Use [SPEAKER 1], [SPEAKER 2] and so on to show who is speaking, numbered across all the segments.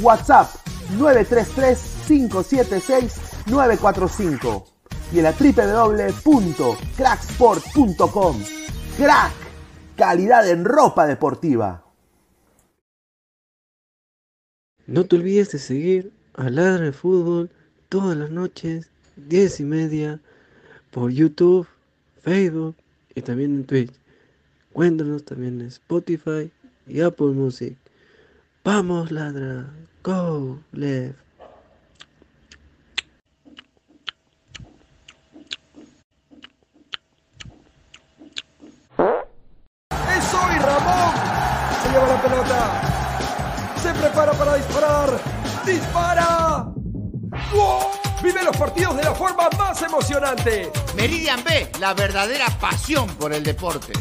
[SPEAKER 1] WhatsApp 933-576-945 y en la www.cracksport.com. Crack, calidad en ropa deportiva.
[SPEAKER 2] No te olvides de seguir a Ladra de Fútbol todas las noches, 10 y media, por YouTube, Facebook y también en Twitch. Cuéntanos también en Spotify y Apple Music. Vamos, ladra. Go, left.
[SPEAKER 3] ¡Es hoy, Ramón! Se lleva la pelota. Se prepara para disparar. ¡Dispara! ¡Wow! Vive los partidos de la forma más emocionante.
[SPEAKER 4] Meridian B, la verdadera pasión por el deporte.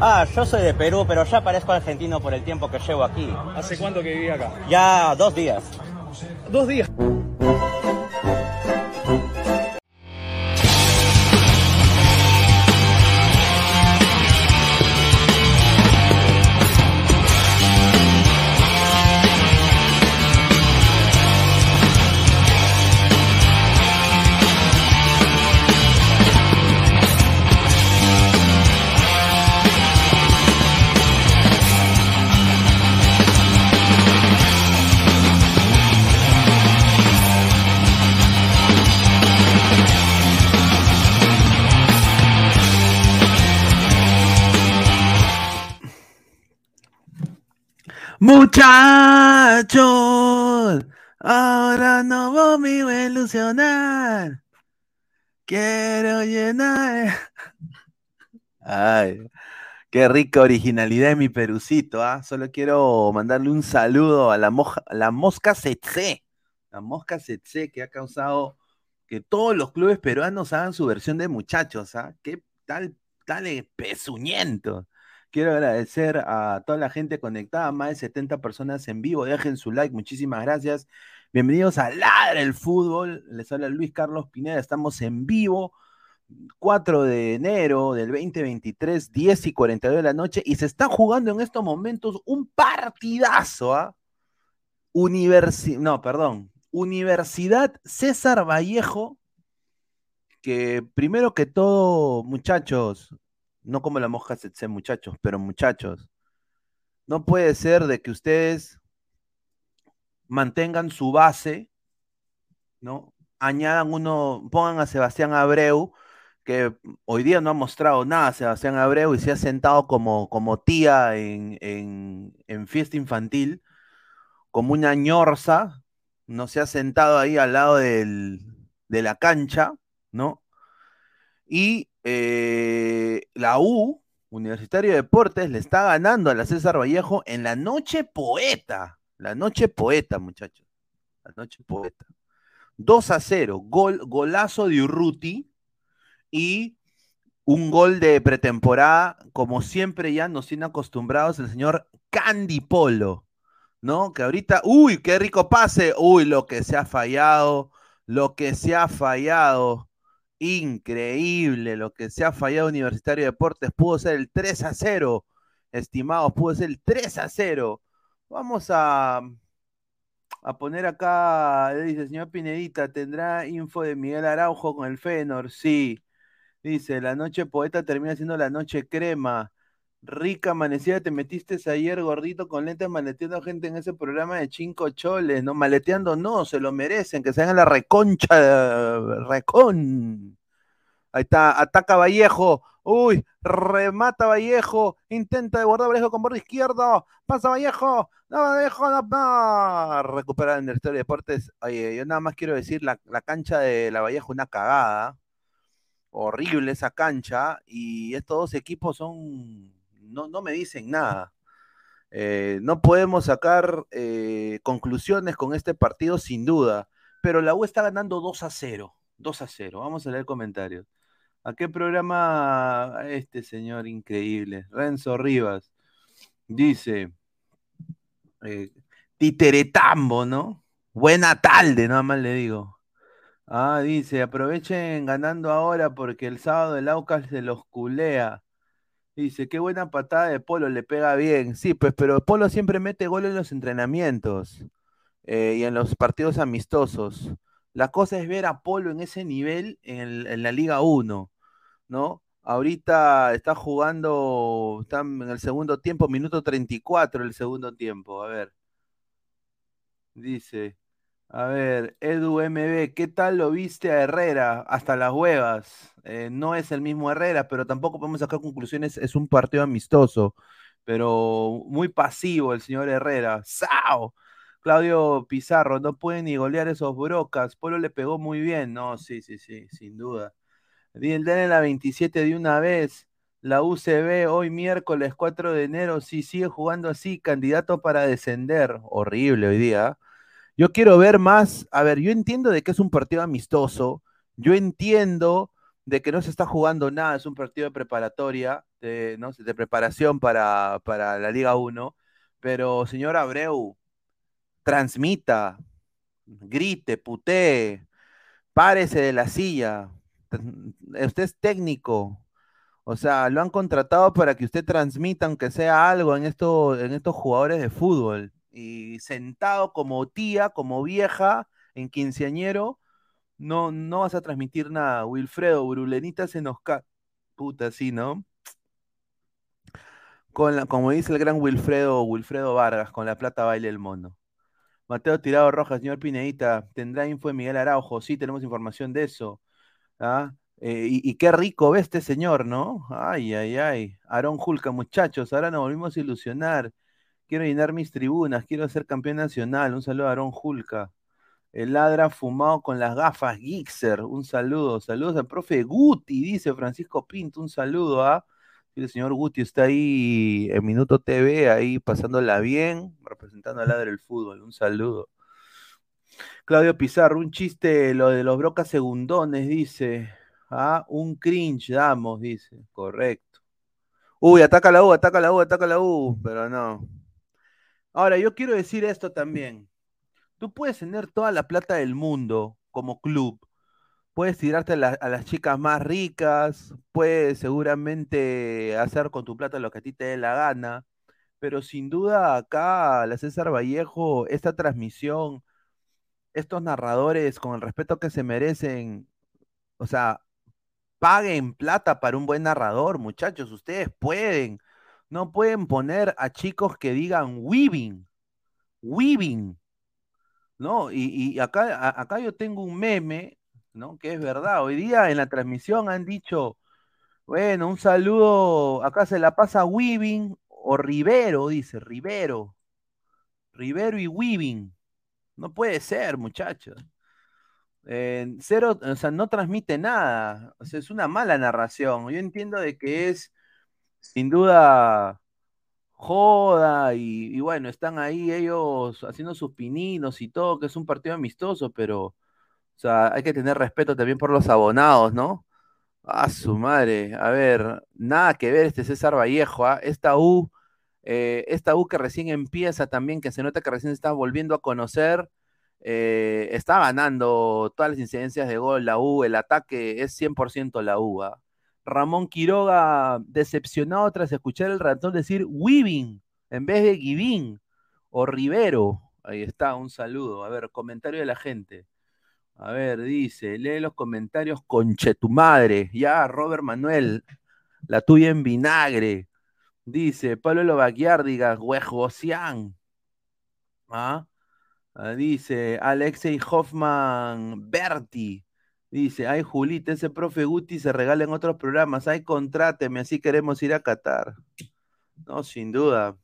[SPEAKER 5] Ah, yo soy de Perú, pero ya parezco argentino por el tiempo que llevo aquí.
[SPEAKER 6] ¿Hace cuánto que viví acá?
[SPEAKER 5] Ya dos días.
[SPEAKER 6] Dos días.
[SPEAKER 7] Muchachos, ahora no voy a ilusionar. Quiero llenar. Ay, qué rica originalidad de mi perucito, ¿ah? Solo quiero mandarle un saludo a la, moja- la mosca Setse. La mosca Setse que ha causado que todos los clubes peruanos hagan su versión de muchachos, ¿ah? Qué tal, tal pezuñento. Quiero agradecer a toda la gente conectada, más de 70 personas en vivo. Dejen su like, muchísimas gracias. Bienvenidos a Ladra el Fútbol. Les habla Luis Carlos Pineda. Estamos en vivo, 4 de enero del 2023, 10 y 42 de la noche. Y se está jugando en estos momentos un partidazo, ¿ah? Universi no, perdón. Universidad César Vallejo, que primero que todo, muchachos, no como la mosca se muchachos, pero muchachos, no puede ser de que ustedes mantengan su base, ¿no? Añadan uno, pongan a Sebastián Abreu, que hoy día no ha mostrado nada Sebastián Abreu y se ha sentado como, como tía en, en, fiesta infantil, como una ñorza, no se ha sentado ahí al lado del, de la cancha, ¿no? Y eh, la U, Universitario de Deportes, le está ganando a la César Vallejo en la noche poeta. La noche poeta, muchachos. La noche poeta. 2 a 0. Gol, golazo de Urruti y un gol de pretemporada, como siempre ya nos tiene acostumbrados el señor Candy Polo, ¿no? Que ahorita, uy, qué rico pase, uy, lo que se ha fallado, lo que se ha fallado, increíble, lo que se ha fallado Universitario de Deportes, pudo ser el 3 a 0, estimados, pudo ser el 3 a 0. Vamos a, a poner acá, dice, señor Pinedita, ¿tendrá info de Miguel Araujo con el Fenor? Sí. Dice, la noche poeta termina siendo la noche crema. Rica amanecida, te metiste ayer gordito con lentes maleteando gente en ese programa de cinco choles, ¿no? Maleteando no, se lo merecen, que se hagan la reconcha, recon. Ahí está, ataca Vallejo. Uy, remata Vallejo. Intenta de guardar Vallejo con borde izquierdo. Pasa Vallejo. No, Vallejo, no, no. Recupera el Ministerio de Deportes. Oye, yo nada más quiero decir, la, la cancha de la Vallejo, una cagada horrible esa cancha y estos dos equipos son, no, no me dicen nada. Eh, no podemos sacar eh, conclusiones con este partido sin duda, pero la U está ganando 2 a 0. 2 a 0. Vamos a leer comentarios. ¿A qué programa este señor increíble? Renzo Rivas dice, eh, Titeretambo, ¿no? Buena tarde, nada más le digo. Ah, dice, aprovechen ganando ahora porque el sábado el Aucas se los culea. Dice, qué buena patada de Polo, le pega bien. Sí, pues, pero Polo siempre mete gol en los entrenamientos eh, y en los partidos amistosos. La cosa es ver a Polo en ese nivel en, la Liga 1, ¿no? Ahorita está jugando, está en el segundo tiempo, minuto 34 el segundo tiempo. A ver. Dice, a ver, Edu MB, ¿qué tal lo viste a Herrera? Hasta las huevas. Eh, no es el mismo Herrera, pero tampoco podemos sacar conclusiones. Es un partido amistoso, pero muy pasivo el señor Herrera. ¡Sao! Claudio Pizarro, no puede ni golear esos brocas. Polo le pegó muy bien. No, sí, sí, sí, sin duda. en la 27 de una vez. La UCB hoy miércoles 4 de enero, sí, sigue jugando así, candidato para descender. Horrible hoy día. Yo quiero ver más, a ver, yo entiendo de que es un partido amistoso, yo entiendo de que no se está jugando nada, es un partido de preparatoria, de, ¿no? de preparación para, para la Liga 1, pero señor Abreu, transmita, grite, putee, párese de la silla, usted es técnico, o sea, lo han contratado para que usted transmita, aunque sea algo en, esto, en estos jugadores de fútbol y sentado como tía, como vieja, en quinceañero, no, no vas a transmitir nada. Wilfredo, Brulenita se nos cae. Puta, sí, ¿no? Con la, como dice el gran Wilfredo, Wilfredo Vargas, con la plata baile el mono. Mateo Tirado Rojas, señor Pineita, ¿tendrá info de Miguel Araujo? Sí, tenemos información de eso. ¿Ah? Eh, y, qué rico ve este señor, ¿no? Ay, ay, ay. Aarón Julca, muchachos, ahora nos volvimos a ilusionar. Quiero llenar mis tribunas, quiero ser campeón nacional. Un saludo a Aarón Julca. El ladra fumado con las gafas, Gixer. Un saludo. Saludos al profe Guti, dice Francisco Pinto. Un saludo a. El señor Guti está ahí en Minuto TV, ahí pasándola bien, representando al ladra del fútbol. Un saludo. Claudio Pizarro, un chiste, lo de los brocas segundones, dice. Ah, un cringe damos, dice. Correcto. Uy, ataca la U, ataca la U, ataca la U, pero no. Ahora, yo quiero decir esto también. Tú puedes tener toda la plata del mundo como club. Puedes tirarte a, las chicas más ricas, puedes seguramente hacer con tu plata lo que a ti te dé la gana, pero sin duda acá, la César Vallejo, esta transmisión, estos narradores, con el respeto que se merecen, o sea, paguen plata para un buen narrador, muchachos, ustedes pueden. No pueden poner a chicos que digan weaving, weaving, ¿no? Y, y acá, acá yo tengo un meme, ¿no? Que es verdad. Hoy día en la transmisión han dicho, bueno, un saludo, acá se la pasa weaving o Rivero, dice, Rivero. Rivero y weaving. No puede ser, muchachos. Eh, cero, o sea, no transmite nada. O sea, es una mala narración. Yo entiendo de que es sin duda joda y, bueno, están ahí ellos haciendo sus pininos y todo, que es un partido amistoso, pero o sea, hay que tener respeto también por los abonados, ¿no? A su madre. A ver, nada que ver este César Vallejo, ¿ah? Esta U, eh, esta U que recién empieza también, que se nota que recién se está volviendo a conocer, eh, está ganando todas las incidencias de gol la U, el ataque es 100% la U. ¿ah? Ramón Quiroga decepcionado tras escuchar el ratón decir Weaving en vez de Giving o Rivero. Ahí está, un saludo. A ver, comentario de la gente. A ver, dice, lee los comentarios, conche tu madre. Ya, Robert Manuel, la tuya en vinagre. Dice, Pablo Lobaquiárdiga, Huejosian. ¿Ah? Ah, Dice, Alexei Hoffman Berti. Dice, ay, Julita, ese profe Guti se regala en otros programas. Ay, contráteme, así queremos ir a Qatar. No, sin duda.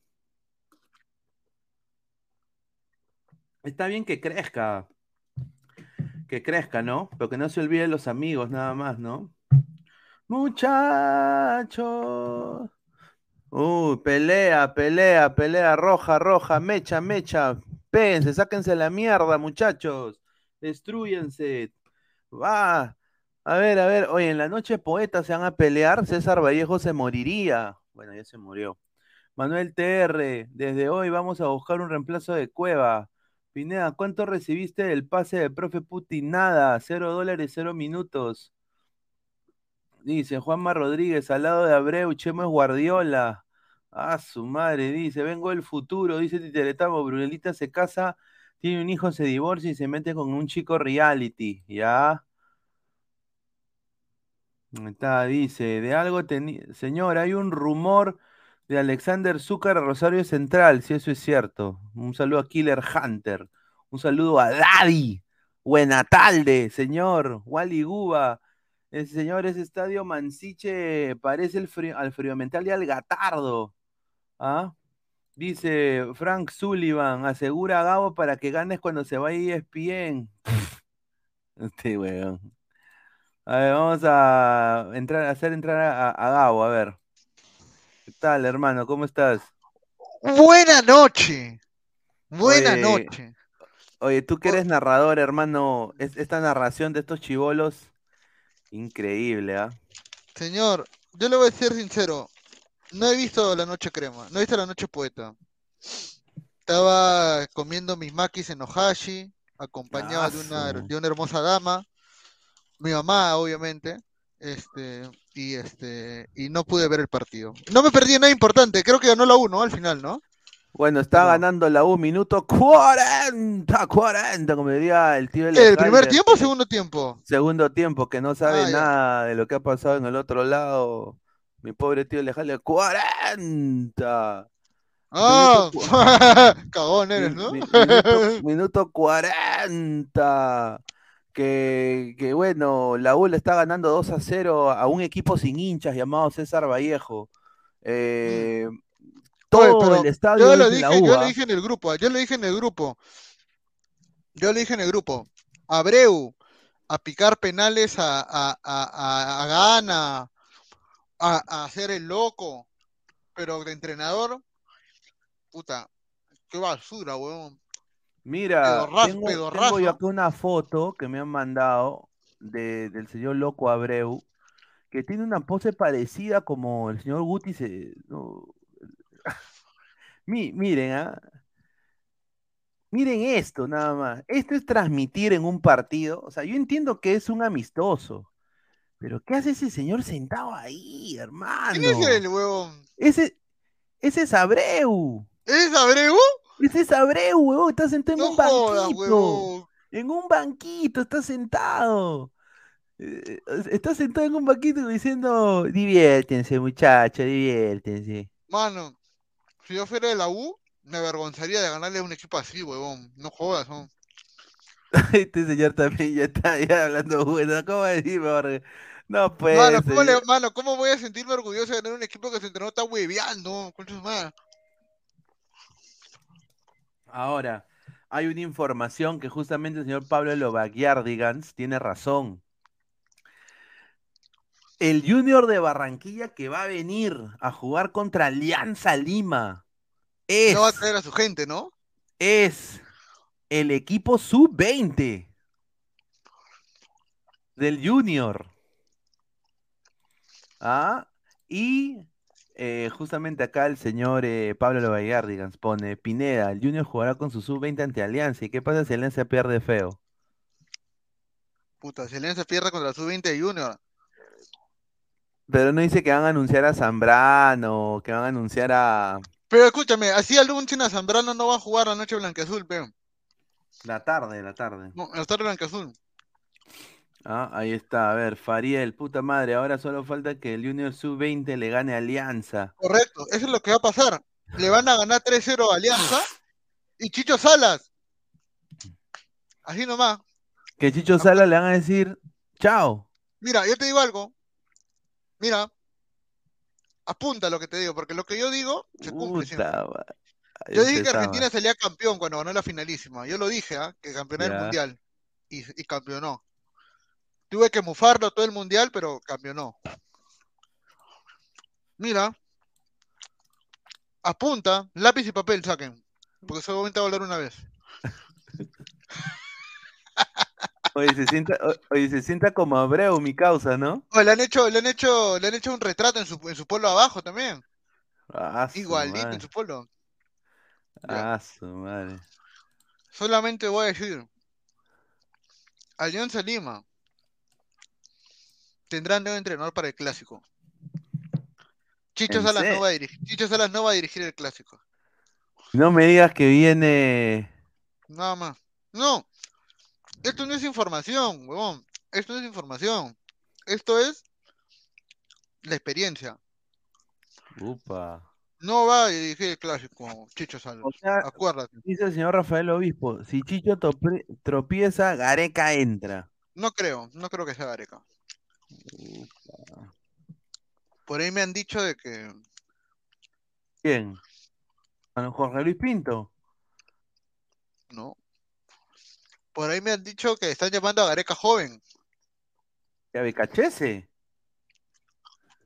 [SPEAKER 7] Está bien que crezca. Que crezca, ¿no? Pero que no se olviden los amigos, nada más, ¿no? Muchachos. Uy, pelea, pelea, pelea, roja, roja, mecha, mecha. Péguense, sáquense la mierda, muchachos. Destruyense. Va. A ver, a ver. Oye, en la noche poetas se van a pelear. César Vallejo se moriría. Bueno, ya se murió. Manuel TR, desde hoy vamos a buscar un reemplazo de Cueva. Pineda, ¿cuánto recibiste del pase del profe Putin? Nada, cero dólares, cero minutos. Dice Juanma Rodríguez, al lado de Abreu, Chemo es Guardiola. Ah, su madre, dice, vengo del futuro, dice Titeretamo, Brunelita se casa, tiene un hijo, se divorcia y se mete con un chico reality, ¿ya? Está, dice, de algo tenía, señor, hay un rumor de Alexander Zúcar a Rosario Central, si eso es cierto. Un saludo a Killer Hunter, un saludo a Daddy, buena tarde, señor, Wally Guba. Ese señor, ese estadio Mansiche parece el frío, al frío mental de Algatardo. ¿Ah? Dice Frank Sullivan, asegura a Gabo para que ganes cuando se vaya ESPN. Este weón. A ver, vamos a entrar, a hacer entrar a, a Gabo, a ver. ¿Qué tal, hermano? ¿Cómo estás?
[SPEAKER 8] Buena noche. Buena
[SPEAKER 7] Oye,
[SPEAKER 8] noche.
[SPEAKER 7] Oye, tú que eres narrador, hermano, es- esta narración de estos chivolos, increíble, ¿ah?
[SPEAKER 8] Señor, yo le voy a ser sincero. No he visto La Noche Crema. No he visto La Noche Poeta. Estaba comiendo mis makis en Ohashi, acompañado de una, de una hermosa dama. Mi mamá, obviamente. Este, y este, y no pude ver el partido. No me perdí nada importante. Creo que ganó la 1 al final, ¿no?
[SPEAKER 7] Bueno, está ganando la U, minuto 40, 40, como diría el tío
[SPEAKER 8] ¿El primer tiempo o segundo tiempo?
[SPEAKER 7] Segundo tiempo, que no sabe
[SPEAKER 8] Ah,
[SPEAKER 7] nada de lo que ha pasado en el otro lado. Mi pobre tío Alejandro, 40.
[SPEAKER 8] Ah, cagón eres, ¿no?
[SPEAKER 7] Mi- minuto, minuto 40. Que, que bueno, la U le está ganando 2 a 0 a un equipo sin hinchas llamado César Vallejo. Eh,
[SPEAKER 8] Oye,
[SPEAKER 7] todo
[SPEAKER 8] pero
[SPEAKER 7] el estadio
[SPEAKER 8] yo lo
[SPEAKER 7] dice la
[SPEAKER 8] dije,
[SPEAKER 7] U,
[SPEAKER 8] yo
[SPEAKER 7] ¿ah?
[SPEAKER 8] lo dije en el grupo, yo lo dije en el grupo. Yo le dije en el grupo. Abreu, a picar penales a, a, a, a, a Gana, a, a hacer el loco, pero de entrenador, puta, qué basura, weón.
[SPEAKER 7] Mira,
[SPEAKER 8] Pedorrazo,
[SPEAKER 7] tengo,
[SPEAKER 8] pedorrazo.
[SPEAKER 7] tengo yo acá una foto que me han mandado de- del señor Loco Abreu, que tiene una pose parecida como el señor Guti. Se, no. Mi- miren, ah, Miren esto nada más. Esto es transmitir en un partido. O sea, yo entiendo que es un amistoso, pero ¿qué hace ese señor sentado ahí, hermano?
[SPEAKER 8] ¿Quién es el huevón?
[SPEAKER 7] Ese, Ese es Abreu.
[SPEAKER 8] ¿Es Abreu?
[SPEAKER 7] Ese es Abreu, huevón. Está sentado en un
[SPEAKER 8] jodas,
[SPEAKER 7] banquito.
[SPEAKER 8] huevón.
[SPEAKER 7] En un banquito, está sentado. Eh, Está sentado en un banquito diciendo, diviértense, muchachos, diviértense.
[SPEAKER 8] Mano, si yo fuera de la U, me avergonzaría de ganarle a un equipo así, huevón. No jodas, ¿no?
[SPEAKER 7] Este señor también ya está ya hablando bueno. ¿Cómo decir, Jorge? No puede
[SPEAKER 8] Mano, ¿cómo, le-
[SPEAKER 7] ser.
[SPEAKER 8] mano, ¿cómo voy a sentirme orgulloso de ganar un equipo que se entrenó está hueveando?
[SPEAKER 7] Ahora, hay una información que justamente el señor Pablo Lobaguiardigans tiene razón. El Junior de Barranquilla que va a venir a jugar contra Alianza Lima es,
[SPEAKER 8] No va a traer a su gente, ¿no?
[SPEAKER 7] es el equipo sub-20 del Junior. Ah, y eh, justamente acá el señor eh, Pablo Lobaguiardigans pone, Pineda, el Junior jugará con su sub-20 ante Alianza. ¿Y qué pasa si Alianza pierde feo?
[SPEAKER 8] Puta, si Alianza pierde contra su 20 de Junior.
[SPEAKER 7] Pero no dice que van a anunciar a Zambrano, que van a anunciar a
[SPEAKER 8] Pero escúchame, así Alunchina Zambrano no va a jugar la noche blanqueazul, pe.
[SPEAKER 7] la tarde, la tarde.
[SPEAKER 8] No, la tarde blanqueazul.
[SPEAKER 7] Ah, ahí está, a ver, Fariel, puta madre, ahora solo falta que el Junior sub-20 le gane a Alianza.
[SPEAKER 8] Correcto, eso es lo que va a pasar. Le van a ganar 3-0 a Alianza y Chicho Salas. Así nomás.
[SPEAKER 7] Que Chicho Sala le van a decir, chao.
[SPEAKER 8] Mira, yo te digo algo. Mira, apunta lo que te digo, porque lo que yo digo se cumple.
[SPEAKER 7] Puta
[SPEAKER 8] Yo dije que. Argentina salía campeón cuando ganó la finalísima. Yo lo dije, ¿ah? que campeonó el mundial. Y, y campeonó. Tuve que mufarlo todo el mundial, pero campeonó. Mira. Apunta, lápiz y papel saquen. Porque solamente va a hablar una vez.
[SPEAKER 7] Oye, se sienta, oye, se sienta como Abreu, mi causa, ¿no?
[SPEAKER 8] Le han hecho, le han hecho, le han hecho un retrato en su, en su pueblo abajo también.
[SPEAKER 7] Ah,
[SPEAKER 8] Igualito en su pueblo.
[SPEAKER 7] Ah, su madre.
[SPEAKER 8] Solamente voy a decir. Alianza Lima tendrá nuevo entrenador para el clásico. Chicho
[SPEAKER 7] ¿En
[SPEAKER 8] Salas no va a dirigir. Chicho Salas no va a dirigir el clásico.
[SPEAKER 7] No me digas que viene.
[SPEAKER 8] Nada más. No. Esto no es información, huevón. Esto no es información. Esto es la experiencia.
[SPEAKER 7] Upa.
[SPEAKER 8] No va a dirigir el clásico, Chicho Salas.
[SPEAKER 7] O sea,
[SPEAKER 8] Acuérdate.
[SPEAKER 7] dice el señor Rafael Obispo, si Chicho tropieza, Gareca entra.
[SPEAKER 8] No creo, no creo que sea Gareca. Por ahí me han dicho de que
[SPEAKER 7] ¿Quién? Bueno, Jorge Luis Pinto.
[SPEAKER 8] no. Por ahí me han dicho que están llamando a Gareca joven.
[SPEAKER 7] ¿Ya Becachese?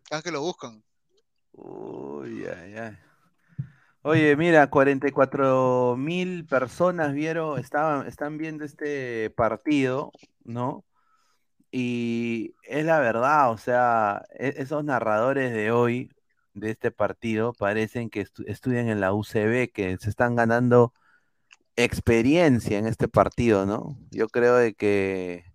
[SPEAKER 8] Cada que lo buscan.
[SPEAKER 7] Uy, ay, ay. Oye, mira, 44 mil personas vieron, estaban, están viendo este partido, ¿no? Y es la verdad, o sea, e- esos narradores de hoy, de este partido, parecen que estu- estudian en la UCB, que se están ganando experiencia en este partido, ¿no? Yo creo de que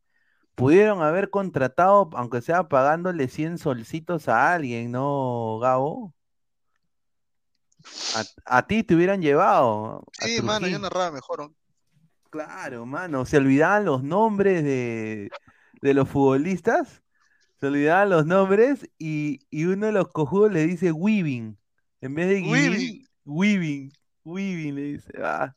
[SPEAKER 7] pudieron haber contratado, aunque sea pagándole 100 solcitos a alguien, ¿no, Gabo? A, a ti te hubieran llevado.
[SPEAKER 8] Sí, mano, yo narraba mejor. ¿no?
[SPEAKER 7] Claro, mano, se olvidaban los nombres de, de los futbolistas, se olvidaban los nombres y, y uno de los cojudos le dice Weaving, en vez de
[SPEAKER 8] Weaving.
[SPEAKER 7] Weaving, Weaving le dice. Ah,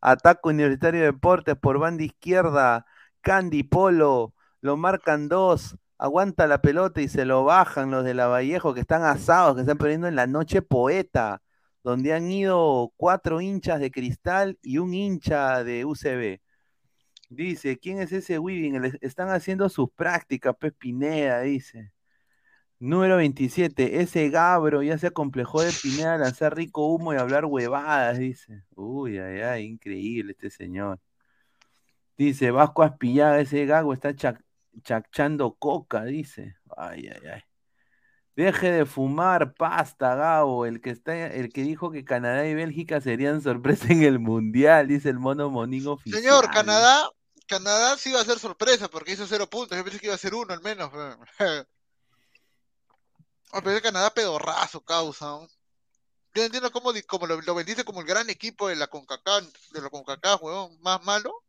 [SPEAKER 7] Ataque Universitario de Deportes por banda izquierda, Candy Polo, lo marcan dos, aguanta la pelota y se lo bajan los de la Vallejo que están asados, que están perdiendo en la noche poeta donde han ido cuatro hinchas de cristal y un hincha de UCB. Dice, ¿quién es ese Weaving? Le- Están haciendo sus prácticas, Pez Pineda, dice. Número 27, ese Gabro ya se acomplejó de Pineda a lanzar rico humo y hablar huevadas, dice. Uy, ay, ay, increíble este señor. Dice, Vasco Aspillaga, ese gago está chac- chachando coca, dice. Ay, ay, ay. Deje de fumar pasta, Gabo. El que está, el que dijo que Canadá y Bélgica serían sorpresa en el mundial, dice el mono monín oficial.
[SPEAKER 8] Señor, Canadá, Canadá sí iba a ser sorpresa porque hizo cero puntos. Yo pensé que iba a ser uno al menos. A pensé Canadá pedorrazo, causa. ¿no? Yo no entiendo cómo, cómo lo, lo vendiste como el gran equipo de la CONCACAF, de la CONCACAF, weón, más malo.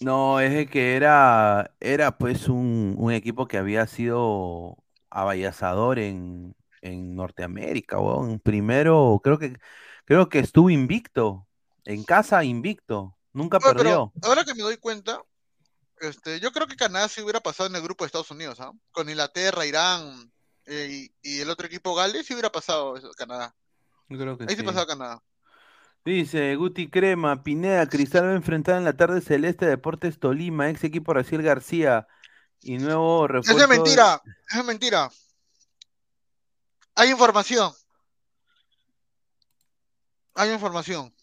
[SPEAKER 7] No, es que era, era pues un, un equipo que había sido avallazador en, en Norteamérica, weón. Primero, creo que, creo que estuvo invicto, en casa invicto, nunca perdió.
[SPEAKER 8] pero ahora que me doy cuenta, este, yo creo que Canadá sí hubiera pasado en el grupo de Estados Unidos, ¿ah? Con Inglaterra, Irán eh, y, y el otro equipo Gales, sí hubiera pasado eso, Canadá.
[SPEAKER 7] Yo creo que
[SPEAKER 8] Ahí sí
[SPEAKER 7] sí.
[SPEAKER 8] pasaba Canadá.
[SPEAKER 7] Dice Guti Crema, Pineda, Cristal va a enfrentar en la tarde Celeste Deportes Tolima, ex equipo Raciel García y nuevo
[SPEAKER 8] Eso
[SPEAKER 7] refuerzo.
[SPEAKER 8] es mentira, eso es mentira. Hay información. Hay información.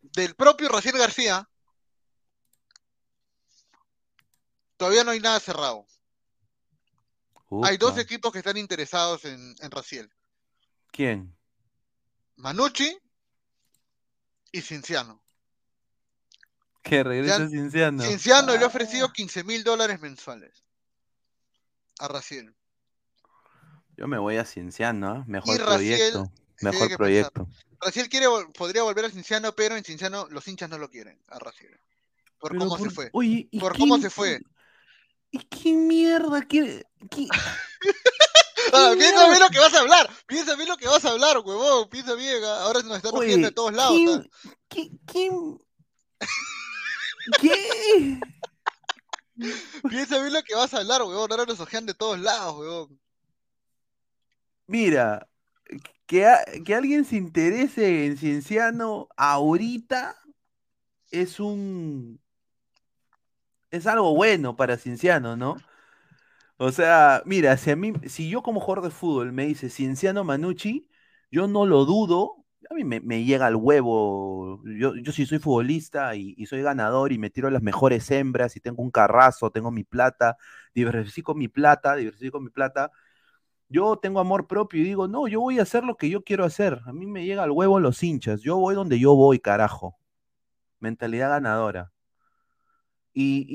[SPEAKER 8] Del propio Raciel García. Todavía no hay nada cerrado. Hay dos equipos que están interesados en, en Raciel.
[SPEAKER 7] ¿Quién?
[SPEAKER 8] Manucci y Cinciano.
[SPEAKER 7] Que regresa Cinciano.
[SPEAKER 8] Cinciano le ha ofrecido 15 mil dólares mensuales a Raciel.
[SPEAKER 7] Yo me voy a Cienciano, ¿ah? Mejor
[SPEAKER 8] Y Raciel,
[SPEAKER 7] proyecto.
[SPEAKER 8] sí,
[SPEAKER 7] Mejor proyecto.
[SPEAKER 8] Raciel quiere, podría volver a Cinciano, pero en Cinciano los hinchas no lo quieren a Raciel. Por
[SPEAKER 7] Pero
[SPEAKER 8] cómo
[SPEAKER 7] por-
[SPEAKER 8] se fue.
[SPEAKER 7] Oye, ¿y
[SPEAKER 8] Por
[SPEAKER 7] quién-
[SPEAKER 8] cómo se fue.
[SPEAKER 7] ¿Y qué mierda quiere? qué-
[SPEAKER 8] Ah,
[SPEAKER 7] ¿Qué
[SPEAKER 8] piensa bien lo que vas a hablar. Piensa bien lo que vas a hablar, huevón. Piensa bien. ah, Ahora nos están cogiendo de todos lados.
[SPEAKER 7] ¿quién-
[SPEAKER 8] ah.
[SPEAKER 7] qué- quién- ¿Qué?
[SPEAKER 8] Piensa bien lo que vas a hablar, huevón. Ahora nos ojean de todos lados, huevón.
[SPEAKER 7] Mira, que, a- que alguien se interese en Cienciano ahorita es un... Es algo bueno para Cienciano, ¿no? O sea, mira, si a mí, si yo como jugador de fútbol me dice Cienciano Manucci, yo no lo dudo, a mí me, llega al huevo. Yo, yo sí soy futbolista y, y soy ganador y me tiro las mejores hembras y tengo un carrazo, tengo mi plata, diversifico mi plata, diversifico mi plata. Yo tengo amor propio y digo, no, yo voy a hacer lo que yo quiero hacer. A mí me llega al huevo los hinchas. Yo voy donde yo voy, carajo. Mentalidad ganadora. Y,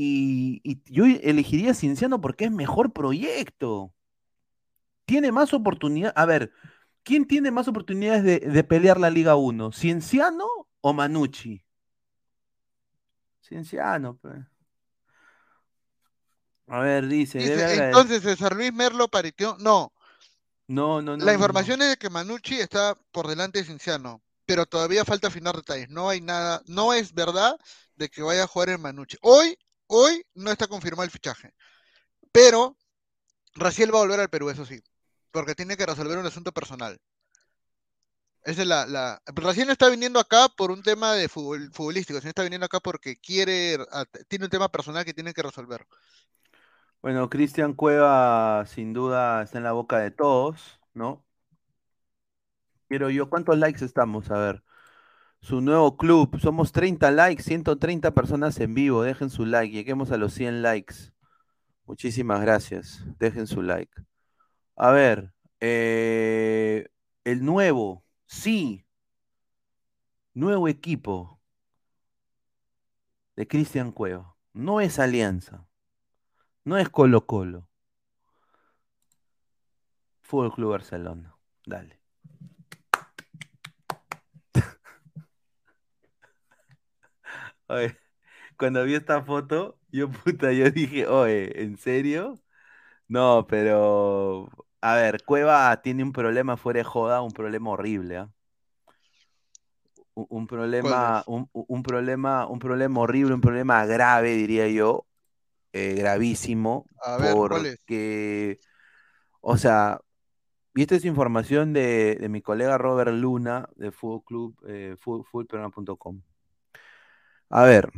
[SPEAKER 7] y- y yo elegiría Cienciano porque es mejor proyecto. Tiene más oportunidad. A ver, ¿quién tiene más oportunidades de, de pelear la Liga 1? ¿Cienciano o Manucci? Cienciano, pues. A ver, dice,
[SPEAKER 8] Dice,
[SPEAKER 7] debe agradecer.
[SPEAKER 8] entonces, César Luis Merlo Paritió. No,
[SPEAKER 7] No, no, no.
[SPEAKER 8] la
[SPEAKER 7] no,
[SPEAKER 8] información es de que Manucci está por delante de Cinciano. Pero todavía falta afinar detalles. No hay nada. No es verdad de que vaya a jugar en Manucci. Hoy, hoy no está confirmado el fichaje. Pero Raciel va a volver al Perú, eso sí. Porque tiene que resolver un asunto personal. Esa es la, la... Raciel no está viniendo acá por un tema de fútbol, futbolístico, sino está viniendo acá porque quiere, tiene un tema personal que tiene que resolver.
[SPEAKER 7] Bueno, Cristian Cueva sin duda está en la boca de todos, ¿no? Quiero yo, ¿cuántos likes estamos? A ver. Su nuevo club, somos 30 likes, 130 personas en vivo, dejen su like, lleguemos a los 100 likes. Muchísimas gracias, dejen su like. A ver, eh, el nuevo, sí, nuevo equipo de Cristian Cueva. No es Alianza, no es Colo Colo. Fútbol Club Barcelona. Dale. Oye, cuando vi esta foto, yo puta, yo dije, oye, ¿en serio? No, pero a ver, Cueva tiene un problema fuera de joda, un problema horrible, ¿ah? Un, un problema, un, problema, un problema horrible, un problema grave, diría yo, eh, gravísimo,
[SPEAKER 8] A ver, ¿cuál es?
[SPEAKER 7] porque, o sea, y esta es información de, de mi colega Robert Luna de Fútbol Club, eh. A ver,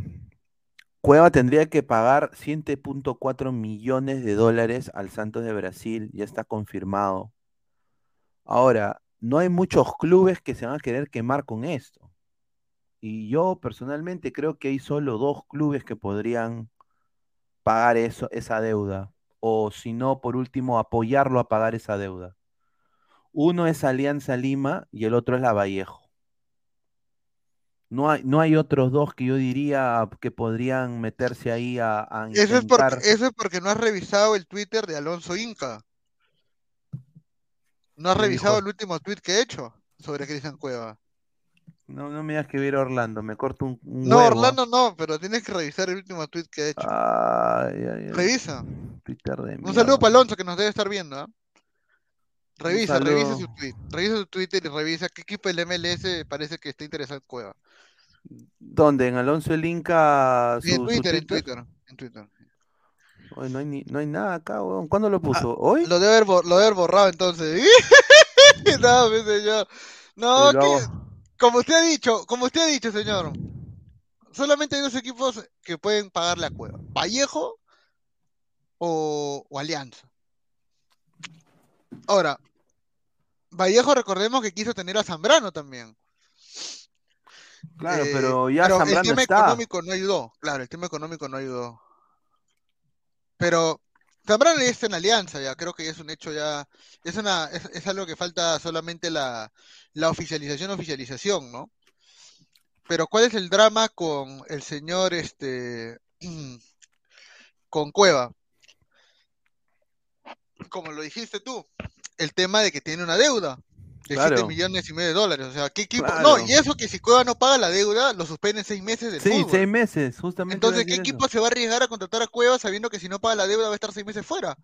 [SPEAKER 7] Cueva tendría que pagar 7.4 millones de dólares al Santos de Brasil, ya está confirmado. Ahora, no hay muchos clubes que se van a querer quemar con esto. Y yo personalmente creo que hay solo dos clubes que podrían pagar eso, esa deuda. O si no, por último, apoyarlo a pagar esa deuda. Uno es Alianza Lima y el otro es La Vallejo. No hay, no hay otros dos que yo diría que podrían meterse ahí a, a
[SPEAKER 8] Eso es, porque,
[SPEAKER 7] intentar.
[SPEAKER 8] eso es porque no has revisado el Twitter de Alonso Inca. ¿No has
[SPEAKER 7] Me
[SPEAKER 8] revisado
[SPEAKER 7] dijo-
[SPEAKER 8] el último tweet que he hecho sobre Cristian Cueva?
[SPEAKER 7] No, no me digas que viera Orlando, me corto un, un
[SPEAKER 8] No,
[SPEAKER 7] huevo.
[SPEAKER 8] Orlando no, pero tienes que revisar el último tweet que he hecho.
[SPEAKER 7] Ay, ay, ay.
[SPEAKER 8] Revisa.
[SPEAKER 7] Twitter de
[SPEAKER 8] Un
[SPEAKER 7] mierda.
[SPEAKER 8] saludo para Alonso que nos debe estar viendo. ¿ah? Revisa, revisa su tweet. Revisa su Twitter y revisa qué equipo del MLS parece que está interesado en Cueva.
[SPEAKER 7] ¿Dónde? ¿En Alonso el Inca?
[SPEAKER 8] Sí, en Twitter, en Twitter. En Twitter.
[SPEAKER 7] No, hay ni- no hay nada acá, weón. ¿Cuándo lo
[SPEAKER 8] Ah,
[SPEAKER 7] puso? ¿Hoy?
[SPEAKER 8] Lo debe haber, bo- lo debe haber borrado entonces. no, mi señor. No, que- como usted ha dicho, como usted ha dicho, señor. Solamente hay dos equipos que pueden pagarle a Cueva. Vallejo o, o Alianza. Ahora, Vallejo recordemos que quiso tener a Zambrano también.
[SPEAKER 7] Claro,
[SPEAKER 8] Eh,
[SPEAKER 7] pero ya
[SPEAKER 8] pero el
[SPEAKER 7] Zambrano
[SPEAKER 8] tema
[SPEAKER 7] está.
[SPEAKER 8] económico no ayudó. Claro, el tema económico no ayudó. Pero Zambrano ya está en alianza, ya creo que ya es un hecho ya. Es una, es, es algo que falta solamente la, la oficialización, oficialización, ¿no? Pero ¿cuál es el drama con el señor este con Cueva? Como lo dijiste tú, el tema de que tiene una deuda de
[SPEAKER 7] Claro.
[SPEAKER 8] 7 millones y medio de dólares. O sea, ¿qué equipo?
[SPEAKER 7] Claro.
[SPEAKER 8] No, y eso que si Cueva no paga la deuda, lo suspenden seis meses del
[SPEAKER 7] Sí,
[SPEAKER 8] fútbol.
[SPEAKER 7] seis meses, justamente.
[SPEAKER 8] Entonces, ¿qué
[SPEAKER 7] eso.
[SPEAKER 8] equipo se va a arriesgar a contratar a Cueva sabiendo que si no paga la deuda va a estar seis meses fuera?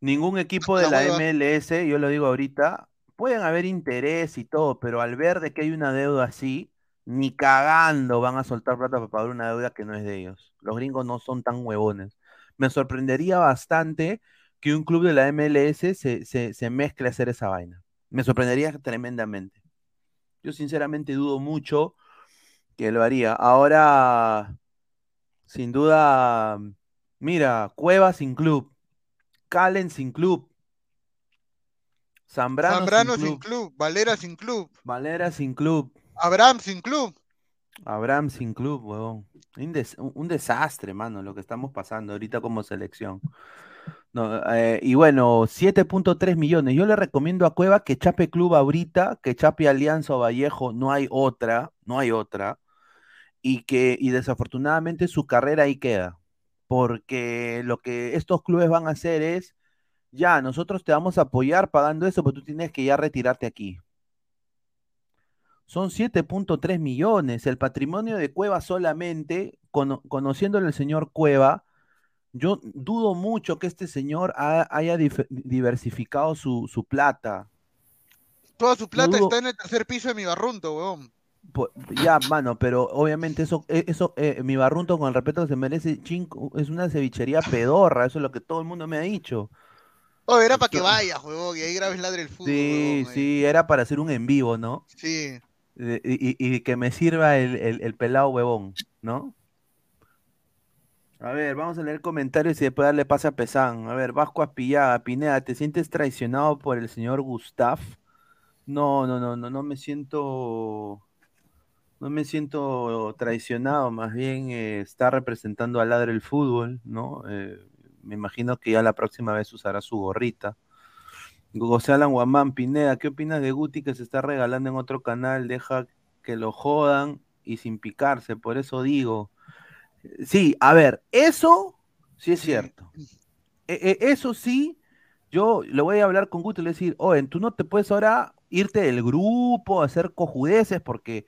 [SPEAKER 7] Ningún equipo de
[SPEAKER 8] La.
[SPEAKER 7] MLS, yo lo digo ahorita, pueden haber interés y todo, pero al ver de que hay una deuda así, ni cagando van a soltar plata para pagar una deuda que no es de ellos. Los gringos no son tan huevones. Me sorprendería bastante que un club de la MLS se, se, se mezcle a hacer esa vaina. Me sorprendería tremendamente. Yo sinceramente dudo mucho que lo haría. Ahora, sin duda, mira, Cueva sin club, Calen sin club, Zambrano,
[SPEAKER 8] Zambrano
[SPEAKER 7] sin
[SPEAKER 8] sin
[SPEAKER 7] club,
[SPEAKER 8] club, Valera sin club,
[SPEAKER 7] Valera sin club,
[SPEAKER 8] Abraham sin club.
[SPEAKER 7] Abraham sin club, huevón. Un, des- un- un desastre, mano, lo que estamos pasando ahorita como selección. No, eh, y bueno, 7.3 millones. Yo le recomiendo a Cueva que chape club ahorita, que chape Alianza o Vallejo, no hay otra, no hay otra. Y que, y desafortunadamente su carrera ahí queda. Porque lo que estos clubes van a hacer es, ya, nosotros te vamos a apoyar pagando eso, pero tú tienes que ya retirarte aquí. Son 7.3 millones. El patrimonio de Cueva solamente, cono- conociéndole al señor Cueva, yo dudo mucho que este señor ha- haya diversificado su, su plata.
[SPEAKER 8] Toda su plata
[SPEAKER 7] dudo-
[SPEAKER 8] está en el tercer piso de mi barrunto, weón.
[SPEAKER 7] Ya, mano, pero obviamente eso, eh, eso eh, mi barrunto con el respeto que se merece, chinco, es una cevichería pedorra, eso es lo que todo el mundo me ha dicho.
[SPEAKER 8] Oh, era para que vayas, huevón, y ahí grabes ladre el fútbol,
[SPEAKER 7] Sí,
[SPEAKER 8] huevón,
[SPEAKER 7] sí, era para hacer un en vivo, ¿no?
[SPEAKER 8] Sí.
[SPEAKER 7] Y, que me sirva el, el- el pelado huevón, ¿no? A ver, vamos a leer comentarios y después darle pase a Pesán. A ver, Vasco Aspillaga, Pineda, ¿te sientes traicionado por el señor Gustaf? No, no, no, no, no me siento, no me siento traicionado, más bien eh, está representando al ladre el fútbol, ¿no? Eh, me imagino que ya la próxima vez usará su gorrita. José Alan Guamán, Pineda, ¿qué opinas de Guti que se está regalando en otro canal? Deja que lo jodan y sin picarse, por eso digo. Sí, a ver, eso sí es cierto. E- e- eso sí, yo le voy a hablar con Guti y le voy a decir, oye, tú no te puedes ahora irte del grupo, hacer cojudeces, porque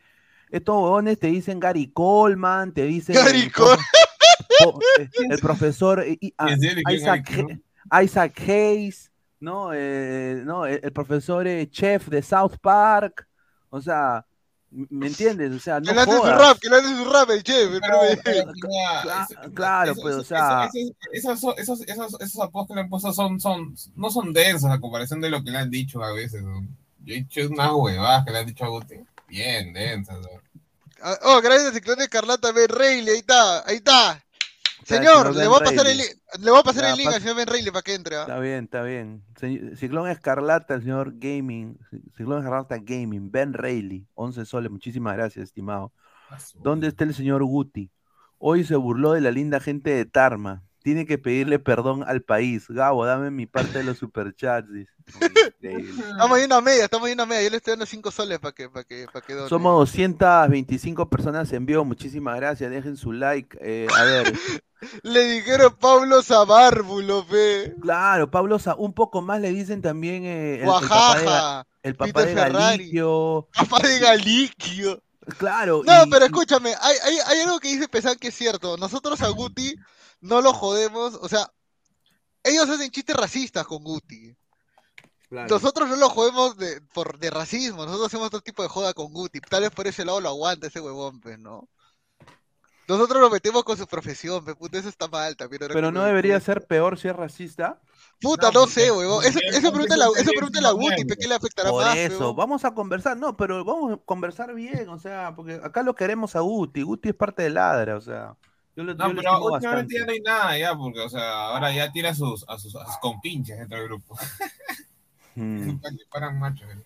[SPEAKER 7] estos huevones te dicen Gary Coleman, te dicen
[SPEAKER 8] Gary
[SPEAKER 7] el, po- eh, el profesor eh, ah,
[SPEAKER 9] ¿En serio? ¿Quién
[SPEAKER 7] Isaac,
[SPEAKER 9] Coleman?
[SPEAKER 7] Isaac Hayes, ¿no? Eh, no, el, el profesor eh, chef de South Park, o sea, ¿me entiendes? O sea, no
[SPEAKER 8] que le hace su rap, que le hace su rap el chef. el
[SPEAKER 9] Pero, pero, eso-
[SPEAKER 7] claro,
[SPEAKER 9] eso-
[SPEAKER 7] pues, o sea-
[SPEAKER 9] eso- eso- esos, esos, esos, apodos que le han puesto son, son, no son densos a comparación de lo que le han dicho a veces. ¿no? Yo he hecho unas huevadas que le han dicho a Guti. Bien densas. ¿no?
[SPEAKER 8] Ah, Oh, gracias a Ciclón Escarlata, Ben Reilly, ahí está, ahí está. Señor, le voy a pasar el, le voy a pasar
[SPEAKER 7] Ya,
[SPEAKER 8] el link al señor Ben Reilly para que entre. ¿ah?
[SPEAKER 7] Está bien, está bien. Se- Ciclón Escarlata, el señor Gaming. Ciclón Escarlata Gaming. Ben Reilly. 11 soles. Muchísimas gracias, estimado. ¿Dónde está el señor Guti? Hoy se burló de la linda gente de Tarma. Tiene que pedirle perdón al país. Gabo, dame mi parte de los superchats.
[SPEAKER 8] Estamos ahí una media, estamos ahí una media. Yo le estoy dando 5 soles para que, para que, para que done.
[SPEAKER 7] Somos 225 personas en vivo. Muchísimas gracias. Dejen su like. Eh, a ver.
[SPEAKER 8] Le dijeron Pablo Sabárbulo, fe.
[SPEAKER 7] Claro, Pablo, Sa- un poco más le dicen también eh, el, el papá de, el papá de. Galiquio.
[SPEAKER 8] Papá de Galiquio.
[SPEAKER 7] Claro.
[SPEAKER 8] No,
[SPEAKER 7] y-
[SPEAKER 8] pero escúchame, hay, hay, hay algo que dice Pesán que es cierto. Nosotros a Guti no lo jodemos, o sea, ellos hacen chistes racistas con Guti. Nosotros no lo jodemos de, por, de racismo, nosotros hacemos otro tipo de joda con Guti. Tal vez por ese lado lo aguanta ese huevón, pues, ¿no? Nosotros lo metemos con su profesión, pe, puta, eso está mal también.
[SPEAKER 7] Pero no debería ser peor si es racista.
[SPEAKER 8] Puta, no, sé, huevón. Eso, eso pregúntale a,
[SPEAKER 9] eso
[SPEAKER 8] eso
[SPEAKER 9] sería
[SPEAKER 8] pregúntale a Guti, pe, ¿qué le afectará
[SPEAKER 7] Por
[SPEAKER 8] más,
[SPEAKER 7] eso, vamos a conversar, no, pero vamos a conversar bien, o sea, porque acá lo queremos a Guti, Guti es parte de Ladra, o sea, yo lo,
[SPEAKER 9] No,
[SPEAKER 7] yo
[SPEAKER 9] pero últimamente ya no hay nada ya, porque, o sea, ahora ya tiene a sus, a sus, a sus compinches dentro del grupo.
[SPEAKER 7] Mm.
[SPEAKER 9] Le paran machos. ¿eh?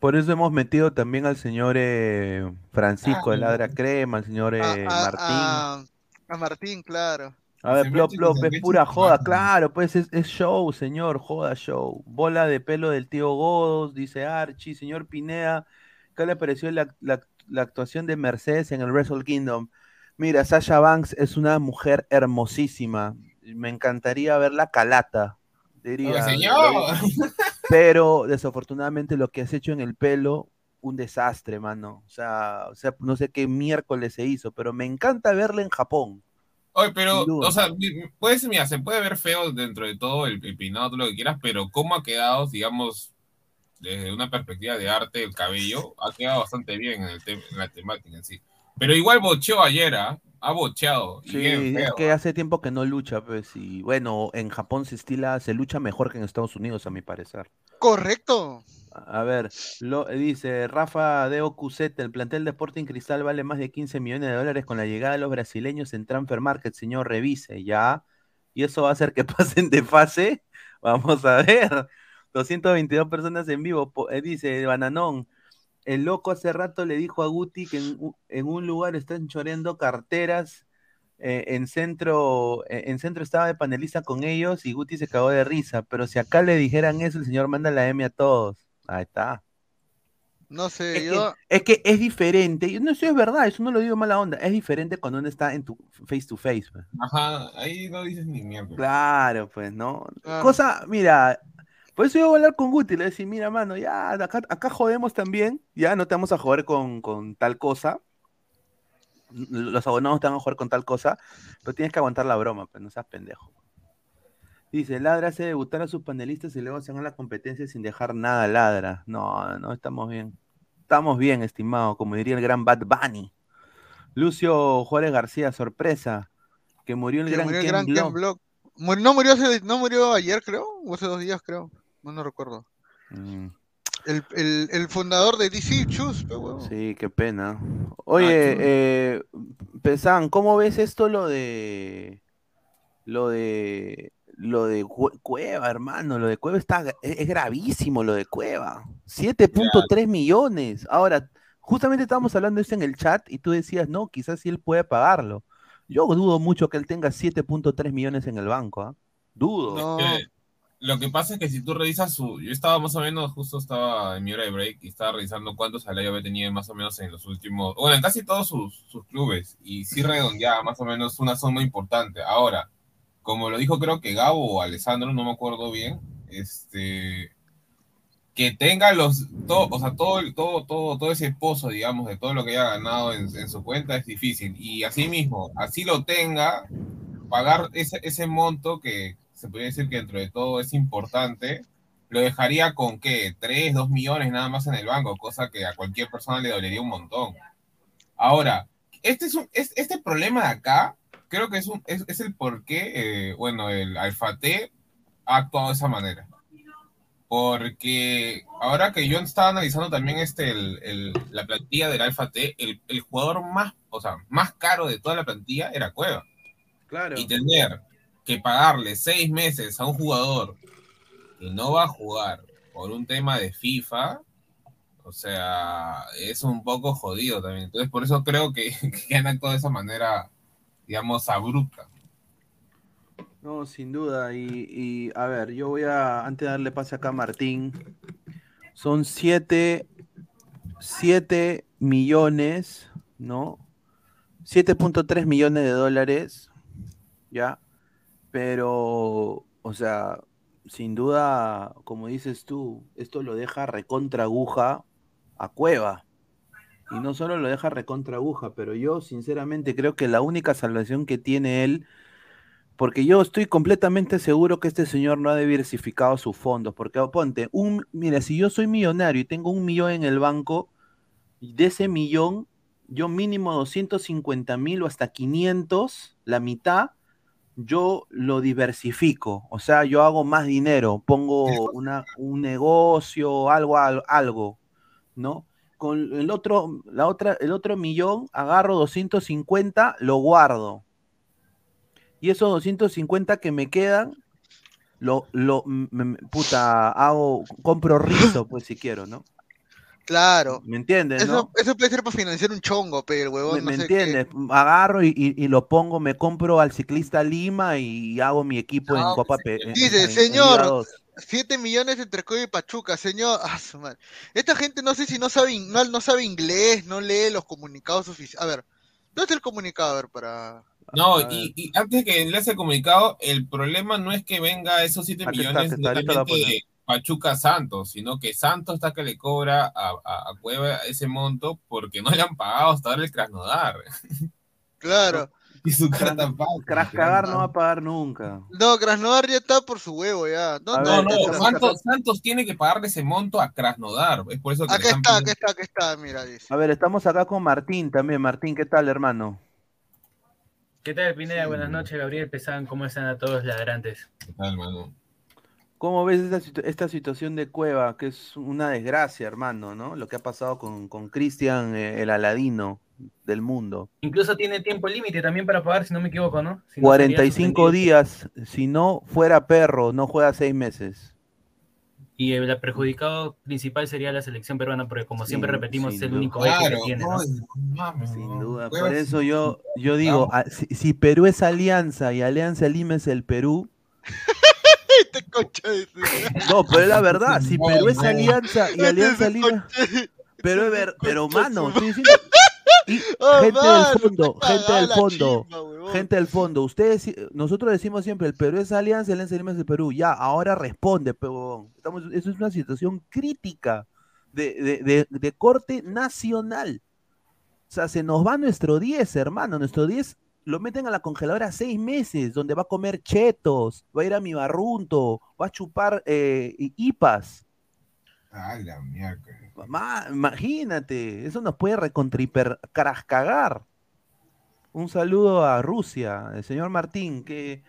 [SPEAKER 7] Por eso hemos metido también al señor eh, Francisco de
[SPEAKER 9] Ah,
[SPEAKER 7] Ladra Crema, al señor
[SPEAKER 8] A,
[SPEAKER 7] eh,
[SPEAKER 8] a-
[SPEAKER 7] Martín.
[SPEAKER 8] a- a Martín, claro.
[SPEAKER 7] A ver, plop, plop, es pura joda, claro, pues es, es show, señor, joda show. Bola de pelo del tío Godos, dice Archie, señor Pineda, ¿qué le pareció la, la- la actuación de Mercedes en el Wrestle Kingdom? Mira, Sasha Banks es una mujer hermosísima, me encantaría verla calata, diría.
[SPEAKER 9] Señor.
[SPEAKER 7] Pero desafortunadamente lo que has hecho en el pelo, un desastre, mano. O sea, o sea, no sé qué miércoles se hizo, pero me encanta verla en Japón.
[SPEAKER 9] Oye, pero, o sea, mi- puede ser, mira, se puede ver feo dentro de todo el, el peinado, todo lo que quieras, pero cómo ha quedado, digamos, desde una perspectiva de arte, el cabello, ha quedado bastante bien en, el en la temática en sí. Pero igual bocheó ayer, ¿ah? Ha bocheado. Y
[SPEAKER 7] Sí,
[SPEAKER 9] bien
[SPEAKER 7] es
[SPEAKER 9] feo.
[SPEAKER 7] que hace tiempo que no lucha, pues, y bueno, en Japón se estila, se lucha mejor que en Estados Unidos, a mi parecer.
[SPEAKER 8] Correcto.
[SPEAKER 7] A ver, lo, dice Rafa de Ocuzeta, el plantel de Sporting Cristal vale más de 15 millones de dólares con la llegada de los brasileños en Transfer Market, señor, revise, ya. Y eso va a hacer que pasen de fase. Vamos a ver. 222 personas en vivo, eh, dice Bananón. El loco hace rato le dijo a Guti que en, un lugar están choreando carteras. eh, en centro, eh, en centro estaba de panelista con ellos y Guti se cagó de risa. Pero si acá le dijeran eso, el señor manda la M a todos. Ahí está.
[SPEAKER 8] No sé,
[SPEAKER 7] Es
[SPEAKER 8] yo.
[SPEAKER 7] que, es que es diferente. Yo no sé, es verdad, eso no lo digo mala onda. Es diferente cuando uno está en tu face to face. pues.
[SPEAKER 9] Ajá, ahí no dices ni mierda.
[SPEAKER 7] Claro, pues, ¿no?
[SPEAKER 8] Claro.
[SPEAKER 7] Cosa, mira, por eso yo voy a hablar con Guti, le voy a decir, mira, mano, ya, acá, acá jodemos también, ya no te vamos a joder con, con tal cosa. Los abonados te van a jugar con tal cosa, pero tienes que aguantar la broma, pues no seas pendejo. Dice, Ladra hace debutar a sus panelistas y luego se van a la competencia sin dejar nada Ladra. No, no, estamos bien. Estamos bien, estimado, como diría el gran Bad Bunny. Lucio Juárez García, sorpresa, que murió el
[SPEAKER 8] que
[SPEAKER 7] gran
[SPEAKER 8] murió el
[SPEAKER 7] Ken
[SPEAKER 8] gran Ken
[SPEAKER 7] Block.
[SPEAKER 8] Block. Mur- no murió hace- no murió ayer, creo, o hace dos días, creo. No, no recuerdo.
[SPEAKER 7] Mm.
[SPEAKER 8] El, el, el fundador de DC, Chus.
[SPEAKER 7] Sí, qué pena. Oye,
[SPEAKER 9] chus.
[SPEAKER 7] eh, Pesan, ¿cómo ves esto lo de lo de lo de Cue- Cueva, hermano? Lo de Cueva está es gravísimo lo de Cueva. 7.3 millones. Ahora, justamente estábamos hablando de eso en el chat y tú decías, "No, quizás sí él puede pagarlo." Yo dudo mucho que él tenga 7.3 millones en el banco, ¿ah? Dudo.
[SPEAKER 8] No,
[SPEAKER 9] Eh, lo que pasa es que si tú revisas su. Yo estaba más o menos, justo estaba en mi hora de break y estaba revisando cuántos salarios había tenido más o menos en los últimos. Bueno, en casi todos sus, sus clubes. Y sí redondeaba más o menos una suma importante. Ahora, como lo dijo creo que Gabo o Alessandro, no me acuerdo bien, este. Que tenga los. Todo, o sea, todo, todo, todo, todo ese pozo, digamos, de todo lo que haya ganado en, en su cuenta es difícil. Y así mismo, así lo tenga, pagar ese, ese monto que se podría decir que dentro de todo es importante, lo dejaría con qué, 3, 2 millones nada más en el banco, cosa que a cualquier persona le dolería un montón. Ahora, este, es un, es- este problema de acá, creo que es, un, es, es el por qué, eh, bueno, el Alfate ha actuado de esa manera. Porque ahora que yo estaba analizando también este, el, el- la plantilla del Alfa T, el, el jugador más, o sea, más caro de toda la plantilla era Cueva.
[SPEAKER 7] Claro.
[SPEAKER 9] Y tener que pagarle seis meses a un jugador que no va a jugar por un tema de FIFA, o sea, es un poco jodido también. Entonces, por eso creo que, que han actuado de esa manera, digamos, abrupta.
[SPEAKER 7] No, sin duda. Y, a ver, yo voy a, antes de darle pase acá a Martín, son 7 7 millones, ¿no? 7.3 millones de dólares, ¿ya? Pero, o sea, sin duda, como dices tú, esto lo deja recontra aguja a Cueva. Y no solo lo deja recontra aguja, pero yo sinceramente creo que la única salvación que tiene él, porque yo estoy completamente seguro que este señor no ha diversificado sus fondos, porque ponte, un, mira, si yo soy millonario y tengo un millón en el banco, de ese millón, yo mínimo 250 mil o hasta 500, la mitad, yo lo diversifico, o sea, yo hago más dinero, pongo una, un negocio, algo, al- algo, ¿no? Con el otro, la otra, el otro millón, agarro 250, lo guardo. Y esos 250 que me quedan, lo, lo, m- m- puta, hago, compro rizo, pues si quiero, ¿no?
[SPEAKER 8] Claro.
[SPEAKER 7] ¿Me entiendes,
[SPEAKER 8] Eso,
[SPEAKER 7] no?
[SPEAKER 8] eso puede ser para financiar un chongo, pero el huevón
[SPEAKER 7] ¿Me,
[SPEAKER 8] no
[SPEAKER 7] me
[SPEAKER 8] sé qué.
[SPEAKER 7] entiendes? Agarro y, y- y lo pongo, me compro al ciclista Lima y hago mi equipo en Copa Pe- en-
[SPEAKER 8] Dice,
[SPEAKER 7] en- en Liga
[SPEAKER 8] señor,
[SPEAKER 7] 2.
[SPEAKER 8] 7 millones entre Cueva y Pachuca, señor. Ah, su madre. Esta gente no sé si no sabe, no, no sabe inglés, no lee los comunicados oficiales. A ver, ¿dónde está el comunicado? A ver, para.
[SPEAKER 9] No, y, y antes de que le el comunicado, el problema no es que venga esos 7
[SPEAKER 7] Aquí está,
[SPEAKER 9] millones
[SPEAKER 7] está,
[SPEAKER 9] netamente de Pachuca Santos, sino que Santos está que le cobra a, a- a Cueva ese monto porque no le han pagado hasta ahora el Krasnodar.
[SPEAKER 8] Claro.
[SPEAKER 9] Y su cara.
[SPEAKER 7] Crash cagar no va a pagar nunca.
[SPEAKER 8] No, Krasnodar ya está por su huevo ya. ¿Dónde
[SPEAKER 9] No, no, Santos, Santos tiene que pagarle ese monto a Krasnodar. Es por eso que
[SPEAKER 8] Acá está,
[SPEAKER 9] pidiendo-
[SPEAKER 8] acá está, acá está, mira, dice.
[SPEAKER 7] A ver, estamos acá con Martín también. Martín, ¿qué tal, hermano?
[SPEAKER 10] ¿Qué tal, Pineda? Buenas noches, Gabriel Pesán. ¿Cómo están a todos ladrantes?
[SPEAKER 9] ¿Qué tal, hermano?
[SPEAKER 7] ¿Cómo ves esta, situ- esta situación de Cueva? Que es una desgracia, hermano, ¿no? Lo que ha pasado con, con Cristian, eh, el aladino del mundo.
[SPEAKER 10] Incluso tiene tiempo límite también para pagar, si no me equivoco, ¿no? Si no, sería
[SPEAKER 7] 45
[SPEAKER 10] suspendido.
[SPEAKER 7] días. Si no fuera perro, no juega seis meses.
[SPEAKER 10] Y el perjudicado principal sería la selección peruana, porque como siempre repetimos, es el
[SPEAKER 7] duda.
[SPEAKER 10] único eje que
[SPEAKER 9] Claro,
[SPEAKER 10] tiene, ¿no?
[SPEAKER 7] Sin duda. Por eso yo, yo digo, ah, si, si Perú es Alianza y Alianza Lima es el Perú,
[SPEAKER 8] Este concha de
[SPEAKER 7] no, pero es la verdad, si
[SPEAKER 9] No,
[SPEAKER 7] Perú es. Alianza y
[SPEAKER 8] Este
[SPEAKER 7] Alianza
[SPEAKER 8] es
[SPEAKER 7] Lima,
[SPEAKER 8] concha-
[SPEAKER 7] pero, es
[SPEAKER 8] este es
[SPEAKER 7] pero mano, estoy diciendo, y
[SPEAKER 8] Oh,
[SPEAKER 7] gente del fondo, gente del fondo, gente del fondo, ustedes, nosotros decimos siempre, el Perú es Alianza, el Alianza Lima es el Perú, ya, ahora responde, pe, huevón. Estamos, eso es una situación crítica de, de, de, de corte nacional. O sea, se nos va nuestro 10, hermano, nuestro 10 lo meten a la congeladora seis meses, donde va a comer chetos, va a ir a mi barrunto, va a chupar eh, hipas.
[SPEAKER 9] Ah, la mierda.
[SPEAKER 7] Ma- imagínate, eso nos puede recontriper cagar. Un saludo a Rusia, el señor Martín, ¿qué,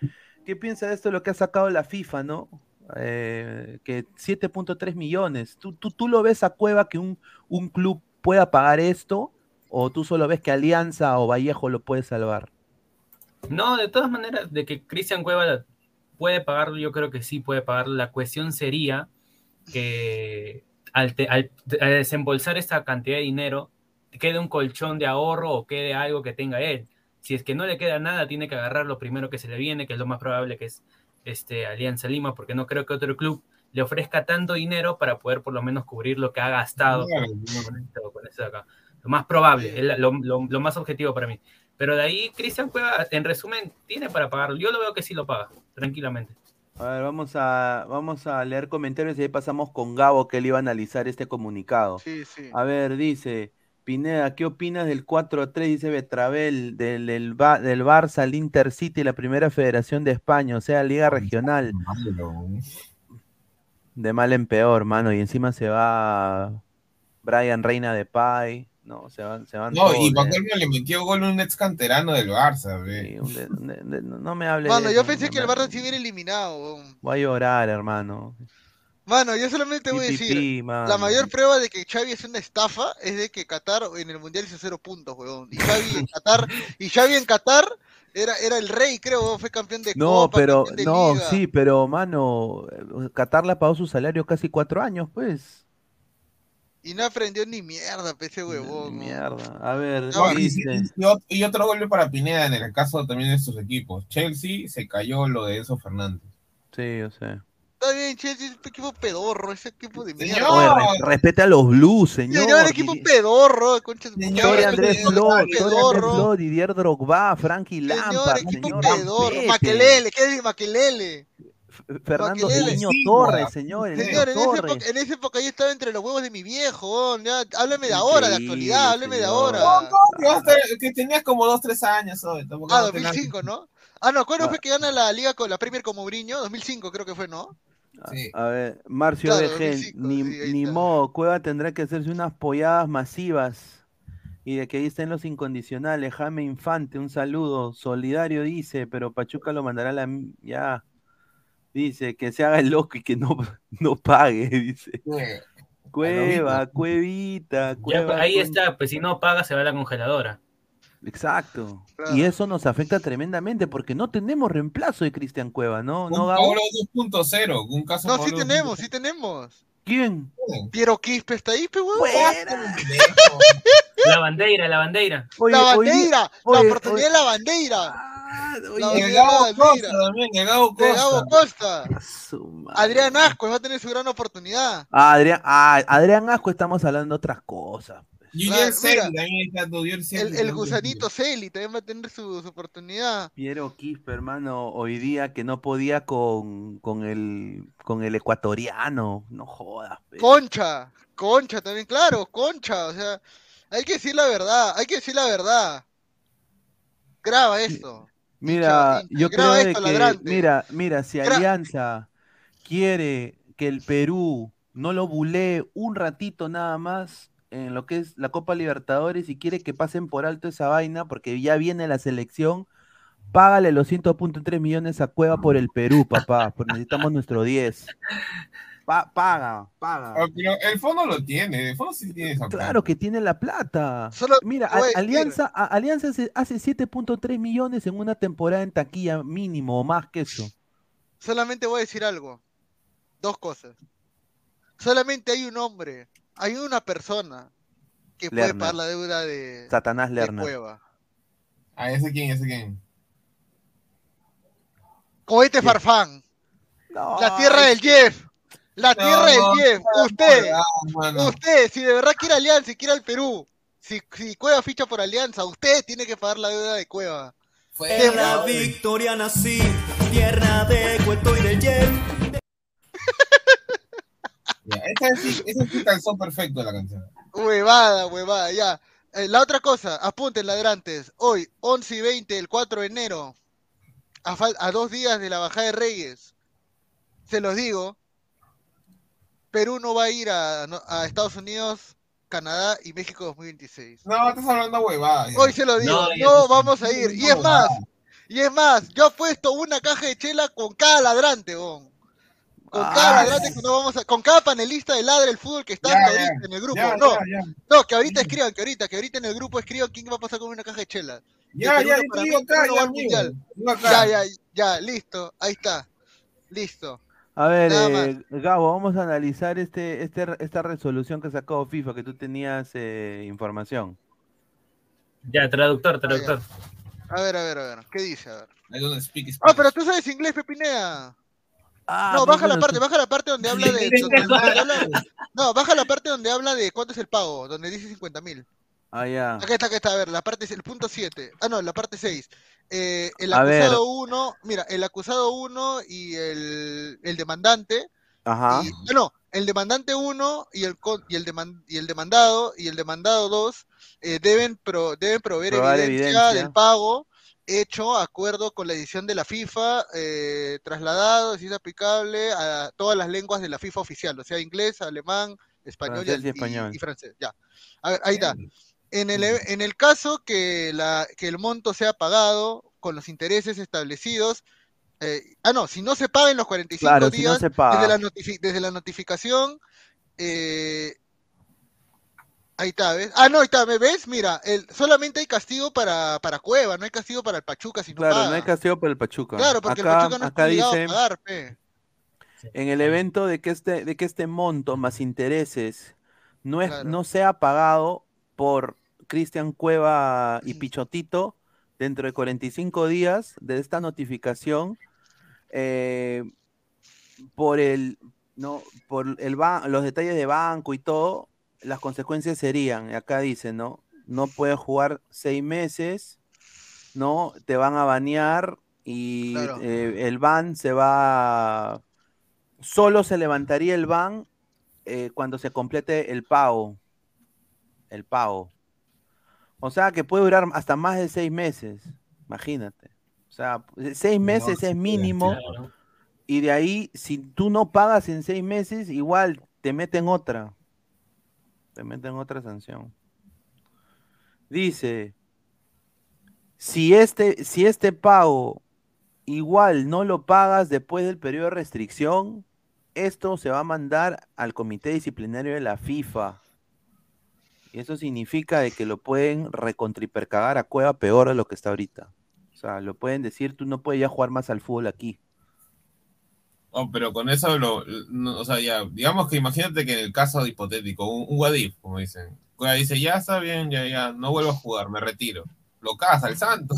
[SPEAKER 7] qué piensa de esto de lo que ha sacado la FIFA, no? Eh, que 7.3 millones. ¿Tú, tú, tú lo ves a Cueva que un, un club pueda pagar esto? ¿O tú solo ves que Alianza o Vallejo lo puede salvar?
[SPEAKER 10] No, de todas maneras, de que Cristian Cueva puede pagarlo, yo creo que sí puede pagarlo. La cuestión sería que al, te- al- al desembolsar esta cantidad de dinero, quede un colchón de ahorro o quede algo que tenga él. Si es que no le queda nada, tiene que agarrar lo primero que se le viene, que es lo más probable que es este, Alianza Lima, porque no creo que otro club le ofrezca tanto dinero para poder por lo menos cubrir lo que ha gastado con, con esto, con esto de acá. Lo más probable, lo más objetivo para mí. Pero de ahí, Cristian Cueva, en resumen, tiene para pagarlo. Yo lo veo que sí lo paga, tranquilamente.
[SPEAKER 7] A ver, vamos a, vamos a leer comentarios y ahí pasamos con Gabo que él iba a analizar este comunicado.
[SPEAKER 8] Sí, sí.
[SPEAKER 7] A ver, dice, Pineda, ¿qué opinas del 4-3? Dice Betravel, del, del, Ba- del Barça al Intercity, la primera federación de España, o sea, Liga Regional. De mal en peor, mano, y encima se va Brian Reina de Pai, no, se van, se van
[SPEAKER 9] No,
[SPEAKER 7] todos,
[SPEAKER 9] y
[SPEAKER 7] eh.
[SPEAKER 9] colmo le metió gol un ex canterano del Barça.
[SPEAKER 7] Sí, un de- un de- un de- no me hable
[SPEAKER 8] Mano,
[SPEAKER 7] de
[SPEAKER 8] yo
[SPEAKER 7] eso,
[SPEAKER 8] pensé
[SPEAKER 7] no
[SPEAKER 8] que el Barça se hubiera eliminado.
[SPEAKER 7] Voy a llorar, hermano.
[SPEAKER 8] Mano, yo solamente voy a decir, la mayor prueba de que Xavi es una estafa es de que Qatar en el Mundial hizo cero puntos, weón. Y Xavi en Qatar, y Xavi en Qatar era, era el rey, creo, weón, fue campeón de
[SPEAKER 7] No,
[SPEAKER 8] Copa,
[SPEAKER 7] pero,
[SPEAKER 8] campeón de
[SPEAKER 7] no,
[SPEAKER 8] Liga.
[SPEAKER 7] sí, pero, mano, Qatar le ha pagado su salario casi cuatro años, pues.
[SPEAKER 8] Y no aprendió ni mierda, pe, ese huevón.
[SPEAKER 7] Mierda. A ver,
[SPEAKER 8] No,
[SPEAKER 9] y, otro golpe para Pineda en el caso también de sus equipos. Chelsea se cayó lo de Enzo Fernández.
[SPEAKER 7] Sí, yo sé.
[SPEAKER 8] Está bien, Chelsea es un equipo pedorro, ese equipo de mierda.
[SPEAKER 9] Señor.
[SPEAKER 7] Oye, re- respete a los Blues, señor.
[SPEAKER 8] Señor, equipo pedorro, concha de
[SPEAKER 9] Señor.
[SPEAKER 7] Andrés
[SPEAKER 9] equipo
[SPEAKER 7] Flo, Historia Andrés
[SPEAKER 8] pedorro.
[SPEAKER 7] Flo, Didier Drogba, Frankie
[SPEAKER 8] Señor,
[SPEAKER 7] Lampard,
[SPEAKER 8] equipo
[SPEAKER 7] señor
[SPEAKER 8] pedorro. Maquelele, ¿qué dice Maquelele?
[SPEAKER 7] Fernando. Niño Torres, señor, el Niño
[SPEAKER 8] Señor, en esa,
[SPEAKER 7] Torres.
[SPEAKER 8] época, en esa época yo estaba entre los huevos de mi viejo. Ya, háblame de ahora, de actualidad, háblame de ahora.
[SPEAKER 9] A estar- Que tenías como 2, 3 años hoy. tampoco
[SPEAKER 8] Ah,
[SPEAKER 9] vas a tener-
[SPEAKER 8] 2005, ¿no? Ah, no, ¿cuándo
[SPEAKER 7] Ah.
[SPEAKER 8] fue que gana la liga con la Premier con Mourinho? 2005 creo que fue, ¿no?
[SPEAKER 9] Sí.
[SPEAKER 7] A ver, Marcio
[SPEAKER 8] Claro,
[SPEAKER 7] DG,
[SPEAKER 8] 2005,
[SPEAKER 7] ni,
[SPEAKER 8] sí,
[SPEAKER 7] ni modo, Cueva tendrá que hacerse unas polladas masivas. Y de que ahí estén los incondicionales. Jaime Infante, un saludo. Solidario dice, pero Pachuca lo mandará a la... Ya. Dice, que se haga el loco y que no, no pague, dice. Cueva, Cuevita,
[SPEAKER 10] Ya,
[SPEAKER 7] Cueva.
[SPEAKER 10] pues, ahí está, pues si no paga se va a la congeladora.
[SPEAKER 7] Exacto.
[SPEAKER 8] Claro.
[SPEAKER 7] Y eso nos afecta tremendamente porque no tenemos reemplazo de Cristian Cueva, ¿no? ¿No?
[SPEAKER 9] Paolo 2.0, un caso
[SPEAKER 8] No, sí tenemos, sí tenemos.
[SPEAKER 7] ¿Quién?
[SPEAKER 9] 2.0.
[SPEAKER 8] Piero Quispe está ahí, pe huevón.
[SPEAKER 7] ¡Fuera!
[SPEAKER 10] La bandera, la bandera.
[SPEAKER 7] Oye,
[SPEAKER 8] La bandera, la
[SPEAKER 7] oye,
[SPEAKER 8] oportunidad
[SPEAKER 7] oye-
[SPEAKER 8] de la bandera.
[SPEAKER 7] Oye,
[SPEAKER 9] Gabo. Costa también, el Gabo
[SPEAKER 8] De
[SPEAKER 9] Costa.
[SPEAKER 8] Gabo. Adrián Asco va a tener su gran oportunidad.
[SPEAKER 7] Ah, Adrián, ah, Adrián Asco, estamos hablando de otras cosas.
[SPEAKER 9] Julián
[SPEAKER 8] Claro,
[SPEAKER 9] Celi
[SPEAKER 8] mira.
[SPEAKER 9] también está tu Julián Celi
[SPEAKER 8] El, gusanito Celi también va a tener su, su oportunidad.
[SPEAKER 7] Piero Quispe, hermano, hoy día que no podía con, con el con el ecuatoriano, no jodas.
[SPEAKER 8] Concha, Concha también, claro, Concha. O sea, hay que decir la verdad, hay que decir la verdad. Graba esto.
[SPEAKER 7] Mira, yo creo
[SPEAKER 8] esto,
[SPEAKER 7] que,
[SPEAKER 8] ladrante.
[SPEAKER 7] mira, mira, si
[SPEAKER 8] Gra-
[SPEAKER 7] Alianza quiere que el Perú no lo bulee un ratito nada más en lo que es la Copa Libertadores y quiere que pasen por alto esa vaina porque ya viene la selección, págale los 100.3 millones a Cueva por el Perú, papá, porque necesitamos nuestro 10. Pa- paga, paga.
[SPEAKER 9] Ah, pero el fondo lo tiene, el fondo sí tiene esa
[SPEAKER 7] Claro que tiene la plata.
[SPEAKER 8] Solo
[SPEAKER 7] Mira,
[SPEAKER 8] a
[SPEAKER 7] Alianza, a- Alianza hace, hace 7.3 millones en una temporada en taquilla mínimo o más que eso.
[SPEAKER 8] Solamente voy a decir algo. Dos cosas. Solamente hay un hombre, hay una persona que puede pagar la deuda de,
[SPEAKER 7] Satanás
[SPEAKER 8] de
[SPEAKER 7] Lerner.
[SPEAKER 8] Cueva.
[SPEAKER 9] Ah, ese quién, ese quién.
[SPEAKER 8] Cohete Farfán,
[SPEAKER 7] No,
[SPEAKER 8] la tierra del Jeff. La
[SPEAKER 9] No,
[SPEAKER 8] tierra del Jeff.
[SPEAKER 9] no,
[SPEAKER 8] Usted, usted, si de verdad quiere Alianza y quiere al Perú, si, si Cueva ficha por Alianza, usted tiene que pagar la deuda de Cueva.
[SPEAKER 11] En la victoria nací, tierra de Cueto y del Yen.
[SPEAKER 9] Esa sí, esa sí calzó perfecto la canción.
[SPEAKER 8] Huevada, huevada, ya. Eh, la otra cosa, apunten ladrantes. Hoy, 11 y 20, el 4 de enero, a, a dos días de la bajada de Reyes, se los digo, Perú no va a ir a, no- a Estados Unidos, Canadá y México 2026.
[SPEAKER 9] No, estás hablando huevada.
[SPEAKER 8] Hoy se lo digo,
[SPEAKER 10] No,
[SPEAKER 8] vamos a ir. Y es más, y es más, yo he puesto una caja de chela con cada ladrante, bon. Con cada
[SPEAKER 7] Ah,
[SPEAKER 8] ladrante que no vamos a, con cada panelista de ladre el fútbol que está
[SPEAKER 9] Ya,
[SPEAKER 8] ahorita
[SPEAKER 9] ya,
[SPEAKER 8] en el grupo.
[SPEAKER 9] Ya,
[SPEAKER 8] no,
[SPEAKER 9] ya, ya.
[SPEAKER 8] no, que ahorita escriban, que ahorita, que ahorita en el grupo escriban quién va a pasar con una caja de chela.
[SPEAKER 9] Ya, ya,
[SPEAKER 8] no
[SPEAKER 9] acá. Ya,
[SPEAKER 8] ya, ya, listo, ahí está. Listo.
[SPEAKER 7] A ver, eh, Gabo, vamos a analizar este, este, esta resolución que sacó FIFA, que tú tenías eh, información.
[SPEAKER 10] Ya, traductor, traductor.
[SPEAKER 8] A ver, a ver, a ver, ¿qué dice? A ver.
[SPEAKER 9] I don't speak
[SPEAKER 8] Ah, pero tú sabes inglés, Pepinea.
[SPEAKER 7] Ah,
[SPEAKER 8] No, baja la parte, baja la parte donde habla de. donde- donde habla- no, baja la parte donde habla de cuánto es el pago, donde dice 50 mil.
[SPEAKER 7] Ah, ya.
[SPEAKER 8] Acá está, acá está, a ver, la parte, el punto 7. Ah, no, la parte 6. Eh, el acusado 1, mira, el acusado 1 y el, el demandante.
[SPEAKER 7] Ajá.
[SPEAKER 8] Y, ah, no, el demandante 1 y el, con- y, el deman- y el demandado y el demandado 2 eh, deben, pro- deben proveer
[SPEAKER 7] Probar
[SPEAKER 8] evidencia,
[SPEAKER 7] evidencia.
[SPEAKER 8] del pago hecho acuerdo con la edición de la FIFA, eh, trasladado, si es aplicable, a todas las lenguas de la FIFA oficial, o sea, inglés, alemán, español y,
[SPEAKER 7] Francés y español.
[SPEAKER 8] y francés. Ya. A ver, ahí está. En el, en el caso que, la, que el monto sea pagado con los intereses establecidos, eh, ah, no, si no se paga en los 45
[SPEAKER 7] Claro, si no
[SPEAKER 8] días
[SPEAKER 7] se paga.
[SPEAKER 8] Desde, la notifi- desde la notificación, eh, ahí está, ¿ves? Ah, no, ahí está, ¿me ves? Mira, el, solamente hay castigo para, para Cueva, no hay castigo para el Pachuca si no
[SPEAKER 7] Claro,
[SPEAKER 8] paga.
[SPEAKER 7] no hay castigo por el Pachuca.
[SPEAKER 8] Claro, porque
[SPEAKER 7] acá,
[SPEAKER 8] el Pachuca no
[SPEAKER 7] acá
[SPEAKER 8] está obligado
[SPEAKER 7] dice,
[SPEAKER 8] a pagar, pe.
[SPEAKER 7] en el evento de que este, de que este monto más intereses no, es,
[SPEAKER 8] Claro.
[SPEAKER 7] no sea pagado por Cristian Cueva y Pichotito dentro de 45 días de esta notificación eh, por el no por el los detalles de banco y todo las consecuencias serían acá dice no no puedes jugar seis meses no te van a banear y
[SPEAKER 8] Claro.
[SPEAKER 7] eh, el ban se va solo se levantaría el ban eh, cuando se complete el pago el pago o sea que puede durar hasta más de seis meses imagínate o sea seis meses es mínimo
[SPEAKER 10] Claro.
[SPEAKER 7] y de ahí, si tú no pagas en seis meses, igual te meten otra. Te meten otra sanción. Dice, si este, si este pago igual no lo pagas después del periodo de restricción, esto se va a mandar al comité disciplinario de la FIFA. Y eso significa de que lo pueden recontripercagar a Cueva peor de lo que está ahorita. O sea, lo pueden decir, tú no puedes ya jugar más al fútbol aquí.
[SPEAKER 9] Oh, pero con eso, lo, no, o sea, ya, digamos que imagínate que en el caso hipotético, un, un como dicen, Cueva dice, ya está bien, ya, ya, no vuelvo a jugar, me retiro. Lo casa el santo.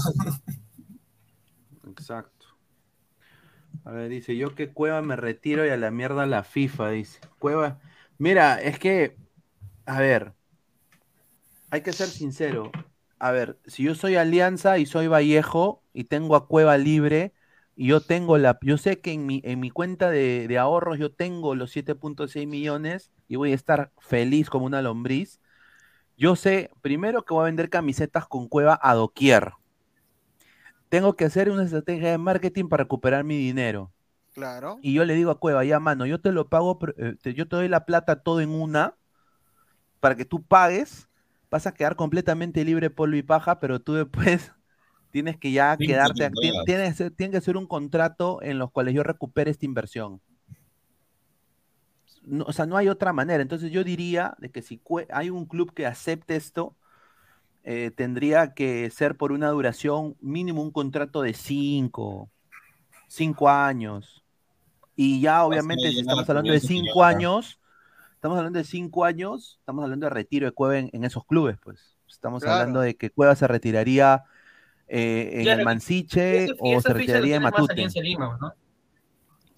[SPEAKER 7] Exacto. A ver, dice, yo que Cueva me retiro y a la mierda la FIFA, dice. Cueva, mira, es que, a ver, hay que ser sincero. A ver, si yo soy Alianza y soy Vallejo y tengo a Cueva libre y yo tengo la, yo sé que en mi, en mi cuenta de, de ahorros yo tengo los 7.6 millones y voy a estar feliz como una lombriz. Yo sé, primero que voy a vender camisetas con Cueva a doquier tengo que hacer una estrategia de marketing para recuperar mi dinero.
[SPEAKER 8] Claro.
[SPEAKER 7] Y yo le digo a Cueva, ya mano, yo te lo pago, eh, yo te doy la plata todo en una para que tú pagues, vas a quedar completamente libre polvo y paja, pero tú después tienes que ya quedarte, tien-
[SPEAKER 9] temporadas.
[SPEAKER 7] tienes, que ser- tiene que ser un contrato en los cuales yo recupere esta inversión. No, o sea, no hay otra manera. Entonces yo diría de que si hay un club que acepte esto, eh, tendría que ser por una duración mínimo un contrato de cinco, cinco años. Y ya obviamente si estamos hablando de
[SPEAKER 9] tener su
[SPEAKER 7] cinco
[SPEAKER 9] llegada.
[SPEAKER 7] años, estamos hablando de cinco años, estamos hablando de retiro de Cueva en, en esos clubes, pues. Estamos
[SPEAKER 8] Claro.
[SPEAKER 7] hablando de que Cueva se retiraría eh, en
[SPEAKER 10] Claro,
[SPEAKER 7] el Mansiche o se retiraría en Matute.
[SPEAKER 10] Alianza Lima, ¿no?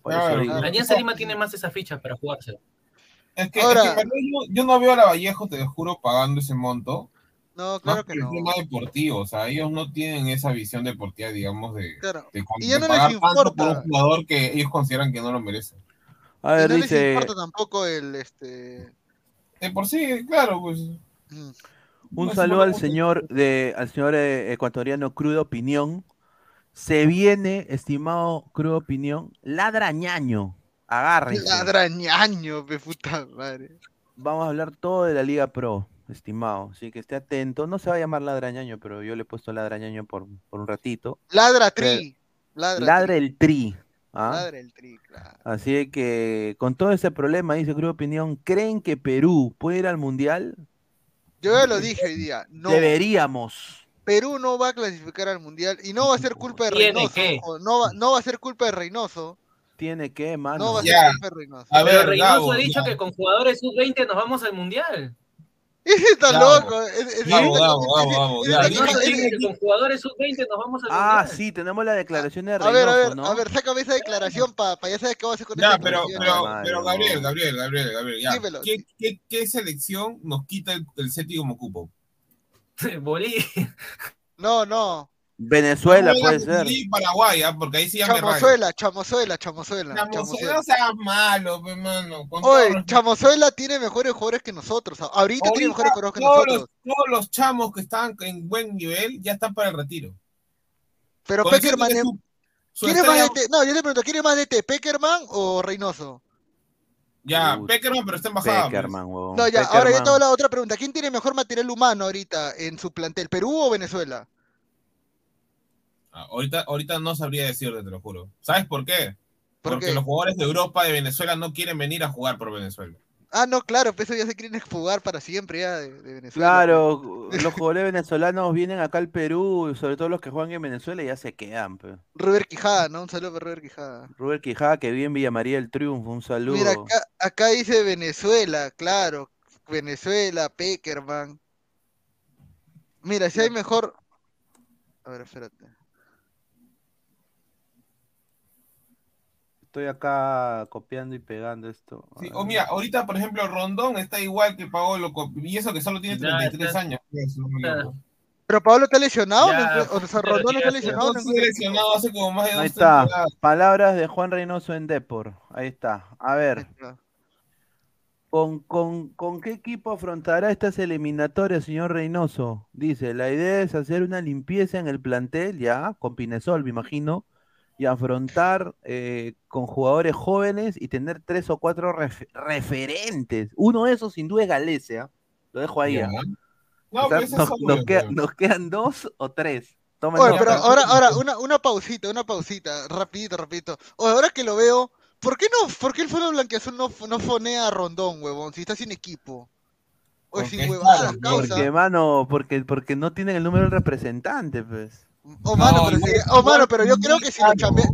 [SPEAKER 7] Por eso
[SPEAKER 9] Claro,
[SPEAKER 7] digo.
[SPEAKER 9] claro.
[SPEAKER 10] Alianza Lima tiene más esa ficha para jugársela.
[SPEAKER 9] Es que,
[SPEAKER 8] Ahora-
[SPEAKER 9] es yo, yo no veo a la Vallejo, te lo juro, pagando ese monto.
[SPEAKER 8] No, claro
[SPEAKER 9] más
[SPEAKER 8] que no.
[SPEAKER 9] el tema deportivo. O sea, ellos no tienen esa visión deportiva, digamos, de,
[SPEAKER 8] Claro.
[SPEAKER 9] de,
[SPEAKER 8] Y ya
[SPEAKER 9] de
[SPEAKER 8] no les
[SPEAKER 9] pagar tanto por un jugador que ellos consideran que no lo merece.
[SPEAKER 7] A ver,
[SPEAKER 8] no les
[SPEAKER 7] dice,
[SPEAKER 8] importa tampoco el este.
[SPEAKER 9] De por sí, claro, pues.
[SPEAKER 8] mm,
[SPEAKER 7] un
[SPEAKER 9] no,
[SPEAKER 7] saludo al
[SPEAKER 9] no,
[SPEAKER 7] señor de, al señor eh, ecuatoriano Crudo Opinión. Se viene, estimado Crudo Opinión, ladrañaño. Agárrense.
[SPEAKER 8] Ladrañaño, pe puta madre.
[SPEAKER 7] Vamos a hablar todo de la Liga Pro, estimado. Así que esté atento. No se va a llamar ladrañaño, pero yo le he puesto ladrañaño por, por un ratito.
[SPEAKER 8] Ladra tri. Ladra,
[SPEAKER 7] Ladra
[SPEAKER 8] tri.
[SPEAKER 7] el tri. ¿Ah?
[SPEAKER 8] Ladra el tri, claro.
[SPEAKER 7] Así que con todo ese problema, dice Crudo Opinión, ¿creen que Perú puede ir al Mundial?
[SPEAKER 8] Yo ya lo dije hoy día. No.
[SPEAKER 7] Deberíamos.
[SPEAKER 8] Perú no va a clasificar al mundial y no va a ser culpa de
[SPEAKER 10] ¿Tiene
[SPEAKER 8] Reynoso.
[SPEAKER 10] que?
[SPEAKER 8] No va, no va a ser culpa de Reynoso.
[SPEAKER 7] Tiene que, mano.
[SPEAKER 8] No va a ser culpa de Reynoso.
[SPEAKER 9] A
[SPEAKER 10] Pero
[SPEAKER 9] ver,
[SPEAKER 10] Reynoso
[SPEAKER 9] Gabo,
[SPEAKER 10] ha dicho
[SPEAKER 9] ya.
[SPEAKER 10] que con jugadores sub-20 nos vamos al mundial.
[SPEAKER 8] Está loco. es- es-
[SPEAKER 9] quién-
[SPEAKER 10] dice
[SPEAKER 8] ese-
[SPEAKER 10] que con jugadores sub-20 nos vamos al
[SPEAKER 7] Ah, sí, tenemos la declaración de
[SPEAKER 8] A
[SPEAKER 7] Reynoso,
[SPEAKER 8] ver, a ver,
[SPEAKER 7] ¿no?
[SPEAKER 8] a ver, sácame esa declaración para ya sabes qué va a hacer con
[SPEAKER 9] Ya,
[SPEAKER 8] esa
[SPEAKER 9] pero, pero, pero. Gabriel, Gabriel, Gabriel, Gabriel, ya.
[SPEAKER 8] Dímelo.
[SPEAKER 9] ¿Qué, qué, qué selección nos quita el, el séptimo cupo?
[SPEAKER 10] Bolivia.
[SPEAKER 8] No, no.
[SPEAKER 7] Venezuela
[SPEAKER 9] No,
[SPEAKER 7] puede ser.
[SPEAKER 9] Paraguay, ¿ah? porque ahí sí ya me.
[SPEAKER 8] Chamozuela, Chamozuela, Chamozuela.
[SPEAKER 9] Chamozuela,
[SPEAKER 8] Chamozuela.
[SPEAKER 9] no seas malo, pe, mano. Con todos
[SPEAKER 8] Oye,
[SPEAKER 9] los-
[SPEAKER 8] Chamozuela tiene mejores jugadores que nosotros. Ahorita, tiene mejores jugadores que
[SPEAKER 9] todos,
[SPEAKER 8] nosotros.
[SPEAKER 9] los, todos los chamos que están en buen nivel ya están para el retiro.
[SPEAKER 8] Pero
[SPEAKER 9] Con
[SPEAKER 8] Peckerman es-
[SPEAKER 9] su- su.
[SPEAKER 8] No, yo te pregunto, ¿quién es más de T? ¿Peckerman o Reynoso?
[SPEAKER 9] Ya. Peckerman, pero está en bajada. pues.
[SPEAKER 7] Peckerman, huevón.
[SPEAKER 8] No, ya, ahora yo
[SPEAKER 7] Peckerman.
[SPEAKER 8] te hago la otra pregunta. ¿Quién tiene mejor material humano ahorita en su plantel, Perú o Venezuela?
[SPEAKER 9] Ah, ahorita, ahorita no sabría decirte, te lo juro. ¿Sabes por qué?
[SPEAKER 8] ¿Por
[SPEAKER 9] Porque
[SPEAKER 8] qué?
[SPEAKER 9] los jugadores de Europa, de Venezuela, no quieren venir a jugar por Venezuela.
[SPEAKER 8] Ah, no, claro, pues eso ya se quieren jugar para siempre ya de, de Venezuela.
[SPEAKER 7] Claro, los jugadores venezolanos vienen acá al Perú, sobre todo los que juegan en Venezuela, y ya se quedan. pe.
[SPEAKER 8] Robert Quijada, ¿no? Un saludo para Robert Quijada.
[SPEAKER 7] Rubén Quijada, que vive en Villa María del Triunfo, un saludo.
[SPEAKER 8] Mira, acá, acá dice Venezuela, claro. Venezuela, Peckerman. Mira, si hay mejor. A ver, espérate.
[SPEAKER 7] Estoy acá copiando y pegando esto.
[SPEAKER 9] Sí, o mira, ahorita, por ejemplo, Rondón está igual que Paolo, y eso que solo tiene
[SPEAKER 10] Ya,
[SPEAKER 9] 33
[SPEAKER 10] está-
[SPEAKER 9] años. pues, si no me equivoco.
[SPEAKER 8] Pero Pablo está lesionado,
[SPEAKER 10] Ya,
[SPEAKER 8] o sea, Rondón está lesionado.
[SPEAKER 9] No
[SPEAKER 8] encuentro-
[SPEAKER 9] lesionado hace como más de dos
[SPEAKER 7] Ahí está.
[SPEAKER 9] temporadas.
[SPEAKER 7] Palabras de Juan Reynoso en Depor. Ahí está. A ver. ¿Con, con, con qué equipo afrontará estas eliminatorias, señor Reynoso? Dice, la idea es hacer una limpieza en el plantel, ya, con Pinesol, me imagino, y afrontar eh, con jugadores jóvenes y tener tres o cuatro ref- referentes. Uno de esos sin duda es Galecia. Lo dejo ahí. ¿ah?
[SPEAKER 9] No,
[SPEAKER 7] O sea,
[SPEAKER 9] pues eso
[SPEAKER 7] nos, queda- quedan dos o tres. Tomen
[SPEAKER 8] Oye, pero ahora, ahora, una, una pausita, una pausita, rapidito, rapidito. Oye, ahora que lo veo, ¿por qué no, por qué el Foro Blanquiazul no, no fonea a Rondón, huevón, si está sin equipo? Oye,
[SPEAKER 9] Porque
[SPEAKER 8] sin huevadas, causa.
[SPEAKER 7] Porque, mano, porque, porque no tienen el número del representante, pues.
[SPEAKER 8] Oh, mano,
[SPEAKER 9] No,
[SPEAKER 8] pero, oh, mano, yo creo que si lo,
[SPEAKER 9] caro.
[SPEAKER 8] chambe-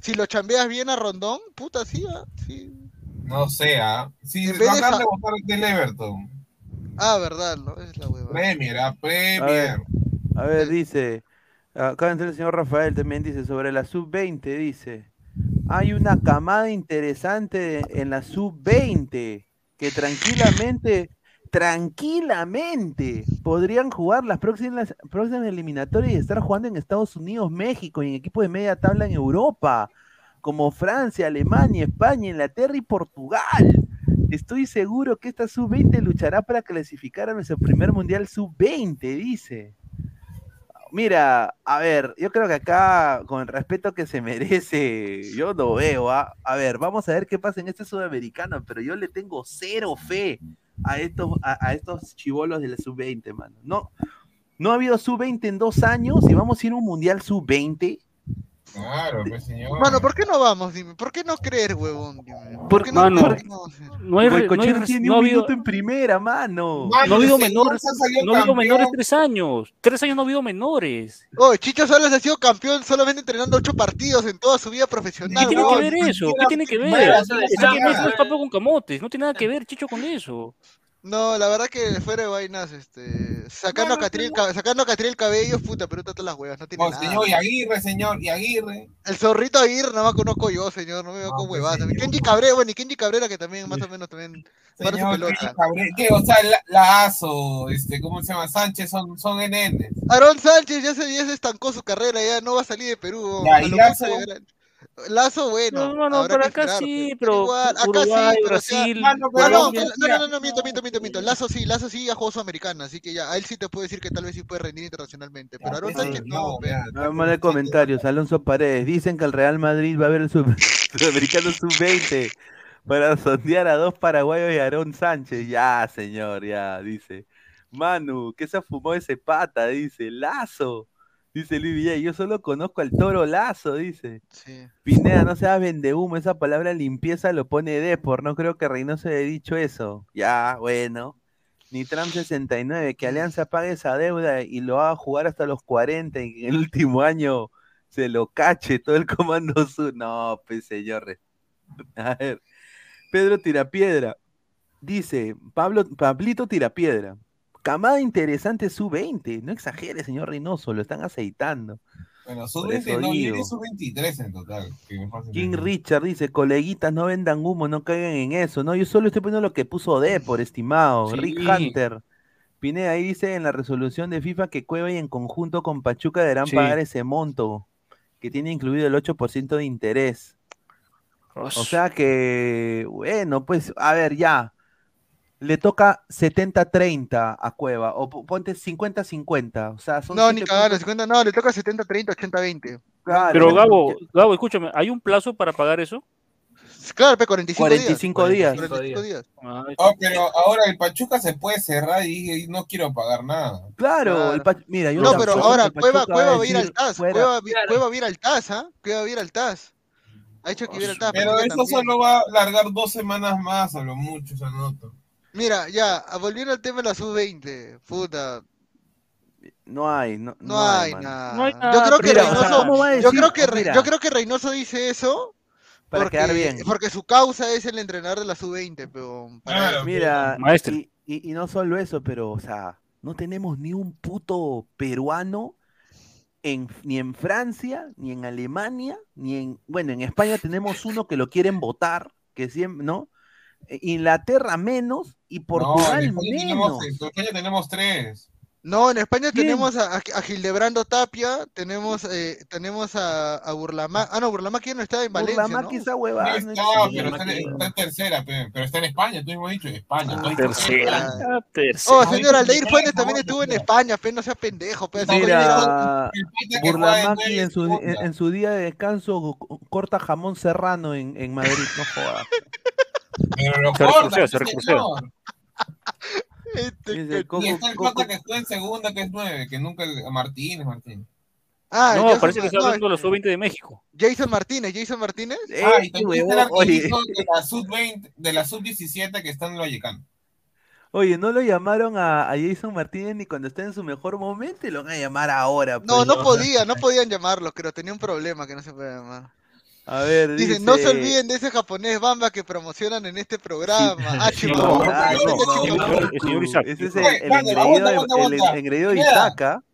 [SPEAKER 8] si lo chambeas bien a Rondón, puta, sí, ah, sí.
[SPEAKER 9] No sé, ¿ah? Sí,
[SPEAKER 8] En
[SPEAKER 9] lo
[SPEAKER 8] vez de
[SPEAKER 9] acaban
[SPEAKER 8] Ja-
[SPEAKER 9] votar del Everton.
[SPEAKER 8] Ah, verdad, ¿no? Es la hueva.
[SPEAKER 9] Premier, ¿ah?
[SPEAKER 7] A
[SPEAKER 9] Premier.
[SPEAKER 7] ver, a ver, dice, acá entra el señor Rafael también dice, sobre la sub-20, dice, hay una camada interesante en la sub-20 que tranquilamente, tranquilamente podrían jugar las próximas, próximas eliminatorias y estar jugando en Estados Unidos, México y en equipos de media tabla en Europa, como Francia, Alemania, España, Inglaterra y Portugal. Estoy seguro que esta sub-20 luchará para clasificar a nuestro primer mundial sub-20, dice. Mira, a ver, yo creo que acá, con el respeto que se merece, yo lo veo, ¿ah? A ver, vamos a ver qué pasa en este sudamericano, pero yo le tengo cero fe a estos, a, estos chivolos de la sub-20, mano. No, no ha habido sub-20 en dos años y vamos a ir a un mundial sub-20.
[SPEAKER 9] Claro, pues señor.
[SPEAKER 8] Mano, ¿por qué no vamos? Dime, ¿por qué no creer, huevón? Dime. ¿Por
[SPEAKER 7] Por-
[SPEAKER 8] qué no,
[SPEAKER 7] mano,
[SPEAKER 8] por qué no
[SPEAKER 12] hay, re- no hay
[SPEAKER 7] tiene
[SPEAKER 12] no ha
[SPEAKER 7] un
[SPEAKER 12] habido,
[SPEAKER 7] minuto en primera, mano.
[SPEAKER 12] no ha habido menores, no ha habido menores tres años. Tres años no ha habido menores.
[SPEAKER 8] Oh, Chicho Salas ha sido campeón solamente entrenando ocho partidos en toda su vida profesional.
[SPEAKER 12] ¿Qué tiene que ver eso? ¿Qué tiene que ver? Está que con camotes. No tiene nada que ver, Chicho, con eso.
[SPEAKER 8] No, la verdad que fuera de vainas, este, sacando,
[SPEAKER 9] Bueno,
[SPEAKER 8] a Catriel, Ca- sacando a Catriel Cabello, puta, pero todas las huevas, no tiene
[SPEAKER 9] Oh,
[SPEAKER 8] nada.
[SPEAKER 9] señor, y Aguirre, señor, y Aguirre.
[SPEAKER 8] El zorrito Aguirre nada más conozco yo, señor, no me veo
[SPEAKER 9] No,
[SPEAKER 8] con
[SPEAKER 9] pues,
[SPEAKER 8] huevadas.
[SPEAKER 9] señor.
[SPEAKER 8] Kenji Cabrera, bueno, y Kenji Cabrera que también más o menos también para su
[SPEAKER 9] Señor,
[SPEAKER 8] pelota.
[SPEAKER 9] ¿qué? O sea, la, Lazo, este, ¿cómo se llama? Sánchez son, son NN.
[SPEAKER 8] Aaron Sánchez ya se, ya se estancó su carrera, ya no va a salir de Perú.
[SPEAKER 9] Ya. Lazo,
[SPEAKER 8] bueno.
[SPEAKER 12] No, no, no,
[SPEAKER 8] que
[SPEAKER 12] acá
[SPEAKER 8] esperar,
[SPEAKER 12] sí, pero
[SPEAKER 8] igual, acá
[SPEAKER 12] Uruguay,
[SPEAKER 8] sí, pero o sea-
[SPEAKER 12] Brasil,
[SPEAKER 9] Mano,
[SPEAKER 8] No, no, no, no, no, no, miento, miento, miento, miento. Lazo sí, Lazo sí ya jugó Sudamericana, así que ya, a él sí te puedo decir que tal vez sí puede rendir internacionalmente. Pero Aaron Sánchez no,
[SPEAKER 9] no.
[SPEAKER 7] Vamos a comentarios. Alonso Paredes. Dicen que el Real Madrid va a ver el sub- sudamericano sub-20 para sondear a dos paraguayos y a Aarón Sánchez. Ya, señor, ya, dice. Manu, ¿qué se fumó ese pata? Dice. Lazo. Dice Luis Villay, yo solo conozco al toro Lazo, dice.
[SPEAKER 8] Sí.
[SPEAKER 7] Pineda, no seas vendehumo, esa palabra limpieza lo pone Depor, no creo que Reynoso haya dicho eso. Ya, bueno. Nitram 69, que Alianza pague esa deuda y lo haga jugar hasta los 40 y en el último año se lo cache todo el comando sur. No, pues señor. A ver. Pedro Tirapiedra. Dice, Pablo, Pablito Tirapiedra. Camada interesante su 20. No exagere, señor Reynoso, lo están aceitando.
[SPEAKER 9] Bueno,
[SPEAKER 7] Por
[SPEAKER 9] sub
[SPEAKER 7] eso
[SPEAKER 9] 20, no,
[SPEAKER 7] digo.
[SPEAKER 9] tiene sub 23 en total.
[SPEAKER 7] King Richard dice, coleguitas, no vendan humo, no caigan en eso. No, yo solo estoy poniendo lo que puso D por estimado.
[SPEAKER 12] Sí.
[SPEAKER 7] Rick Hunter. Pineda ahí dice en la resolución de FIFA que Cueva y en conjunto con Pachuca deberán
[SPEAKER 12] Sí.
[SPEAKER 7] pagar ese monto, que tiene incluido el 8% de interés. O sea que, bueno, pues, a ver, ya. Le toca 70-30 a Cueva, o po- ponte 50-50. O sea, son
[SPEAKER 8] No, ni
[SPEAKER 7] puntos.
[SPEAKER 8] 50, no, le toca 70-30, 80-20.
[SPEAKER 7] Claro,
[SPEAKER 12] Pero Gabo, Gabo, escúchame, ¿hay un plazo para pagar eso?
[SPEAKER 8] Claro, pe, 45,
[SPEAKER 7] 45 días.
[SPEAKER 8] 45 días.
[SPEAKER 12] Ah,
[SPEAKER 9] Oh, pero ahora el Pachuca se puede cerrar y, y no quiero pagar nada.
[SPEAKER 7] Claro,
[SPEAKER 8] Claro.
[SPEAKER 7] el Pach- mira, yo
[SPEAKER 8] No, pero ahora Cueva,
[SPEAKER 7] Pachuca
[SPEAKER 8] Cueva
[SPEAKER 7] va
[SPEAKER 8] a ir al TAS. Cueva, Cueva va a ir al TAS, ¿ah? Cueva va a ir al TAS. Ha hecho que al TAS.
[SPEAKER 9] Pero
[SPEAKER 8] Pachuca
[SPEAKER 9] eso
[SPEAKER 8] también.
[SPEAKER 9] solo va a largar dos semanas más, a lo mucho, esa nota.
[SPEAKER 8] Mira, ya, a- volviendo al tema de la sub-20, puta,
[SPEAKER 7] No hay, no,
[SPEAKER 8] no,
[SPEAKER 7] no
[SPEAKER 8] hay nada.
[SPEAKER 12] No hay
[SPEAKER 8] Yo creo que
[SPEAKER 7] Mira, o sea,
[SPEAKER 8] Reynoso,
[SPEAKER 7] ¿cómo va a
[SPEAKER 8] yo
[SPEAKER 7] decir?
[SPEAKER 8] creo que, Re-
[SPEAKER 7] Mira,
[SPEAKER 8] yo creo que Reynoso dice eso
[SPEAKER 7] para
[SPEAKER 8] porque,
[SPEAKER 7] quedar bien.
[SPEAKER 8] porque su causa es el entrenador de la sub-20, pero para.
[SPEAKER 7] Mira,
[SPEAKER 12] Maestro.
[SPEAKER 7] y, y, y no solo eso, pero, o sea, no tenemos ni un puto peruano en, ni en Francia, ni en Alemania, ni en, bueno, en España tenemos uno que lo quieren votar, que siempre, ¿no? Eh, Inglaterra menos y
[SPEAKER 9] No,
[SPEAKER 7] Portugal
[SPEAKER 9] en España
[SPEAKER 7] menos.
[SPEAKER 9] tenemos, en España tenemos tres.
[SPEAKER 8] No, en España
[SPEAKER 7] ¿Quién?
[SPEAKER 8] tenemos a, a, Gildebrando Tapia, tenemos, eh, tenemos a, a Burlamac. Ah, no, Burlamac ya no está en Valencia,
[SPEAKER 7] Burlamac
[SPEAKER 8] ¿no?
[SPEAKER 7] esa huevada. No
[SPEAKER 9] está,
[SPEAKER 7] existe.
[SPEAKER 9] pero está, en- está en tercera, pe, pero está en España, tú mismo has dicho, España. tú has dicho
[SPEAKER 12] Tercera.
[SPEAKER 9] España.
[SPEAKER 12] Ah, tercera.
[SPEAKER 8] Oh, señor Aldair Fuentes también estuvo en España, pe, no sea pendejo, pe.
[SPEAKER 7] Mira,
[SPEAKER 9] juega en
[SPEAKER 7] en su, en, en su día de descanso co- corta jamón serrano en, en Madrid, no jodas.
[SPEAKER 9] Pero lo
[SPEAKER 12] Se
[SPEAKER 9] corta,
[SPEAKER 12] se
[SPEAKER 9] señor.
[SPEAKER 8] Este
[SPEAKER 7] Coco-
[SPEAKER 9] Y está el pata que juega en segunda, que es nueve, que nunca Martínez, Martínez.
[SPEAKER 8] Ah,
[SPEAKER 12] No,
[SPEAKER 8] Jason,
[SPEAKER 12] parece que está hablando de los sub-20 de México.
[SPEAKER 8] Jason Martínez, Jason Martínez.
[SPEAKER 9] Ah, y también está el
[SPEAKER 7] oye,
[SPEAKER 9] de la sub-20, de la sub-17 que está en el Vallecano.
[SPEAKER 7] oye, no lo llamaron a, a Jason Martínez ni cuando está en su mejor momento y lo van a llamar ahora.
[SPEAKER 8] No,
[SPEAKER 7] pues.
[SPEAKER 8] no podía, no podían llamarlo, creo, tenía un problema que no se puede llamar.
[SPEAKER 7] A ver, dice...
[SPEAKER 8] Dicen, no se olviden de ese japonés Bamba que promocionan en este programa. Ah,
[SPEAKER 7] Sí,
[SPEAKER 8] chico,
[SPEAKER 7] no,
[SPEAKER 8] no,
[SPEAKER 7] ah,
[SPEAKER 8] no.
[SPEAKER 7] Ese es el, el engreído
[SPEAKER 9] aguanta,
[SPEAKER 7] de,
[SPEAKER 9] aguanta,
[SPEAKER 7] el
[SPEAKER 9] aguanta.
[SPEAKER 7] engreído de
[SPEAKER 9] Mira.
[SPEAKER 7] Isaac, ¿ah?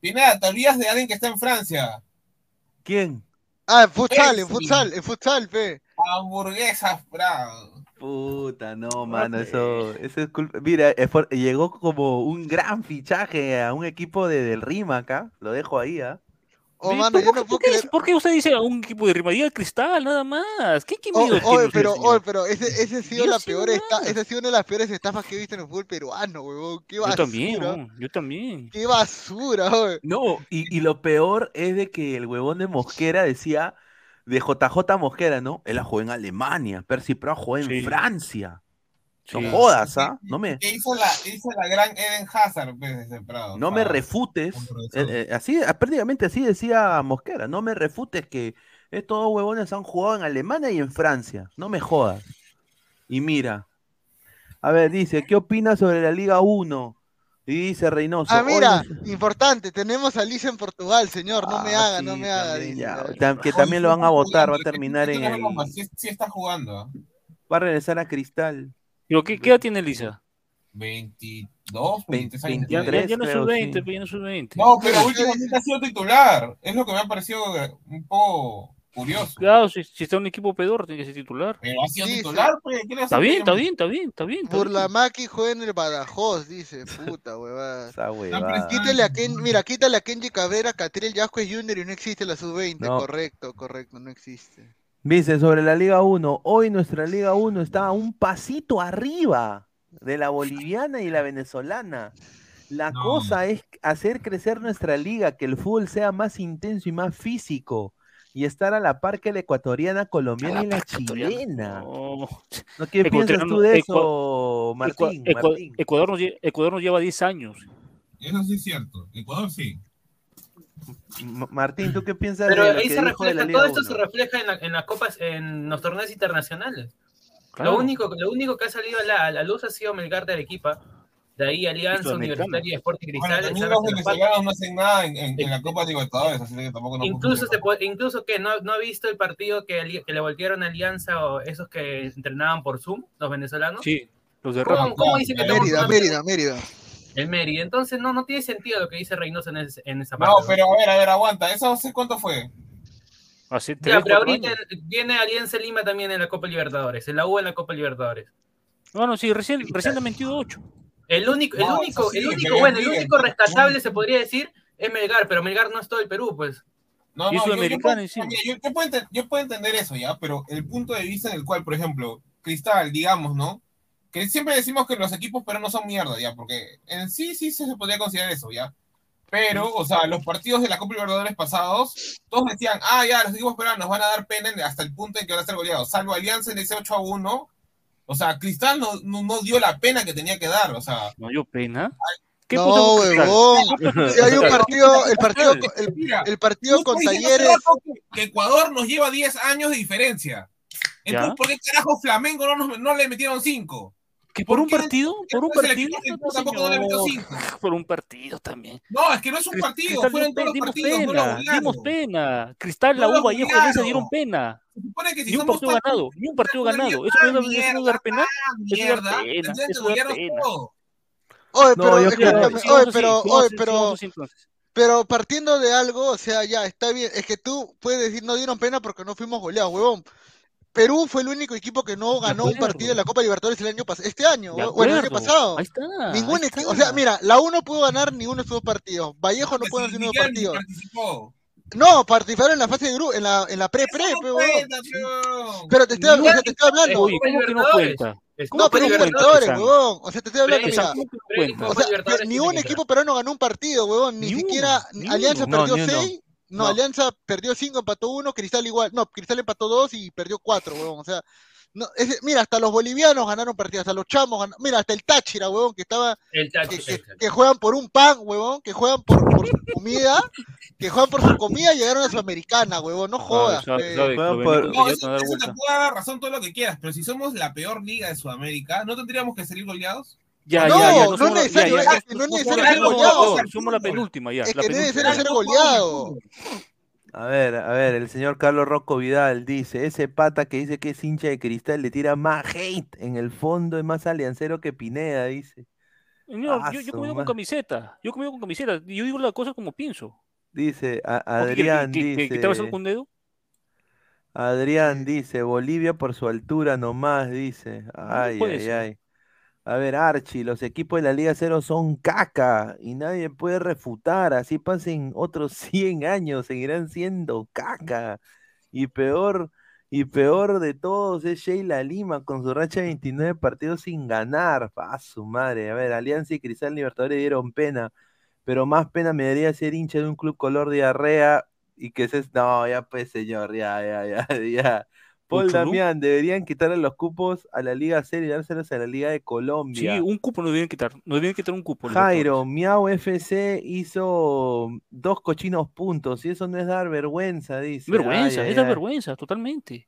[SPEAKER 9] Pineda, te olvidas de alguien que está en Francia.
[SPEAKER 7] ¿Quién?
[SPEAKER 8] Ah, en futsal, en futsal, en futsal, pe.
[SPEAKER 9] Hamburguesas, bravo.
[SPEAKER 7] Puta, no, mano, eso, eso es culpa. Mira, eh, llegó como un gran fichaje a un equipo de, del Rima acá, lo dejo ahí, ¿ah?
[SPEAKER 8] Oh, mano,
[SPEAKER 12] ¿por,
[SPEAKER 8] yo
[SPEAKER 12] qué-
[SPEAKER 8] no
[SPEAKER 12] por
[SPEAKER 8] puedo
[SPEAKER 12] qué,
[SPEAKER 8] creer.
[SPEAKER 12] por qué usted dice a un equipo de rivalidad al cristal, nada más? ¿Qué, qué
[SPEAKER 8] Oh,
[SPEAKER 12] tiene
[SPEAKER 8] pero,
[SPEAKER 12] señor?
[SPEAKER 8] pero ese, ese ha sido
[SPEAKER 12] Yo
[SPEAKER 8] la
[SPEAKER 12] sí,
[SPEAKER 8] peor esta, esa ha sido una de las peores estafas que he visto en el fútbol peruano, huevón. Qué
[SPEAKER 12] Yo
[SPEAKER 8] basura.
[SPEAKER 12] también, ¿no? yo también.
[SPEAKER 8] Qué basura, oye.
[SPEAKER 7] No, y, y lo peor es de que el huevón de Mosquera decía, de JJ Mosquera, ¿no? Él la jugó en Alemania, Percy Pro jugó en
[SPEAKER 12] Sí.
[SPEAKER 7] Francia. No
[SPEAKER 12] Sí.
[SPEAKER 7] jodas, ¿ah? No me,
[SPEAKER 9] Que hizo la, hizo la gran Eden Hazard, pues, ese Prado.
[SPEAKER 7] no me refutes. eh, eh, así, ah, prácticamente así decía Mosquera, no me refutes que estos dos huevones han jugado en Alemania y en Francia. No me jodas. Y mira, a ver, dice, ¿qué opinas sobre la Liga 1? Y dice Reynoso.
[SPEAKER 8] Ah,
[SPEAKER 7] "Hoy
[SPEAKER 8] mira, importante, tenemos a Liz en Portugal, señor. No me
[SPEAKER 7] Ah,
[SPEAKER 8] haga, no me haga.
[SPEAKER 7] también,
[SPEAKER 8] dice,
[SPEAKER 7] ya, tam- que también lo van a votar, va a terminar en el...
[SPEAKER 9] Sí, sí está jugando.
[SPEAKER 7] Va a regresar a Cristal.
[SPEAKER 12] ¿Pero qué, qué edad tiene Lisa?
[SPEAKER 9] 22, 23 años.
[SPEAKER 12] Ya, ya,
[SPEAKER 7] 23,
[SPEAKER 12] ya no es
[SPEAKER 7] creo,
[SPEAKER 12] sub-20,
[SPEAKER 7] sí.
[SPEAKER 12] pues, ya no es sub-20.
[SPEAKER 9] No, pero últimamente ha sido titular. Es lo que me ha parecido eh, un poco curioso.
[SPEAKER 12] Claro, si, si está en un equipo pedor, tiene que ser titular.
[SPEAKER 9] Pero ha sido
[SPEAKER 8] Sí, sí.
[SPEAKER 9] titular, pues. ¿qué le
[SPEAKER 12] Está
[SPEAKER 9] hace
[SPEAKER 12] bien, está bien, está bien, está bien. está bien.
[SPEAKER 8] Burlamaki juega en el Badajoz, dice. Puta, huevada.
[SPEAKER 7] Esa huevada.
[SPEAKER 8] Quítale a Ken, mira, quítale a Kenji Cabrera, Catriel Yasquez Jr. y no existe la sub-20.
[SPEAKER 7] No.
[SPEAKER 8] Correcto, correcto, no existe.
[SPEAKER 7] Dice sobre la Liga 1, hoy nuestra Liga 1 está a un pasito arriba de la boliviana y la venezolana. La
[SPEAKER 9] No.
[SPEAKER 7] cosa es hacer crecer nuestra liga, que el fútbol sea más intenso y más físico y estar a la par que la ecuatoriana, colombiana y la chilena.
[SPEAKER 12] No.
[SPEAKER 7] ¿No qué piensas tú de eso, Martín?
[SPEAKER 12] Ecua- Ecua-
[SPEAKER 7] Martín?
[SPEAKER 12] Ecuador, nos, Ecuador nos lleva 10 años.
[SPEAKER 9] Eso sí es cierto. Ecuador sí.
[SPEAKER 7] Martín, ¿tú qué piensas
[SPEAKER 10] Pero
[SPEAKER 7] de lo
[SPEAKER 10] ahí
[SPEAKER 7] que
[SPEAKER 10] se
[SPEAKER 7] de
[SPEAKER 10] refleja,
[SPEAKER 7] Liga
[SPEAKER 10] todo esto
[SPEAKER 7] 1?
[SPEAKER 10] se refleja en, la- en las copas, en los torneos internacionales.
[SPEAKER 12] Claro.
[SPEAKER 10] Lo, único, lo único que ha salido a la, a la luz ha sido Melgar de Arequipa, de ahí Alianza. Universitaria de Sporting
[SPEAKER 9] Bueno,
[SPEAKER 10] Cristal. ¿sabes?
[SPEAKER 9] los
[SPEAKER 10] En la
[SPEAKER 9] venezolanos no hacen nada en, en- en la Copa Libertadores, así que tampoco no
[SPEAKER 10] Incluso, se puede- incluso que no, no ha visto el partido que, que le voltearon a Alianza o esos que entrenaban por Zoom, los venezolanos.
[SPEAKER 12] Sí, los de
[SPEAKER 10] ¿Cómo, cómo dice que
[SPEAKER 8] Mérida,
[SPEAKER 10] una-
[SPEAKER 8] Mérida, Mérida.
[SPEAKER 10] El Mérida. Entonces no, no tiene sentido lo que dice Reynoso en, ese- en esa parte.
[SPEAKER 9] No, pero a ver, a ver, aguanta. ¿Eso hace cuánto fue?
[SPEAKER 10] Ya,
[SPEAKER 12] 3,
[SPEAKER 10] pero
[SPEAKER 12] 4
[SPEAKER 10] ahorita
[SPEAKER 12] años.
[SPEAKER 10] viene Alianza Lima también en la Copa Libertadores, en la U en la Copa Libertadores.
[SPEAKER 12] Bueno, sí, recién, recién han metido 8.
[SPEAKER 10] El único, el
[SPEAKER 9] No,
[SPEAKER 10] único,
[SPEAKER 9] sí,
[SPEAKER 10] el único,
[SPEAKER 9] bien
[SPEAKER 10] bueno, el único rescatable se podría decir es Melgar, pero Melgar no es todo el Perú, pues.
[SPEAKER 9] No, no, yo- yo,
[SPEAKER 12] Sudamericana
[SPEAKER 9] puedo-
[SPEAKER 12] encima.
[SPEAKER 9] oye, yo, yo puedo enten- yo puedo entender eso ya, pero el punto de vista en el cual, por ejemplo, Cristal, digamos, ¿no? Que siempre decimos que los equipos peruanos son mierda, ya, porque en sí sí se podría considerar eso, ya. Pero, o sea, los partidos de la Copa Libertadores pasados, todos decían, ah, ya, los equipos peruanos van a dar pena en- hasta el punto en que van a ser goleados, salvo Alianza en ese 8 a 1. O sea, Cristal no, no, no dio la pena que tenía que dar, o sea.
[SPEAKER 12] No dio pena. ¿Qué
[SPEAKER 8] No, huevón. Si hay un partido, el partido, con- el, el partido con Talleres.
[SPEAKER 9] Que Ecuador nos lleva 10 años de diferencia. Entonces,
[SPEAKER 12] Ya.
[SPEAKER 9] ¿por qué carajo Flamengo no, nos- no le metieron 5?
[SPEAKER 12] ¿Que por un
[SPEAKER 9] qué?
[SPEAKER 12] partido? ¿Por un partido?
[SPEAKER 9] equipo argentino
[SPEAKER 12] No,
[SPEAKER 9] tampoco no le metió
[SPEAKER 12] señor.
[SPEAKER 9] 5.
[SPEAKER 12] Por un partido también.
[SPEAKER 9] No, es que no es un partido,
[SPEAKER 12] Cristal
[SPEAKER 9] fueron todos
[SPEAKER 12] dimos
[SPEAKER 9] partidos, no
[SPEAKER 12] pena, dimos
[SPEAKER 9] golearon.
[SPEAKER 12] pena. Cristal, la
[SPEAKER 9] No lo
[SPEAKER 12] U, Vallejo,
[SPEAKER 9] golearon.
[SPEAKER 12] dieron pena.
[SPEAKER 9] Se que si
[SPEAKER 12] Ni un partido ganado, ni un partido ganado. ¿Eso no es- no es dar pena?
[SPEAKER 9] mierda,
[SPEAKER 12] Eso es dar pena, eso es dar
[SPEAKER 9] golearnos
[SPEAKER 12] pena.
[SPEAKER 8] Oye,
[SPEAKER 2] No,
[SPEAKER 8] pero,
[SPEAKER 2] yo-
[SPEAKER 8] escúchame, oye, pero, oye, pero, pero partiendo de algo, o sea, ya, está bien, es que tú puedes decir, no dieron pena porque no fuimos goleados, huevón. Perú fue el único equipo que no ganó un partido en la Copa Libertadores el año pasado, este año,
[SPEAKER 2] De
[SPEAKER 8] bueno, el año pasado.
[SPEAKER 2] Ahí está,
[SPEAKER 8] Ningún
[SPEAKER 2] ahí
[SPEAKER 8] equipo,
[SPEAKER 2] está.
[SPEAKER 8] o sea, mira, la uno pudo ganar ninguno de estos dos partidos. Vallejo no pudo ganar ninguno
[SPEAKER 9] Miguel
[SPEAKER 8] partido.
[SPEAKER 9] participó.
[SPEAKER 8] No, participaron en la fase de grupo, en la, en la pre-pre,
[SPEAKER 9] no.
[SPEAKER 8] Pero te estoy, o sea, te estoy hablando.
[SPEAKER 2] Oye, ¿cómo que no cuenta? ¿Cómo
[SPEAKER 8] No, pero Libertadores, huevón. O sea, te estoy hablando, mira. O sea, ni un equipo peruano ganó un partido, huevón. Ni, siquiera
[SPEAKER 2] ni
[SPEAKER 8] Alianza
[SPEAKER 2] uno.
[SPEAKER 8] perdió
[SPEAKER 2] No, ni uno.
[SPEAKER 8] seis. No,
[SPEAKER 2] No.
[SPEAKER 8] Alianza perdió cinco, empató uno, Cristal igual. No, Cristal empató dos y perdió cuatro, huevón. O sea, no, mira, hasta los bolivianos ganaron partidos, hasta los chamos ganaron. Mira, hasta el Táchira, huevón, que estaba.
[SPEAKER 10] El
[SPEAKER 8] que,
[SPEAKER 10] Táchira,
[SPEAKER 8] que-
[SPEAKER 10] exacto.
[SPEAKER 8] que juegan por un pan, huevón, que juegan por, por su comida, que juegan por su comida y llegaron a Sudamericana, huevón. No jodas.
[SPEAKER 2] sabe que
[SPEAKER 7] Juegan por-
[SPEAKER 9] No,
[SPEAKER 2] ya
[SPEAKER 9] eso, te puedo dar razón todo lo que quieras, pero si somos la peor liga de Sudamérica, ¿no tendríamos que salir goleados?
[SPEAKER 2] Ya,
[SPEAKER 8] No,
[SPEAKER 2] ya, ya,
[SPEAKER 8] no necesario,
[SPEAKER 2] ya, ya,
[SPEAKER 8] no es necesario ser goleado.
[SPEAKER 2] Somos la penúltima ya.
[SPEAKER 8] Es
[SPEAKER 2] la
[SPEAKER 8] que no es
[SPEAKER 2] penúltima.
[SPEAKER 8] necesario ser goleado.
[SPEAKER 7] A ver, a ver, el señor Carlos Rocco Vidal dice, ese pata que dice que es hincha de cristal le tira más hate en el fondo, es más aliancero que Pineda, dice.
[SPEAKER 2] Señor,
[SPEAKER 7] Ah,
[SPEAKER 2] yo, yo
[SPEAKER 7] su
[SPEAKER 2] comido con camiseta. Yo comido con camiseta. y Yo digo las cosas como pienso.
[SPEAKER 7] Dice, a-
[SPEAKER 2] ¿O qué
[SPEAKER 7] Adrián
[SPEAKER 2] que- que- que- que te vas a
[SPEAKER 7] dice,
[SPEAKER 2] con un dedo?
[SPEAKER 7] Adrián dice, Bolivia por su altura nomás, dice. Ay, ay,
[SPEAKER 2] ser.
[SPEAKER 7] ay. A ver, Archie, los equipos de la Liga Cero son caca y nadie puede refutar. Así pasen otros 100 años, seguirán siendo caca. Y peor, y peor de todos es Sheila Lima con su racha de 29 partidos sin ganar. A su madre. A ver, Alianza y Cristal Libertadores dieron pena, pero más pena me daría ser hincha de un club color diarrea y que se... No, ya pues señor, ya, ya, ya, ya. Paul. Damián, deberían quitarle los cupos a la Liga Cero y dárselos a la Liga de Colombia.
[SPEAKER 2] Sí, un cupo nos deben quitar. Nos deben quitar un cupo.
[SPEAKER 7] Jairo, Miau FC hizo dos cochinos puntos y eso no es dar vergüenza, dice.
[SPEAKER 2] Vergüenza,
[SPEAKER 7] Ay, ay,
[SPEAKER 2] es
[SPEAKER 7] ay.
[SPEAKER 2] vergüenza, totalmente.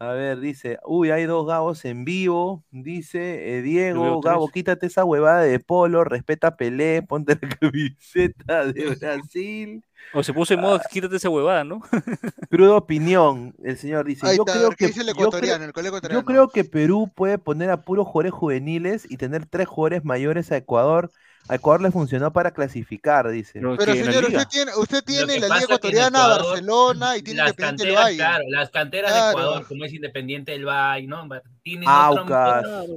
[SPEAKER 7] A ver, dice, uy, hay dos Gabos en vivo, dice eh, Diego, Gabo, quítate esa huevada de polo, respeta a Pelé, ponte la camiseta de Brasil.
[SPEAKER 2] O se puso en modo, quítate esa huevada, ¿no?
[SPEAKER 7] Cruda opinión, el señor dice,
[SPEAKER 8] Ahí
[SPEAKER 7] yo
[SPEAKER 8] está, a
[SPEAKER 7] creo
[SPEAKER 8] ver, ¿qué
[SPEAKER 7] que
[SPEAKER 8] dice el
[SPEAKER 7] yo creo-
[SPEAKER 8] el
[SPEAKER 7] yo creo que Perú puede poner a puros jugadores juveniles y tener tres jugadores mayores a Ecuador. A Ecuador le funcionó para clasificar, dice.
[SPEAKER 8] Pero señor, usted tiene, usted tiene la Liga Ecuatoriana,
[SPEAKER 10] Ecuador,
[SPEAKER 8] Barcelona y tiene
[SPEAKER 10] Las
[SPEAKER 8] Independiente del
[SPEAKER 10] canteras,
[SPEAKER 8] Valle.
[SPEAKER 10] claro, las canteras
[SPEAKER 8] Claro.
[SPEAKER 10] de Ecuador, como es Independiente del Valle, ¿no? Tienen
[SPEAKER 7] Aucas.
[SPEAKER 10] otro,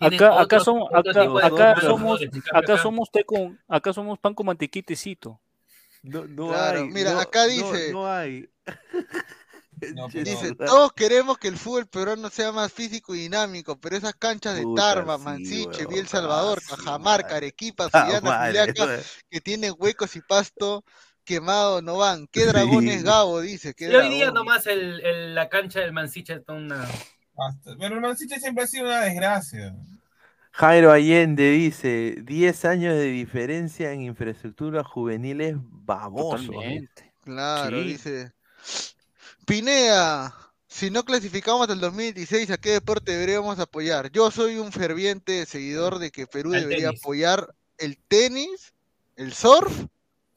[SPEAKER 2] Acá, acá
[SPEAKER 10] otro
[SPEAKER 2] acá, somos, acá somos té con, acá somos pan con mantequitecito.
[SPEAKER 7] No, no
[SPEAKER 8] Claro,
[SPEAKER 7] hay,
[SPEAKER 8] mira,
[SPEAKER 7] no-
[SPEAKER 8] acá
[SPEAKER 7] no-
[SPEAKER 8] dice-
[SPEAKER 7] No.
[SPEAKER 8] Dice, todos queremos que el fútbol peruano sea más físico y dinámico, pero esas canchas de
[SPEAKER 7] Puta,
[SPEAKER 8] Tarma,
[SPEAKER 7] sí,
[SPEAKER 8] Mansiche, Biel Salvador,
[SPEAKER 7] ah,
[SPEAKER 8] Cajamarca, Arequipa,
[SPEAKER 7] Ah,
[SPEAKER 8] Suyana, que tienen huecos y pasto quemado no van. ¿Qué dragones
[SPEAKER 7] Sí.
[SPEAKER 8] Gabo? Dice, ¿qué
[SPEAKER 10] Y hoy día nomás el, el- la cancha del Mansiche está una...
[SPEAKER 9] Pero el Mancite siempre ha sido una desgracia.
[SPEAKER 7] Jairo Allende dice, 10 años de diferencia en infraestructuras juveniles babosos.
[SPEAKER 2] Totalmente.
[SPEAKER 8] Claro,
[SPEAKER 2] Sí.
[SPEAKER 8] dice. Pinea, si no clasificamos hasta el 2016, ¿a qué deporte deberíamos apoyar? Yo soy un ferviente seguidor de que Perú
[SPEAKER 10] Al
[SPEAKER 8] debería
[SPEAKER 10] tenis.
[SPEAKER 8] apoyar el tenis, el surf,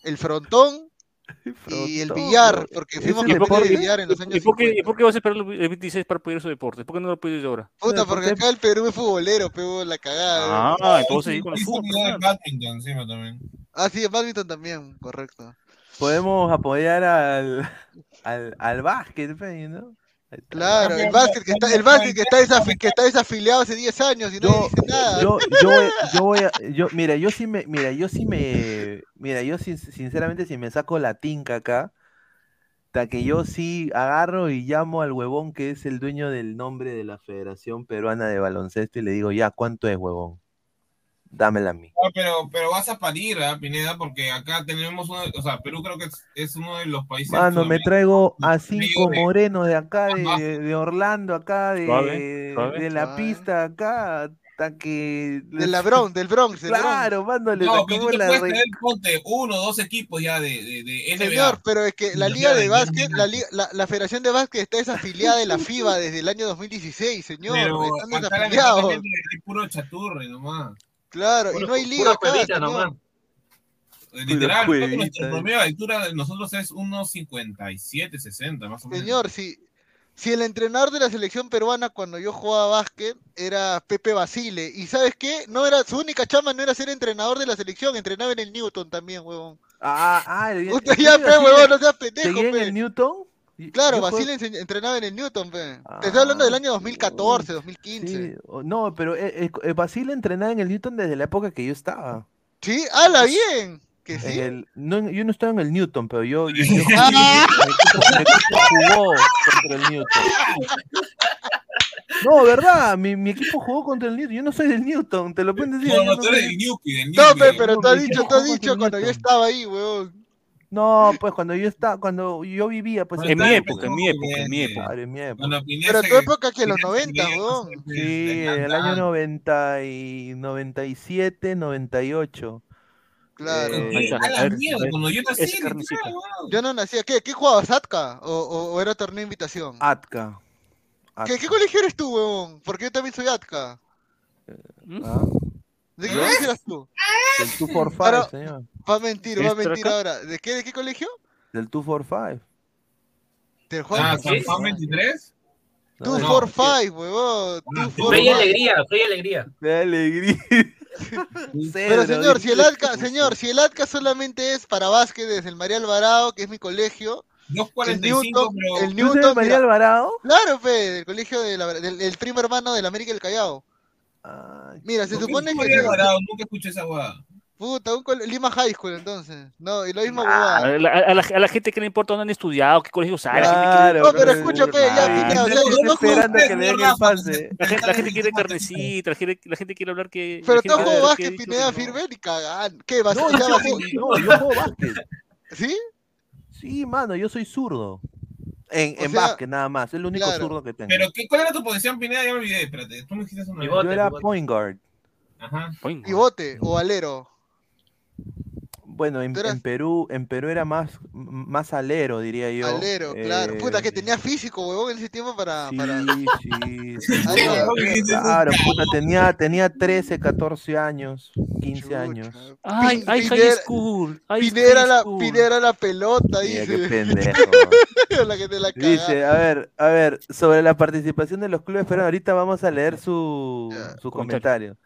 [SPEAKER 8] el frontón y el billar, porque fuimos
[SPEAKER 7] es el
[SPEAKER 8] campeones de billar en los
[SPEAKER 2] ¿Y
[SPEAKER 8] años
[SPEAKER 2] por, qué,
[SPEAKER 8] 50.
[SPEAKER 2] ¿Y por qué vas a esperar el 26 para apoyar su deporte? ¿Por qué no lo apoyas ahora?
[SPEAKER 8] Puta, porque acá el Perú es futbolero, pego la cagada.
[SPEAKER 2] Ah,
[SPEAKER 8] weón.
[SPEAKER 2] entonces sí con el
[SPEAKER 9] Hizo
[SPEAKER 2] fútbol.
[SPEAKER 9] badminton encima también.
[SPEAKER 8] Ah, sí, en badminton también, correcto.
[SPEAKER 7] Podemos apoyar al, al, al básquet, ¿no?
[SPEAKER 8] Claro, el básquet que está, el básquet que está, desafi- que está desafiliado hace 10 años y no
[SPEAKER 7] Yo,
[SPEAKER 8] dice nada.
[SPEAKER 7] yo, yo, voy- yo voy a, yo, mira, yo sí me, mira, yo sí me, mira, yo sin- sinceramente si me saco la tinca acá, hasta que yo sí agarro y llamo al huevón que es el dueño del nombre de la Federación Peruana de Baloncesto y le digo, ya, ¿cuánto es, huevón? Dámela a mí.
[SPEAKER 9] Ah, pero, pero vas a parir, ¿ah, Pineda? Porque acá tenemos uno, o sea, Perú creo que es, es uno de los países.
[SPEAKER 7] Mano, me traigo a cinco
[SPEAKER 9] de-
[SPEAKER 7] morenos de acá, de, de Orlando, acá, de,
[SPEAKER 2] Suave, suave,
[SPEAKER 7] de la
[SPEAKER 8] suave.
[SPEAKER 7] pista, acá, hasta que...
[SPEAKER 8] Del Bronx, del Bronx, del Bronx.
[SPEAKER 7] Claro, mano, le
[SPEAKER 9] No, pero tú
[SPEAKER 7] sacamos
[SPEAKER 9] te
[SPEAKER 7] la...
[SPEAKER 9] puedes
[SPEAKER 7] re-
[SPEAKER 9] tener, ponte, uno dos equipos ya de, de, de NBA.
[SPEAKER 8] Señor, pero es que la liga de básquet, la, liga- la, la Federación de Básquet está desafiliada de la FIBA desde el año 2016, señor.
[SPEAKER 9] pero
[SPEAKER 8] Están desafiliados.
[SPEAKER 9] hay puro chaturre nomás.
[SPEAKER 8] Claro, y no hay liga acá,
[SPEAKER 10] nomás.
[SPEAKER 9] Literal, nuestro
[SPEAKER 7] cuevita.
[SPEAKER 9] promedio de altura de nosotros es unos 57, 60 más o menos.
[SPEAKER 8] Señor, si, si el entrenador de la selección peruana cuando yo jugaba básquet era Pepe Basile, y ¿sabes qué? No era, su única chamba no era ser entrenador de la selección, entrenaba en el Newton también, huevón.
[SPEAKER 7] Ah, ah, el,
[SPEAKER 8] Usted ya, pe, huevón, no seas pendejo,
[SPEAKER 7] ¿Seguía en
[SPEAKER 8] pe.
[SPEAKER 7] el Newton?
[SPEAKER 8] Claro,
[SPEAKER 7] juego-
[SPEAKER 8] Basile entrenaba en el Newton, pe. Te estoy hablando del año 2014, 2015.
[SPEAKER 7] Sí, no, pero eh, eh, eh, Basile entrenaba en el Newton desde la época que yo estaba.
[SPEAKER 8] Sí, hala bien. Que sí.
[SPEAKER 7] el- no, en- yo no estaba en el Newton, pero yo, yo- yo-
[SPEAKER 8] Ah.
[SPEAKER 7] mi, equipo, mi equipo jugó contra el Newton. No, verdad, mi, mi equipo jugó contra el Newton. Yo no soy del Newton, te lo pueden decir.
[SPEAKER 9] No, no,
[SPEAKER 7] no
[SPEAKER 9] tú eres del del
[SPEAKER 8] No, pero tú has dicho, tú has dicho cuando yo
[SPEAKER 7] Newton.
[SPEAKER 8] estaba ahí, weón.
[SPEAKER 7] No, pues cuando yo estaba, cuando yo vivía, pues
[SPEAKER 12] En mi época, en mi época, en mi época.
[SPEAKER 7] Claro, en mi época.
[SPEAKER 9] Pineda
[SPEAKER 8] Pero tu época que los
[SPEAKER 9] Pineda
[SPEAKER 8] 90,
[SPEAKER 9] se
[SPEAKER 8] weón.
[SPEAKER 7] Sí, en el año 90 y 97, 98.
[SPEAKER 8] Claro.
[SPEAKER 7] Eh,
[SPEAKER 9] A la mierda, cuando yo nací, weón.
[SPEAKER 8] Yo no nacía. ¿Qué? ¿Qué jugabas? ¿Atka? ¿O, o, o era torneo de invitación?
[SPEAKER 7] Atka.
[SPEAKER 8] ¿Qué,
[SPEAKER 7] Atka.
[SPEAKER 8] ¿Qué colegio eres tú, weón? Porque yo también soy Atka.
[SPEAKER 7] Ah,
[SPEAKER 8] ¿De qué colegio eras tú?
[SPEAKER 7] Del 245,
[SPEAKER 8] Ahora-
[SPEAKER 7] señor.
[SPEAKER 8] Va a mentir, va a
[SPEAKER 12] ¿Eres
[SPEAKER 8] mentir
[SPEAKER 12] acá?
[SPEAKER 8] ahora. ¿De qué, ¿De qué colegio?
[SPEAKER 7] Del 245.
[SPEAKER 8] Del Juan.
[SPEAKER 9] Ah, San Juan 23.
[SPEAKER 7] No,
[SPEAKER 8] Two
[SPEAKER 7] no,
[SPEAKER 8] for five, huevón.
[SPEAKER 9] Ah,
[SPEAKER 10] Fe y alegría, fe y alegría.
[SPEAKER 7] De alegría.
[SPEAKER 8] Pero señor, si el ATCA, señor, si el ATCA solamente es para básquet desde el María Alvarado, que es mi colegio, el
[SPEAKER 9] 245,
[SPEAKER 8] Newton,
[SPEAKER 9] pero.
[SPEAKER 8] el
[SPEAKER 7] ¿Tú eres de
[SPEAKER 8] Newton,
[SPEAKER 7] María
[SPEAKER 8] mira,
[SPEAKER 7] Alvarado?
[SPEAKER 8] claro, fe, del colegio de la- del, del primo hermano del América del Callao.
[SPEAKER 7] Ay,
[SPEAKER 8] Mira, se
[SPEAKER 9] ¿Por qué
[SPEAKER 8] supone que
[SPEAKER 9] Alvarado? Nunca escuché esa hueá.
[SPEAKER 8] puta, un Lima High School entonces. No, y la misma
[SPEAKER 12] A
[SPEAKER 8] huevada.
[SPEAKER 12] la, a la- a la gente que le importa dónde han estudiado, qué colegio sale.
[SPEAKER 7] Claro,
[SPEAKER 8] No, pero escucha, pe, ya, juego-
[SPEAKER 7] esperando que le den el pase.
[SPEAKER 12] La gente, quiere carnecita, la gente, la gente quiere hablar que.
[SPEAKER 8] Pero tú
[SPEAKER 12] qué
[SPEAKER 8] básquet, Pineda, firme, ni cagan. ¿Qué? ¿Vas ya
[SPEAKER 7] juego, no, yo juego básquet.
[SPEAKER 8] ¿Sí?
[SPEAKER 7] Sí, mano, yo soy zurdo. En, en
[SPEAKER 8] sea,
[SPEAKER 7] básquet nada más, es el único
[SPEAKER 8] claro.
[SPEAKER 7] zurdo que tengo.
[SPEAKER 9] Pero, ¿qué, ¿cuál era tu posición, Pineda? Ya me olvidé, espérate. Tú me dijiste una.
[SPEAKER 7] Yo era
[SPEAKER 10] pivote.
[SPEAKER 7] point guard.
[SPEAKER 9] Ajá.
[SPEAKER 8] Pivote o alero.
[SPEAKER 7] Bueno, en, en Perú, en Perú era más, más alero, diría yo.
[SPEAKER 8] Alero, claro. Puta, que
[SPEAKER 7] Eh,
[SPEAKER 8] tenía físico, huevón, en ese tiempo para.
[SPEAKER 7] Sí,
[SPEAKER 8] para...
[SPEAKER 7] sí, sí. Claro, puta, tenía, tenía 13, 14 años, 15
[SPEAKER 8] chucha.
[SPEAKER 7] años.
[SPEAKER 12] Ay, ay, high school. ay,
[SPEAKER 8] Pineda
[SPEAKER 12] high
[SPEAKER 8] la,
[SPEAKER 12] school.
[SPEAKER 8] Pineda la pelota,
[SPEAKER 7] Mira, qué
[SPEAKER 8] dice.
[SPEAKER 7] pendejo.
[SPEAKER 8] la que te la caga.
[SPEAKER 7] Dice, a ver, a ver, sobre la participación de los clubes peruanos, ahorita vamos a leer su,
[SPEAKER 8] Ya.
[SPEAKER 7] su
[SPEAKER 12] Comentario.
[SPEAKER 7] comentario.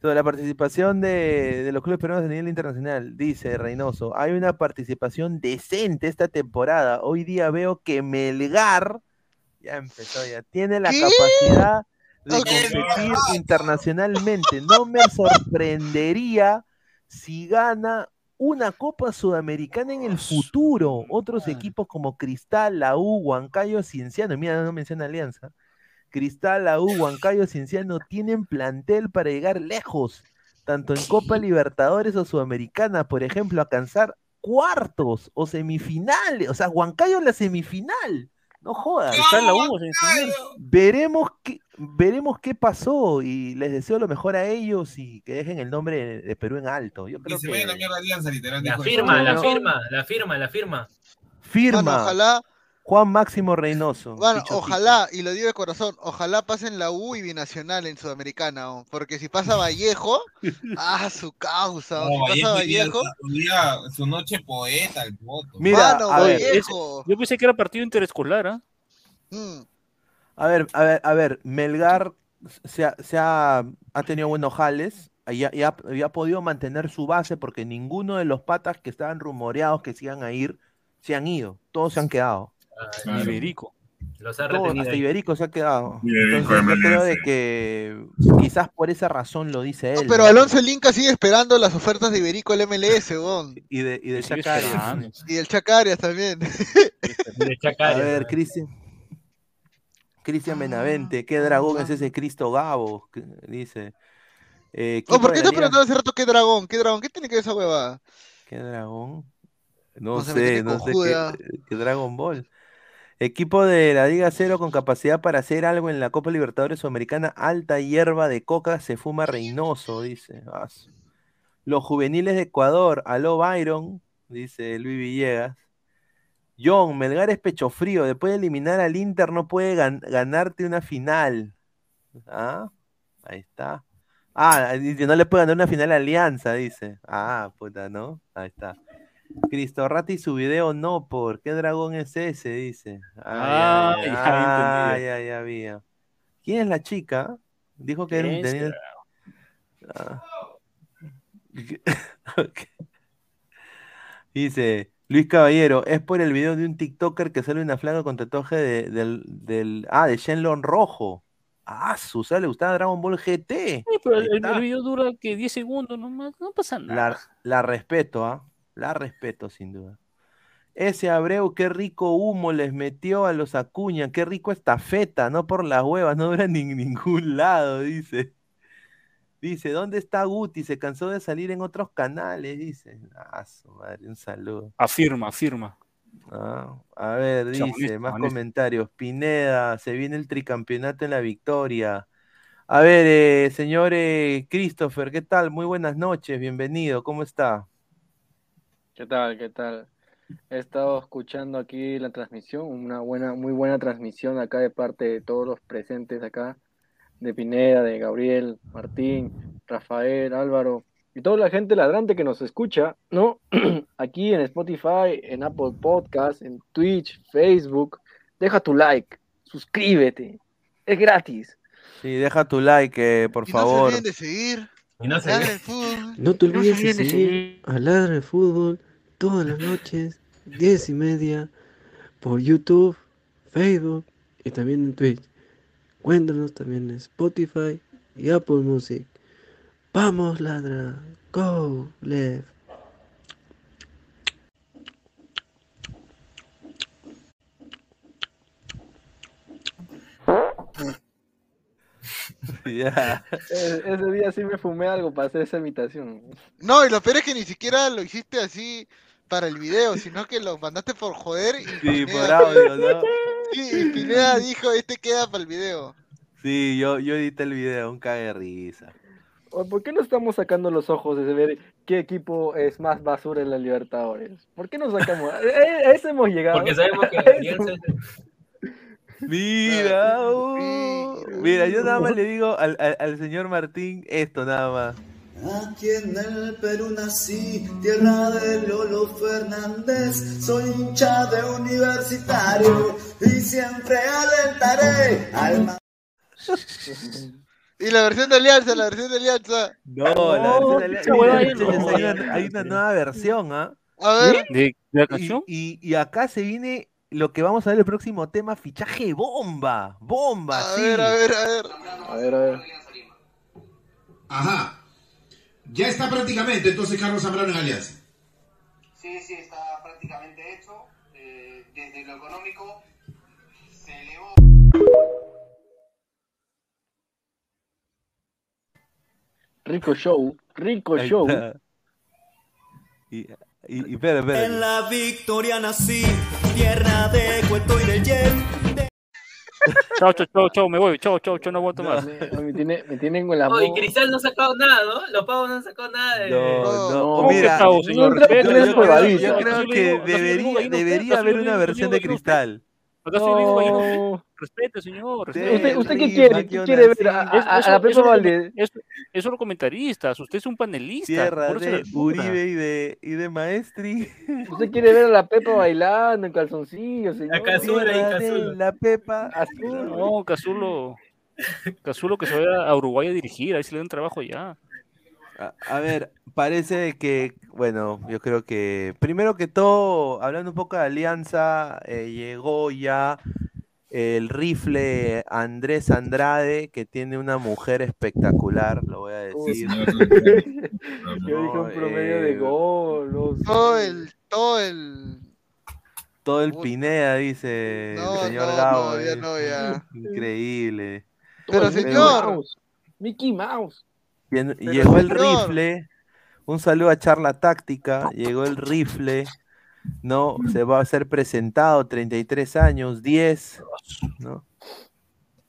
[SPEAKER 7] Sobre la participación de, de los clubes peruanos a nivel internacional, dice Reynoso, hay una participación decente esta temporada. Hoy día veo que Melgar, ya empezó ya, tiene la
[SPEAKER 8] ¿Qué?
[SPEAKER 7] capacidad de competir internacionalmente. No me sorprendería si gana una Copa Sudamericana en el futuro. Otros equipos como Cristal, la U, Huancayo, Cienciano, mira, no menciona Alianza. Cristal, la U, Huancayo, Cienciano tienen plantel para llegar lejos, tanto en Copa Libertadores o Sudamericana, por ejemplo, alcanzar cuartos o semifinales. O sea, Huancayo en la semifinal. No jodas.
[SPEAKER 12] Está en la U.
[SPEAKER 7] Veremos qué, veremos qué pasó y les deseo lo mejor a ellos y que dejen el nombre de, de Perú en alto. Yo creo
[SPEAKER 9] se vaya la
[SPEAKER 7] que
[SPEAKER 9] mierda Alianza, literal.
[SPEAKER 10] La firma, la firma, la firma, la firma.
[SPEAKER 7] firma
[SPEAKER 8] ojalá,
[SPEAKER 7] Juan Máximo Reynoso.
[SPEAKER 8] bueno,
[SPEAKER 7] Picho,
[SPEAKER 8] ojalá, y lo digo de corazón, ojalá pasen la U y Binacional en Sudamericana, oh, porque si pasa Vallejo, ah, su causa, oh,
[SPEAKER 9] No,
[SPEAKER 8] si pasa
[SPEAKER 9] Vallejo
[SPEAKER 8] Vallejo,
[SPEAKER 9] día- su noche poeta, el voto.
[SPEAKER 7] Mira,
[SPEAKER 8] mano,
[SPEAKER 7] a ver,
[SPEAKER 8] Vallejo.
[SPEAKER 12] Yo pensé que era partido interescolar, ¿ah?
[SPEAKER 8] Mm,
[SPEAKER 7] A ver, a ver, a ver, Melgar se ha, se ha, ha tenido buenos jales y ha, y ha- y ha podido mantener su base porque ninguno de los patas que estaban rumoreados que se iban a ir se han ido, todos se han quedado.
[SPEAKER 9] Claro.
[SPEAKER 12] Iberico.
[SPEAKER 10] Los ha
[SPEAKER 7] hasta
[SPEAKER 10] ahí.
[SPEAKER 7] Iberico se ha quedado.
[SPEAKER 9] Iberico
[SPEAKER 7] Entonces yo
[SPEAKER 9] de
[SPEAKER 7] creo de que quizás por esa razón lo dice
[SPEAKER 8] no,
[SPEAKER 7] él.
[SPEAKER 8] pero. Alonso el Inca sigue esperando las ofertas de Iberico el MLS, bon.
[SPEAKER 7] Y de, y de
[SPEAKER 12] Y sigue
[SPEAKER 7] Chacarias.
[SPEAKER 8] y el Chacarias también.
[SPEAKER 10] De
[SPEAKER 7] A
[SPEAKER 10] Chacaria.
[SPEAKER 7] ver, Cristian. Cristian Benavente, ¿qué dragón es ese Cristo Gabo? Dice. Eh,
[SPEAKER 8] ¿por qué te preguntaba hace rato qué dragón? ¿Qué dragón? ¿Qué tiene que ver esa huevada?
[SPEAKER 7] ¿Qué dragón? No,
[SPEAKER 8] No
[SPEAKER 7] sé, no sé qué, qué Dragon Ball. Equipo de la Liga Cero con capacidad para hacer algo en la Copa Libertadores Sudamericana, alta hierba de coca se fuma Reynoso, dice. Los juveniles de Ecuador, aló Byron, dice Luis Villegas. John, Melgar es pecho frío, después de eliminar al Inter no puede gan- ganarte una final. Ah, ahí está. Ah, dice, no le puede ganar una final a Alianza, dice. Ah, puta, ¿no? Ahí está. Cristo Rata y su video no, por qué dragón es ese, dice.
[SPEAKER 12] Ah,
[SPEAKER 7] Ay,
[SPEAKER 12] ya
[SPEAKER 7] ay,
[SPEAKER 12] había.
[SPEAKER 7] ¿Quién es la chica? Dijo que era un-
[SPEAKER 12] ¿Quién
[SPEAKER 7] tenía-? Ah. Dice Luis Caballero, es por el video de un TikToker que sale una flaca con tatuaje de- del, del. Ah, de Shenlong rojo. Ah, su, ¿le gustaba Dragon Ball GT?
[SPEAKER 12] Sí, pero
[SPEAKER 7] Ahí
[SPEAKER 12] el, video dura que 10 segundos nomás, no pasa nada.
[SPEAKER 7] La, la respeto, ¿ah? La respeto, sin duda. Ese Abreu, qué rico humo les metió a los Acuña, qué rico esta feta, no por las huevas, no dura ni en ningún lado, dice. Dice, ¿dónde está Guti? Se cansó de salir en otros canales, dice. Ah, su madre, un saludo.
[SPEAKER 12] Afirma, afirma.
[SPEAKER 7] Ah, a ver, dice, más comentarios. Pineda, se viene el tricampeonato en la victoria. A ver, eh, señor eh, Christopher, ¿qué tal? Muy buenas noches, bienvenido, ¿cómo está?
[SPEAKER 13] ¿Qué tal? ¿Qué tal? He estado escuchando aquí la transmisión, una buena, muy buena transmisión acá de parte de todos los presentes acá, de Pineda, de Gabriel, Martín, Rafael, Álvaro y toda la gente ladrante que nos escucha, ¿no? Aquí en Spotify, en Apple Podcast, en Twitch, Facebook. Deja tu like, suscríbete, es gratis.
[SPEAKER 7] Sí, deja tu like, eh, por
[SPEAKER 8] Y no se
[SPEAKER 7] favor.
[SPEAKER 8] olviden de seguir.
[SPEAKER 10] Y no se
[SPEAKER 8] Ladra
[SPEAKER 10] ve.
[SPEAKER 8] el fútbol.
[SPEAKER 2] No te
[SPEAKER 8] No se
[SPEAKER 2] olvides de seguir a Ladra el Fútbol todas las noches, 10 y media, por YouTube, Facebook y también en Twitch. Cuéntanos también en Spotify y Apple Music. Vamos, Ladra. Go, left.
[SPEAKER 7] Ya.
[SPEAKER 13] E- Ese día sí me fumé algo para hacer esa imitación.
[SPEAKER 8] No, y lo peor es que ni siquiera lo hiciste así para el video, sino que lo mandaste por joder y
[SPEAKER 7] Sí, por audio, ¿no?
[SPEAKER 8] Sí, y Pineda dijo, este queda para el video.
[SPEAKER 7] Sí, yo, yo edité el video, un cague de risa.
[SPEAKER 13] ¿Por qué no estamos sacando los ojos de ver qué equipo es más basura en la Libertadores? ¿Por qué no sacamos? A a- a eso hemos llegado.
[SPEAKER 10] Porque sabemos que
[SPEAKER 7] Mira, uh, mira, yo nada más le digo al, al- al señor Martín esto nada más.
[SPEAKER 4] Aquí en el Perú nací, tierra de Lolo Fernández. Soy hincha de universitario y siempre alentaré al ma-
[SPEAKER 8] Y la versión de Alianza, la versión de Alianza.
[SPEAKER 7] No, la versión de
[SPEAKER 12] no.
[SPEAKER 7] hay, una, hay una nueva versión, ¿ah?
[SPEAKER 8] A ver,
[SPEAKER 12] ¿De, la
[SPEAKER 7] Y,
[SPEAKER 12] canción?
[SPEAKER 7] y- y acá se viene lo que vamos a ver el próximo tema, fichaje bomba, bomba,
[SPEAKER 8] a
[SPEAKER 7] sí.
[SPEAKER 8] ver, a ver, a ver.
[SPEAKER 13] A ver, a ver.
[SPEAKER 14] Ajá. Ya está prácticamente entonces Carlos Zambrano en Alianza.
[SPEAKER 15] Sí, sí, está prácticamente hecho. Eh, desde lo económico se elevó.
[SPEAKER 13] Rico show, rico show.
[SPEAKER 7] Y, y, y espera, espera.
[SPEAKER 4] En la victoria nací, tierra de Cueto y de.
[SPEAKER 12] Chao, chao, chao, chao, me voy. Chao, chao, chao, no aguanto más.
[SPEAKER 13] Me, me tiene- me tienen con la
[SPEAKER 10] Oye,
[SPEAKER 13] voz.
[SPEAKER 10] Cristal no ha sacado nada, ¿no? Los pavos no han sacado nada. de-
[SPEAKER 7] No,
[SPEAKER 8] No,
[SPEAKER 7] no,
[SPEAKER 12] ¿Cómo que
[SPEAKER 7] mira,
[SPEAKER 13] no, no, no,
[SPEAKER 7] yo
[SPEAKER 13] no,
[SPEAKER 7] creo, yo
[SPEAKER 12] ¿Acaso
[SPEAKER 7] creo que debería, debería
[SPEAKER 12] ¿Acaso
[SPEAKER 7] haber una versión de cristal.
[SPEAKER 12] Respete, señor. Respete.
[SPEAKER 13] ¿Usted, usted qué quiere? ¿Qué
[SPEAKER 7] que
[SPEAKER 13] quiere ver? A, a-
[SPEAKER 12] Es,
[SPEAKER 13] a
[SPEAKER 12] es,
[SPEAKER 13] la
[SPEAKER 12] es,
[SPEAKER 13] Pepa
[SPEAKER 12] solo comen-
[SPEAKER 13] Valdez.
[SPEAKER 12] es, es solo comentaristas, usted es un panelista.
[SPEAKER 7] Tierra
[SPEAKER 12] por eso
[SPEAKER 7] de. Uribe y de, y de Maestri.
[SPEAKER 13] Usted quiere ver a la Pepa bailando en calzoncillos, señor.
[SPEAKER 10] Cazulo.
[SPEAKER 7] la Pepa.
[SPEAKER 13] Azul.
[SPEAKER 12] No, Cazulo. Cazulo que se vaya a Uruguay a dirigir, ahí se le da un trabajo ya.
[SPEAKER 7] A, a ver, parece que, bueno, yo creo que, primero que todo, hablando un poco de Alianza, eh, llegó ya el rifle Andrés Andrade, que tiene una mujer espectacular, lo voy a decir.
[SPEAKER 13] Yo dije un promedio de
[SPEAKER 7] eh,
[SPEAKER 13] gol. no sé.
[SPEAKER 8] Todo el, todo el.
[SPEAKER 7] Todo el Pineda, dice
[SPEAKER 8] No,
[SPEAKER 7] el señor
[SPEAKER 8] no,
[SPEAKER 7] Gabo.
[SPEAKER 8] no, ya
[SPEAKER 7] eh.
[SPEAKER 8] no, ya.
[SPEAKER 7] Increíble.
[SPEAKER 8] Pero
[SPEAKER 13] Mickey
[SPEAKER 8] señor,
[SPEAKER 13] Mouse. Mickey Mouse.
[SPEAKER 8] Pero,
[SPEAKER 7] Llegó el
[SPEAKER 8] señor.
[SPEAKER 7] rifle. Un saludo a Charla Táctica. Llegó el rifle. No, se va a ser presentado. 33 años, 10. ¿No?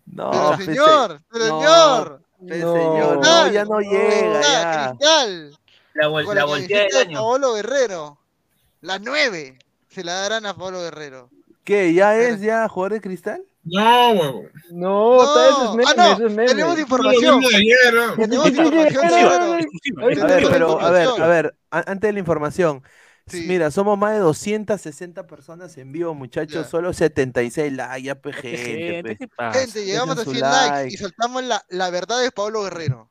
[SPEAKER 7] No,
[SPEAKER 8] pero
[SPEAKER 7] fe-
[SPEAKER 8] señor, pero
[SPEAKER 7] no,
[SPEAKER 8] señor.
[SPEAKER 7] fe-
[SPEAKER 13] No.
[SPEAKER 7] señor, no, ya no llega, ya.
[SPEAKER 8] Cristal,
[SPEAKER 10] La, vol- la
[SPEAKER 8] la
[SPEAKER 10] volteada del año.
[SPEAKER 8] Paolo Guerrero. La 9 se la darán a Paolo Guerrero.
[SPEAKER 7] ¿Qué? ¿Ya es ya jugador de cristal?
[SPEAKER 9] No, huevo.
[SPEAKER 13] No, es meme,
[SPEAKER 8] ah, no,
[SPEAKER 13] eso es meme.
[SPEAKER 8] tenemos información.
[SPEAKER 9] ¿no?
[SPEAKER 8] Tenemos información,
[SPEAKER 7] A ver, pero, a ver, a ver, antes de la información. Mira, somos más de 260 personas en vivo, muchachos.
[SPEAKER 8] Ya.
[SPEAKER 7] Solo 76 likes. Ya, pe,
[SPEAKER 8] gente. llegamos a
[SPEAKER 7] Dejen
[SPEAKER 8] 100
[SPEAKER 7] su
[SPEAKER 8] likes
[SPEAKER 7] like.
[SPEAKER 8] y soltamos la, la verdad de Pablo Guerrero.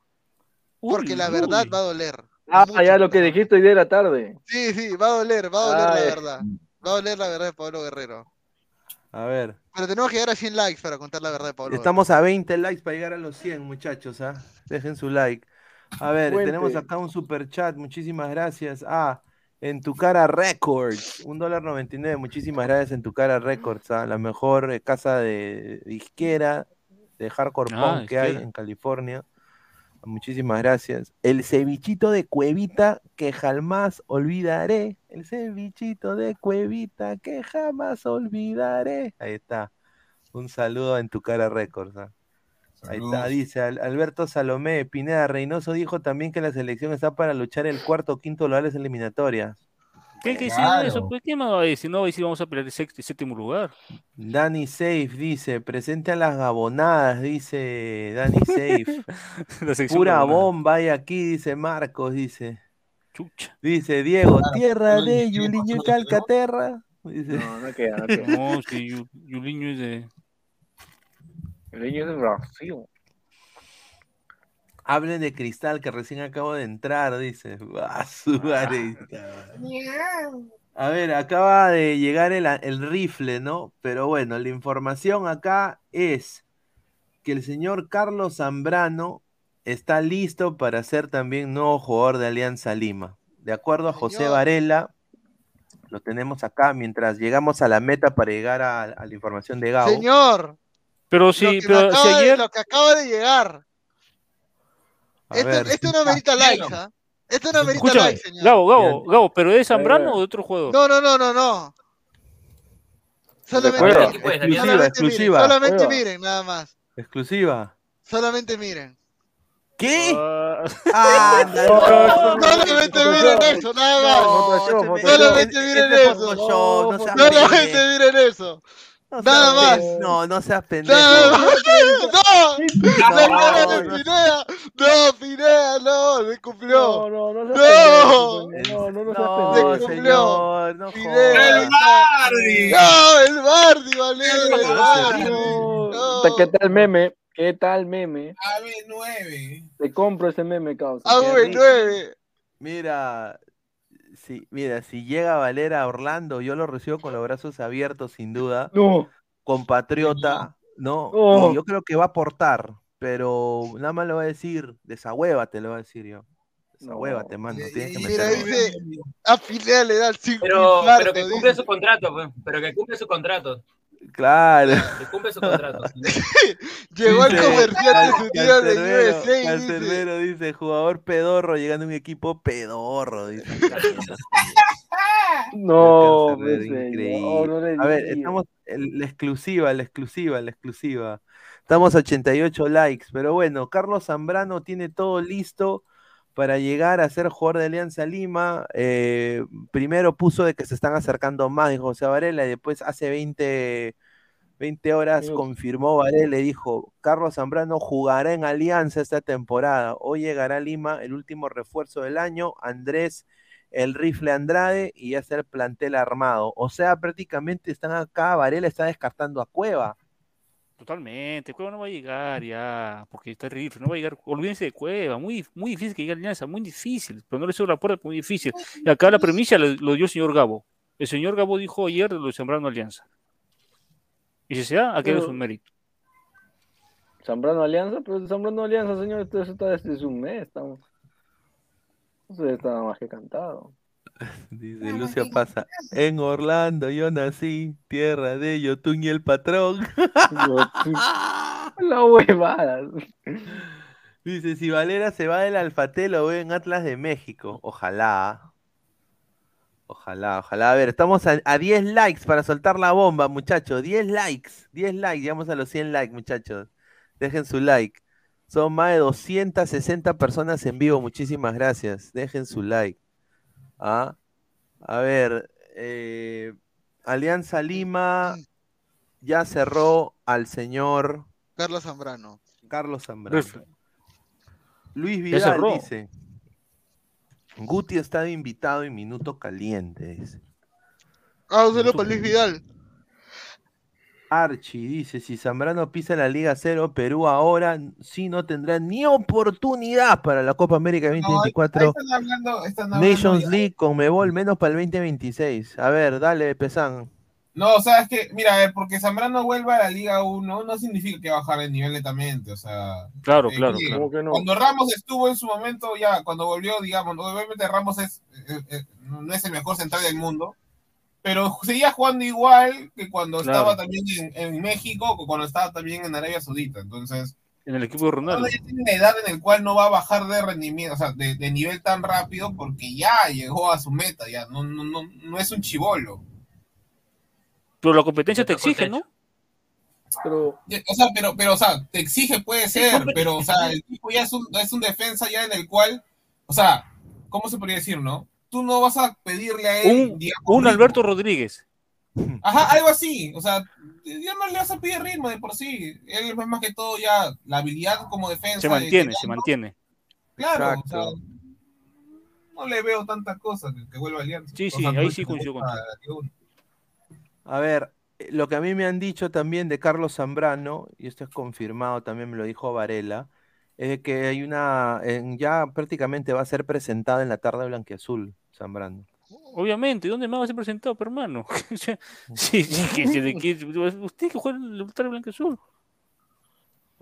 [SPEAKER 8] Porque la verdad
[SPEAKER 12] uy.
[SPEAKER 8] va a doler.
[SPEAKER 13] Ah,
[SPEAKER 8] Mucho.
[SPEAKER 13] ya lo que dijiste hoy de la tarde.
[SPEAKER 8] Sí, sí, va a doler, va a doler la verdad. Va a doler la verdad de Pablo Guerrero.
[SPEAKER 7] A ver.
[SPEAKER 8] Pero tenemos que llegar a 100 likes para contar la verdad de Pablo
[SPEAKER 7] Estamos a 20 likes para llegar a los 100, muchachos. ¿ah? Dejen su like. A ver,
[SPEAKER 13] Fuente.
[SPEAKER 7] tenemos acá un super chat. Muchísimas gracias. Ah, en tu cara Records. Un dólar 99. Muchísimas gracias en tu cara Records. ¿ah? La mejor eh, casa de disquera de hardcore
[SPEAKER 12] Ah,
[SPEAKER 7] punk que hay en California. Muchísimas gracias. El cevichito de Cuevita que jamás olvidaré. El cevichito de Cuevita que jamás olvidaré. Ahí está. Un saludo en tu cara Records. ¿ah? Ahí está, dice Al- Alberto Salomé. Pineda Reynoso dijo también que la selección está para luchar el cuarto o quinto lugares eliminatorias.
[SPEAKER 12] ¿Qué
[SPEAKER 9] Claro.
[SPEAKER 12] eso? Pues, ¿Qué más va a decir? No a decir vamos a pelear el sexto y séptimo lugar.
[SPEAKER 7] Danny Safe dice, presente a las gabonadas, dice Danny Safe.
[SPEAKER 12] La
[SPEAKER 7] Pura
[SPEAKER 12] gabonada.
[SPEAKER 7] bomba hay aquí, dice Marcos, dice.
[SPEAKER 12] Chucha.
[SPEAKER 7] Dice Diego,
[SPEAKER 9] Claro,
[SPEAKER 7] tierra de Yuliño y. Calcaterra. Dice.
[SPEAKER 13] No, no queda, no queda.
[SPEAKER 12] No, si Yu- Yuliño es de.
[SPEAKER 13] El niño es de Brasil.
[SPEAKER 7] Hablen de cristal que recién acabo de entrar, dice. Ah, su madre. A ver, acaba de llegar el, el rifle, ¿no? Pero bueno, la información acá es que el señor Carlos Zambrano está listo para ser también nuevo jugador de Alianza Lima. De acuerdo a José. Varela, lo tenemos acá mientras llegamos a la meta para llegar a, a la información de Gabo.
[SPEAKER 8] Señor,
[SPEAKER 12] Pero sí, pero si
[SPEAKER 8] de-
[SPEAKER 12] ayer.
[SPEAKER 8] lo que acaba de llegar. Esto,
[SPEAKER 7] ver,
[SPEAKER 8] esto no merita likes, ¿ah? Esto no merita
[SPEAKER 12] Escúchame,
[SPEAKER 8] likes, señor.
[SPEAKER 12] Gabo, Gabo, Gabo, ¿pero es Zambrano o de otro jugador?
[SPEAKER 8] No, no, no, no, no. Solamente,
[SPEAKER 10] puedes,
[SPEAKER 7] exclusiva,
[SPEAKER 8] solamente miren,
[SPEAKER 7] exclusiva,
[SPEAKER 8] solamente
[SPEAKER 13] Oiga.
[SPEAKER 8] miren, nada más.
[SPEAKER 7] exclusiva.
[SPEAKER 8] Solamente miren.
[SPEAKER 7] ¿Qué?
[SPEAKER 12] Ah,
[SPEAKER 7] Anda,
[SPEAKER 13] no,
[SPEAKER 7] no,
[SPEAKER 8] Solamente miren eso, nada más. Solamente miren eso. Solamente miren eso.
[SPEAKER 7] No
[SPEAKER 8] Nada
[SPEAKER 7] seas
[SPEAKER 8] más.
[SPEAKER 7] pendejo. No, no seas pendejo.
[SPEAKER 8] Nada más. ¡No! La cara
[SPEAKER 7] no,
[SPEAKER 8] de. Pineda. No, Pineda, no, se cumplió.
[SPEAKER 13] No, no, no
[SPEAKER 8] No.
[SPEAKER 13] seas pendejo, no, no, no seas
[SPEAKER 7] No,
[SPEAKER 13] pendejo.
[SPEAKER 8] Se cumplió.
[SPEAKER 7] señor, no
[SPEAKER 8] Pineda.
[SPEAKER 9] ¡El Bardi!
[SPEAKER 8] No, el Bardi, Valero, el
[SPEAKER 7] No,
[SPEAKER 8] Bardi.
[SPEAKER 13] No.
[SPEAKER 8] No.
[SPEAKER 13] ¿Qué tal meme? ¿Qué tal meme?
[SPEAKER 9] AB9.
[SPEAKER 13] Te compro ese meme, causa.
[SPEAKER 8] Ah,
[SPEAKER 7] Qué
[SPEAKER 8] güey,
[SPEAKER 7] rico.
[SPEAKER 8] nueve.
[SPEAKER 7] Mira, si, mira, si llega Valera a Orlando, yo lo recibo con los brazos abiertos, sin duda.
[SPEAKER 13] No.
[SPEAKER 7] Compatriota, ¿no? Yo creo que va a aportar, pero nada más le voy a decir, desahuévate, le voy a decir yo. Desahuévate, mano, tienes que
[SPEAKER 8] Mira, dice, a Pineda le da el cinco
[SPEAKER 10] Pero,
[SPEAKER 8] infarto,
[SPEAKER 10] pero que cumple su contrato, pues, pero que cumple su contrato.
[SPEAKER 7] Claro.
[SPEAKER 10] Que cumple su contrato.
[SPEAKER 8] Llegó el
[SPEAKER 7] Dice,
[SPEAKER 8] comerciante su tío de
[SPEAKER 7] Cancerbero,
[SPEAKER 8] USA y dice,
[SPEAKER 7] Cancerbero dice, jugador pedorro, llegando a un equipo pedorro. Dice.
[SPEAKER 13] No,
[SPEAKER 7] Cancerbero,
[SPEAKER 13] pues, señor,
[SPEAKER 7] increíble.
[SPEAKER 13] no le
[SPEAKER 7] A ver, estamos en la exclusiva, la exclusiva, la exclusiva. Estamos a 88 likes, pero bueno, Carlos Zambrano tiene todo listo para llegar a ser jugador de Alianza Lima. Eh, primero puso de que se están acercando más, dijo José Varela, y después hace 20, 20 horas confirmó Varela y dijo, Carlos Zambrano jugará en Alianza esta temporada. Hoy llegará a Lima el último refuerzo del año, Andrés el rifle Andrade y ya está el plantel armado. O sea, prácticamente están acá, Varela está descartando a Cueva.
[SPEAKER 12] Totalmente, Cueva no va a llegar ya, porque está terrible, no va a llegar, olvídense de Cueva, muy, muy difícil que llegue a Alianza, muy difícil, pero no le cierro la puerta, muy difícil. Y acá la premisa lo, lo dio el señor Gabo. El señor Gabo dijo ayer de lo de Zambrano Alianza. Y si se da, aquel es un mérito.
[SPEAKER 13] Zambrano Alianza, pero Zambrano Alianza, señor, esto eso está desde un mes, estamos. Eso está más que cantado.
[SPEAKER 7] Dice Lucio Pasa, en Orlando yo nací, tierra de Yotun y el patrón.
[SPEAKER 13] La huevada.
[SPEAKER 7] Dice, si Valera se va del Alfate, lo veo en Atlas de México. Ojalá. Ojalá, ojalá. A ver, estamos a, a 10 likes para soltar la bomba, muchachos. 10 likes. 10 likes. Llegamos a los 100 likes, muchachos. Dejen su like. Son más de 260 personas en vivo. Muchísimas gracias. Dejen su like. ¿Ah? A ver, eh, Alianza Lima ya cerró al señor
[SPEAKER 8] Carlos Zambrano.
[SPEAKER 7] Carlos Zambrano. Luis Vidal dice. Guti está de invitado en Minuto Caliente, dice.
[SPEAKER 8] Ah, un saludo para Luis Vidal.
[SPEAKER 7] Archie dice, si Zambrano pisa la Liga Cero, Perú ahora sí no tendrá ni oportunidad para la Copa América
[SPEAKER 9] No, ahí-
[SPEAKER 7] 2024.
[SPEAKER 9] ahí están hablando, están hablando
[SPEAKER 7] Nations
[SPEAKER 9] ya-
[SPEAKER 7] League con Mebol menos para el 2026. A ver, dale, Pesan.
[SPEAKER 9] No, o sea, es que, mira, a ver, porque Zambrano vuelva a la Liga 1 no significa que va a bajar el nivel netamente, o sea...
[SPEAKER 12] Claro,
[SPEAKER 9] eh,
[SPEAKER 12] claro, claro.
[SPEAKER 13] que no?
[SPEAKER 9] Cuando Ramos estuvo en su momento, ya, cuando volvió, digamos, ¿no? obviamente Ramos es, eh, eh, no es el mejor central del mundo, pero seguía jugando igual que cuando
[SPEAKER 12] Claro.
[SPEAKER 9] estaba también en, en México o cuando estaba también en Arabia Saudita, entonces...
[SPEAKER 12] En el equipo de Ronaldo.
[SPEAKER 9] Ronaldo ya tiene una edad en la cual no va a bajar de rendimiento, o sea, de, de nivel tan rápido porque ya llegó a su meta, ya no, no, no, no es un chivolo.
[SPEAKER 12] Pero la competencia te exige, ¿no?
[SPEAKER 13] Pero,
[SPEAKER 9] O sea, pero, pero, o sea, te exige, puede ser, pero, o sea, el tipo ya es un, es un defensa ya en el cual, o sea, ¿cómo se podría decir, no? Tú no vas a pedirle a él,
[SPEAKER 12] Un,
[SPEAKER 9] digamos,
[SPEAKER 12] un. Alberto Rodríguez.
[SPEAKER 9] Ajá, algo así, o sea, ya no le vas a pedir ritmo de por sí. Él es más que todo ya la habilidad como defensa.
[SPEAKER 12] Se mantiene,
[SPEAKER 9] de-
[SPEAKER 12] se mantiene.
[SPEAKER 9] Claro, o sea, no le veo tantas cosas que, vuelva a Alianza.
[SPEAKER 12] Sí, sí, ahí sí coincido
[SPEAKER 9] uno.
[SPEAKER 7] A ver, eh, lo que a mí me han dicho también de Carlos Zambrano, y esto es confirmado, también me lo dijo Varela, es que hay una, en- ya prácticamente va a ser presentado en la tarde blanquiazul, Zambrano.
[SPEAKER 12] Obviamente, ¿dónde más va a ser presentado, pero, hermano? sí, sí, que, que- que- usted que juega en el Estadio Blanco Azul.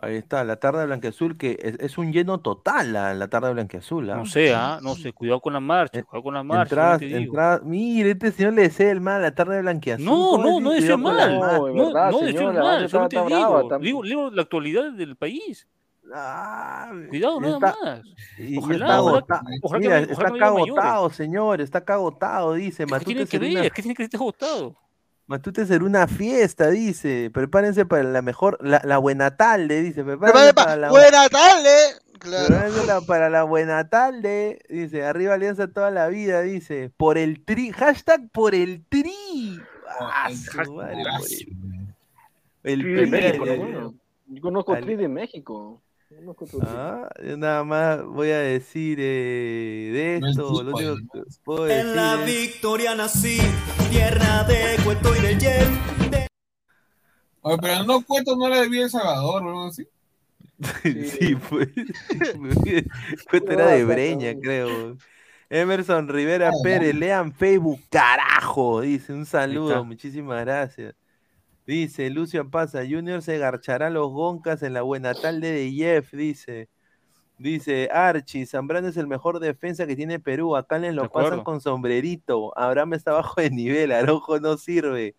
[SPEAKER 7] Ahí está, la tarde blanquiazul, que es, es un lleno total la, la tarde blanquiazul, ¿ah?
[SPEAKER 12] No sé, ¿ah? No sé, cuidado con la marcha, cuidado con la marcha. Te
[SPEAKER 7] mire, este señor le desea el mal a la tarde.
[SPEAKER 12] No,
[SPEAKER 7] ¿cómo
[SPEAKER 12] no, no
[SPEAKER 7] cuidado con la
[SPEAKER 12] mal.
[SPEAKER 13] No, de
[SPEAKER 12] No, no el
[SPEAKER 13] la
[SPEAKER 12] mal,
[SPEAKER 13] está brava,
[SPEAKER 12] digo, digo, digo la actualidad del país.
[SPEAKER 7] Ah,
[SPEAKER 12] Cuidado, nada
[SPEAKER 7] está-
[SPEAKER 12] más. Ojalá,
[SPEAKER 7] está agotado.
[SPEAKER 12] ojalá
[SPEAKER 7] Mira,
[SPEAKER 12] ojalá
[SPEAKER 7] está
[SPEAKER 12] no
[SPEAKER 7] agotado, señor, está agotado, dice.
[SPEAKER 12] ¿Qué
[SPEAKER 7] Matute
[SPEAKER 12] tiene que
[SPEAKER 7] será una-
[SPEAKER 12] ver? ¿Qué tiene que estar agotado?
[SPEAKER 7] Matute será una fiesta, dice. Prepárense para la mejor, la, la buena tarde, dice. Prepárense
[SPEAKER 8] pa-
[SPEAKER 7] para la,
[SPEAKER 8] Buena tarde. Claro.
[SPEAKER 7] prepárense la- para la buena tarde, dice. Arriba Alianza toda la vida, dice. Por el tri, hashtag por el tri. Ah, su madre, por el- el
[SPEAKER 13] Tri
[SPEAKER 7] tri,
[SPEAKER 13] de México, Yo conozco
[SPEAKER 7] al-
[SPEAKER 13] Tri de México.
[SPEAKER 7] Ah, yo nada más voy a decir eh, de
[SPEAKER 9] No es
[SPEAKER 7] esto, lo
[SPEAKER 9] fútbol,
[SPEAKER 7] único que puedo decir
[SPEAKER 4] En la
[SPEAKER 7] es-
[SPEAKER 4] victoria nací, tierra de cuento y de yen.
[SPEAKER 9] Oye, pero no cuento, no era de Villa El Salvador o algo así.
[SPEAKER 7] Sí, pues. Cuento era de Breña, creo. Emerson Rivera Pérez, lean Facebook, carajo. Dice, un saludo, muchísimas gracias. Dice, Lucio Pasa, Junior se garchará los goncas en la buena tarde de Jeff, dice. Dice, Archie, Zambrano es el mejor defensa que tiene Perú. Acá les lo pasan con sombrerito. Abraham está bajo de nivel, Arojo no sirve.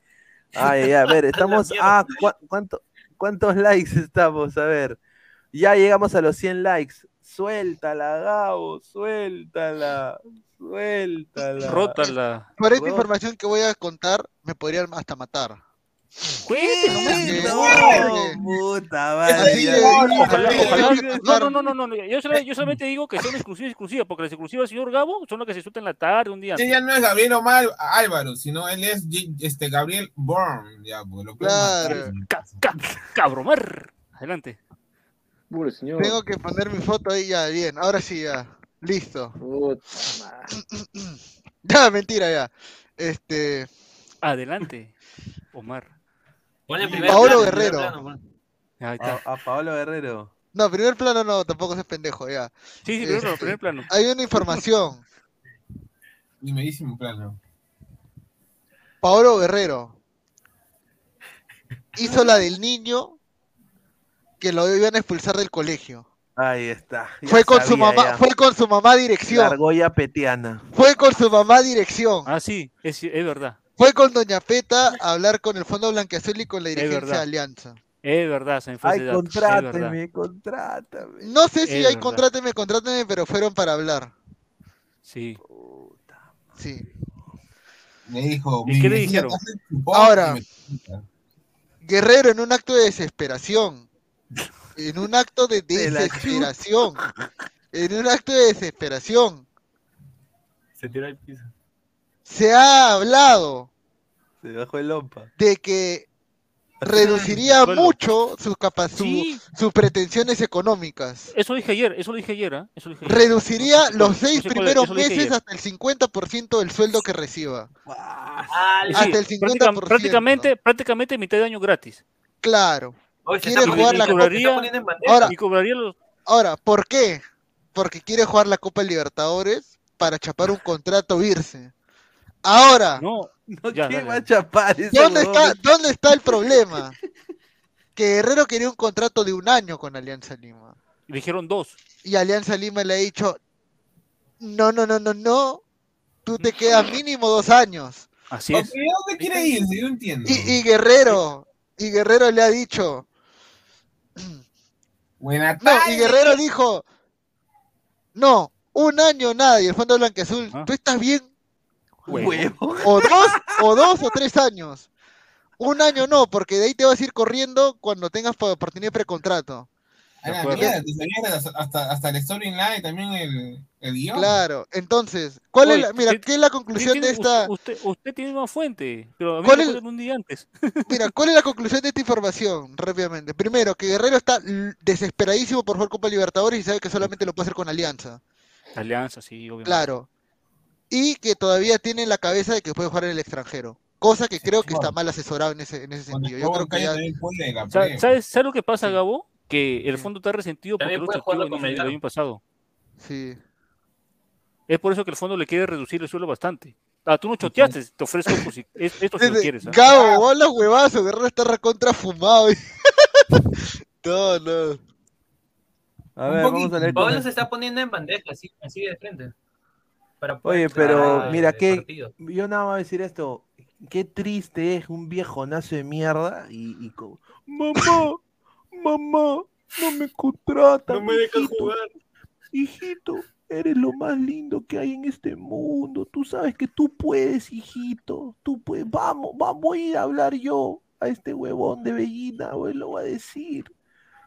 [SPEAKER 7] Ay, ay, a ver, estamos. Ah, ¿cu- cuánto, ¿cuántos likes estamos? A ver. Ya llegamos a los 100 likes. Suéltala, Gabo, suéltala, suéltala.
[SPEAKER 12] Rótala.
[SPEAKER 8] Por esta información que voy a contar, me podrían hasta matar.
[SPEAKER 7] No, puta madre.
[SPEAKER 8] Así
[SPEAKER 7] ya.
[SPEAKER 8] de-
[SPEAKER 12] Ojalá,
[SPEAKER 8] Sí,
[SPEAKER 12] ojalá.
[SPEAKER 8] sí,
[SPEAKER 12] No, no, no, no. Yo, solamente, yo solamente digo que son exclusivas, exclusivas, porque las exclusivas del señor Gabo son las que se sueltan en la tarde, un día.
[SPEAKER 9] Ese ya no es Gabriel Omar Álvaro, sino él es este Gabriel Bourne, ya, porque lo
[SPEAKER 8] Claro.
[SPEAKER 9] matar.
[SPEAKER 12] Ca- ca- Cabromar. Adelante.
[SPEAKER 13] Pobre señor.
[SPEAKER 8] Tengo que poner mi foto ahí ya, bien. Ahora sí, ya. Listo.
[SPEAKER 13] Puta madre.
[SPEAKER 8] Ya, mentira, ya. Este.
[SPEAKER 12] Adelante, Omar.
[SPEAKER 10] Ponle primer
[SPEAKER 8] Paolo
[SPEAKER 10] plano, primer
[SPEAKER 8] Guerrero.
[SPEAKER 10] plano, pon.
[SPEAKER 12] Ahí está.
[SPEAKER 7] A, a Paolo Guerrero.
[SPEAKER 8] No, primer plano no, tampoco es pendejo, ya.
[SPEAKER 12] Sí, sí, primero,
[SPEAKER 8] Este,
[SPEAKER 12] primer plano.
[SPEAKER 8] Hay una información.
[SPEAKER 9] Primerísimo plano.
[SPEAKER 8] Paolo Guerrero hizo la del niño que lo iban a expulsar del colegio.
[SPEAKER 7] Ahí está.
[SPEAKER 8] Fue con su
[SPEAKER 7] sabía,
[SPEAKER 8] mamá,
[SPEAKER 7] ya.
[SPEAKER 8] fue con su mamá
[SPEAKER 7] La
[SPEAKER 8] dirección.
[SPEAKER 7] argolla petiana.
[SPEAKER 8] Fue con su mamá dirección.
[SPEAKER 12] Ah, sí, es, es verdad.
[SPEAKER 8] Fue con Doña Peta a hablar con el Fondo Blanqueazul y con la dirigencia de. Alianza.
[SPEAKER 12] Es verdad, se me fue
[SPEAKER 7] Ay,
[SPEAKER 12] es verdad.
[SPEAKER 7] contráteme, contrátame.
[SPEAKER 8] No sé si
[SPEAKER 12] Es
[SPEAKER 8] hay
[SPEAKER 12] verdad.
[SPEAKER 8] contráteme, contráteme, pero fueron para hablar.
[SPEAKER 12] Sí.
[SPEAKER 8] Sí.
[SPEAKER 9] Me dijo.
[SPEAKER 12] ¿Y
[SPEAKER 9] mi
[SPEAKER 12] qué le dijeron?
[SPEAKER 8] Ahora. Guerrero en un acto de desesperación. En un acto de desesperación. En un acto de desesperación.
[SPEAKER 2] Se tiró al piso.
[SPEAKER 8] Se ha hablado
[SPEAKER 7] Se bajó el lompa.
[SPEAKER 8] de que reduciría mucho sus capa- su-
[SPEAKER 12] Sí.
[SPEAKER 8] sus pretensiones económicas.
[SPEAKER 12] Eso dije ayer, eso lo dije ayer. Eso lo dije ayer.
[SPEAKER 8] Reduciría los seis
[SPEAKER 12] no sé cuál-
[SPEAKER 8] primeros meses hasta el 50% del sueldo que reciba.
[SPEAKER 12] Sí,
[SPEAKER 8] hasta el 50%.
[SPEAKER 12] práctica- prácticamente, prácticamente mitad de año gratis.
[SPEAKER 8] Claro.
[SPEAKER 10] Oye,
[SPEAKER 8] Quiere jugar la
[SPEAKER 12] cobraría-
[SPEAKER 10] bandeja.
[SPEAKER 8] Ahora,
[SPEAKER 12] Y cobraría los.
[SPEAKER 8] ahora, ¿por qué? Porque quiere jugar la Copa Libertadores para chapar un contrato irse. Ahora,
[SPEAKER 12] No,
[SPEAKER 7] No,
[SPEAKER 12] Ya,
[SPEAKER 7] ¿qué
[SPEAKER 12] dale.
[SPEAKER 7] va a chapar ese
[SPEAKER 8] ¿dónde está, ¿dónde está el problema? Que Guerrero quería un contrato de un año con Alianza Lima.
[SPEAKER 12] le dijeron dos.
[SPEAKER 8] Y Alianza Lima le ha dicho, no, no, no, no, no, tú te quedas mínimo dos años.
[SPEAKER 12] Así
[SPEAKER 9] ¿Por
[SPEAKER 12] es.
[SPEAKER 9] ¿Dónde quiere irse? Yo no entiendo.
[SPEAKER 8] Y, y Guerrero, y Guerrero le ha dicho,
[SPEAKER 9] Buena
[SPEAKER 8] no,
[SPEAKER 9] tarde.
[SPEAKER 8] y Guerrero dijo, no, un año nada, y el Fondo Blanqueazul,
[SPEAKER 12] Ah.
[SPEAKER 8] ¿tú estás bien?
[SPEAKER 7] Huevo.
[SPEAKER 8] O dos, o dos o tres años. Un año no, porque de ahí te vas a ir corriendo cuando tengas oportunidad de precontrato.
[SPEAKER 9] A la
[SPEAKER 12] acuerdo.
[SPEAKER 9] mierda, te sabías hasta, hasta, el storyline también el, el guion.
[SPEAKER 8] Claro, entonces, ¿cuál es la, mira,
[SPEAKER 12] usted-
[SPEAKER 8] ¿qué es la conclusión
[SPEAKER 12] tiene-
[SPEAKER 8] de esta,
[SPEAKER 12] Usted, usted, tiene una fuente, pero a mí
[SPEAKER 8] ¿Cuál
[SPEAKER 12] me
[SPEAKER 8] es-
[SPEAKER 12] un día antes.
[SPEAKER 8] mira, cuál es la conclusión de esta información? Rápidamente. Primero, que Guerrero está desesperadísimo por jugar Copa Libertadores y sabe que solamente lo puede hacer con Alianza.
[SPEAKER 12] Alianza, sí, obviamente.
[SPEAKER 8] Claro. Y que todavía tiene en la cabeza de que puede jugar en el extranjero. Cosa que creo que está mal asesorado en ese, en ese sentido. Yo creo que ya...
[SPEAKER 12] ¿Sabes, ¿Sabes lo que pasa, Gabo? Que el fondo está resentido porque
[SPEAKER 10] También
[SPEAKER 12] lo
[SPEAKER 10] puede
[SPEAKER 12] chateó
[SPEAKER 10] jugarlo
[SPEAKER 12] en
[SPEAKER 10] con
[SPEAKER 12] inicio del año pasado.
[SPEAKER 8] Sí.
[SPEAKER 12] Es por eso que el fondo le quiere reducir el suelo bastante. Ah, tú no choteaste, te ofrezco pues, si- es- esto si lo quieres. ¿ah?
[SPEAKER 8] Gabo, hola huevazo, Guerrero está recontra fumado. no, no.
[SPEAKER 7] A ver, vamos a leer comen-
[SPEAKER 10] se está poniendo en bandeja, así, así de frente. Para
[SPEAKER 7] Oye, pero mira que
[SPEAKER 10] partido.
[SPEAKER 7] yo nada más voy a decir esto. Qué triste es un viejonazo de mierda y, y co- mamá, mamá, no me contratan.
[SPEAKER 10] No me
[SPEAKER 7] hijito,
[SPEAKER 10] jugar.
[SPEAKER 7] Hijito, eres lo más lindo que hay en este mundo. Tú sabes que tú puedes, hijito. Tú puedes. Vamos, vamos, voy a ir a hablar yo a este huevón de Bellina, güey, lo voy a decir.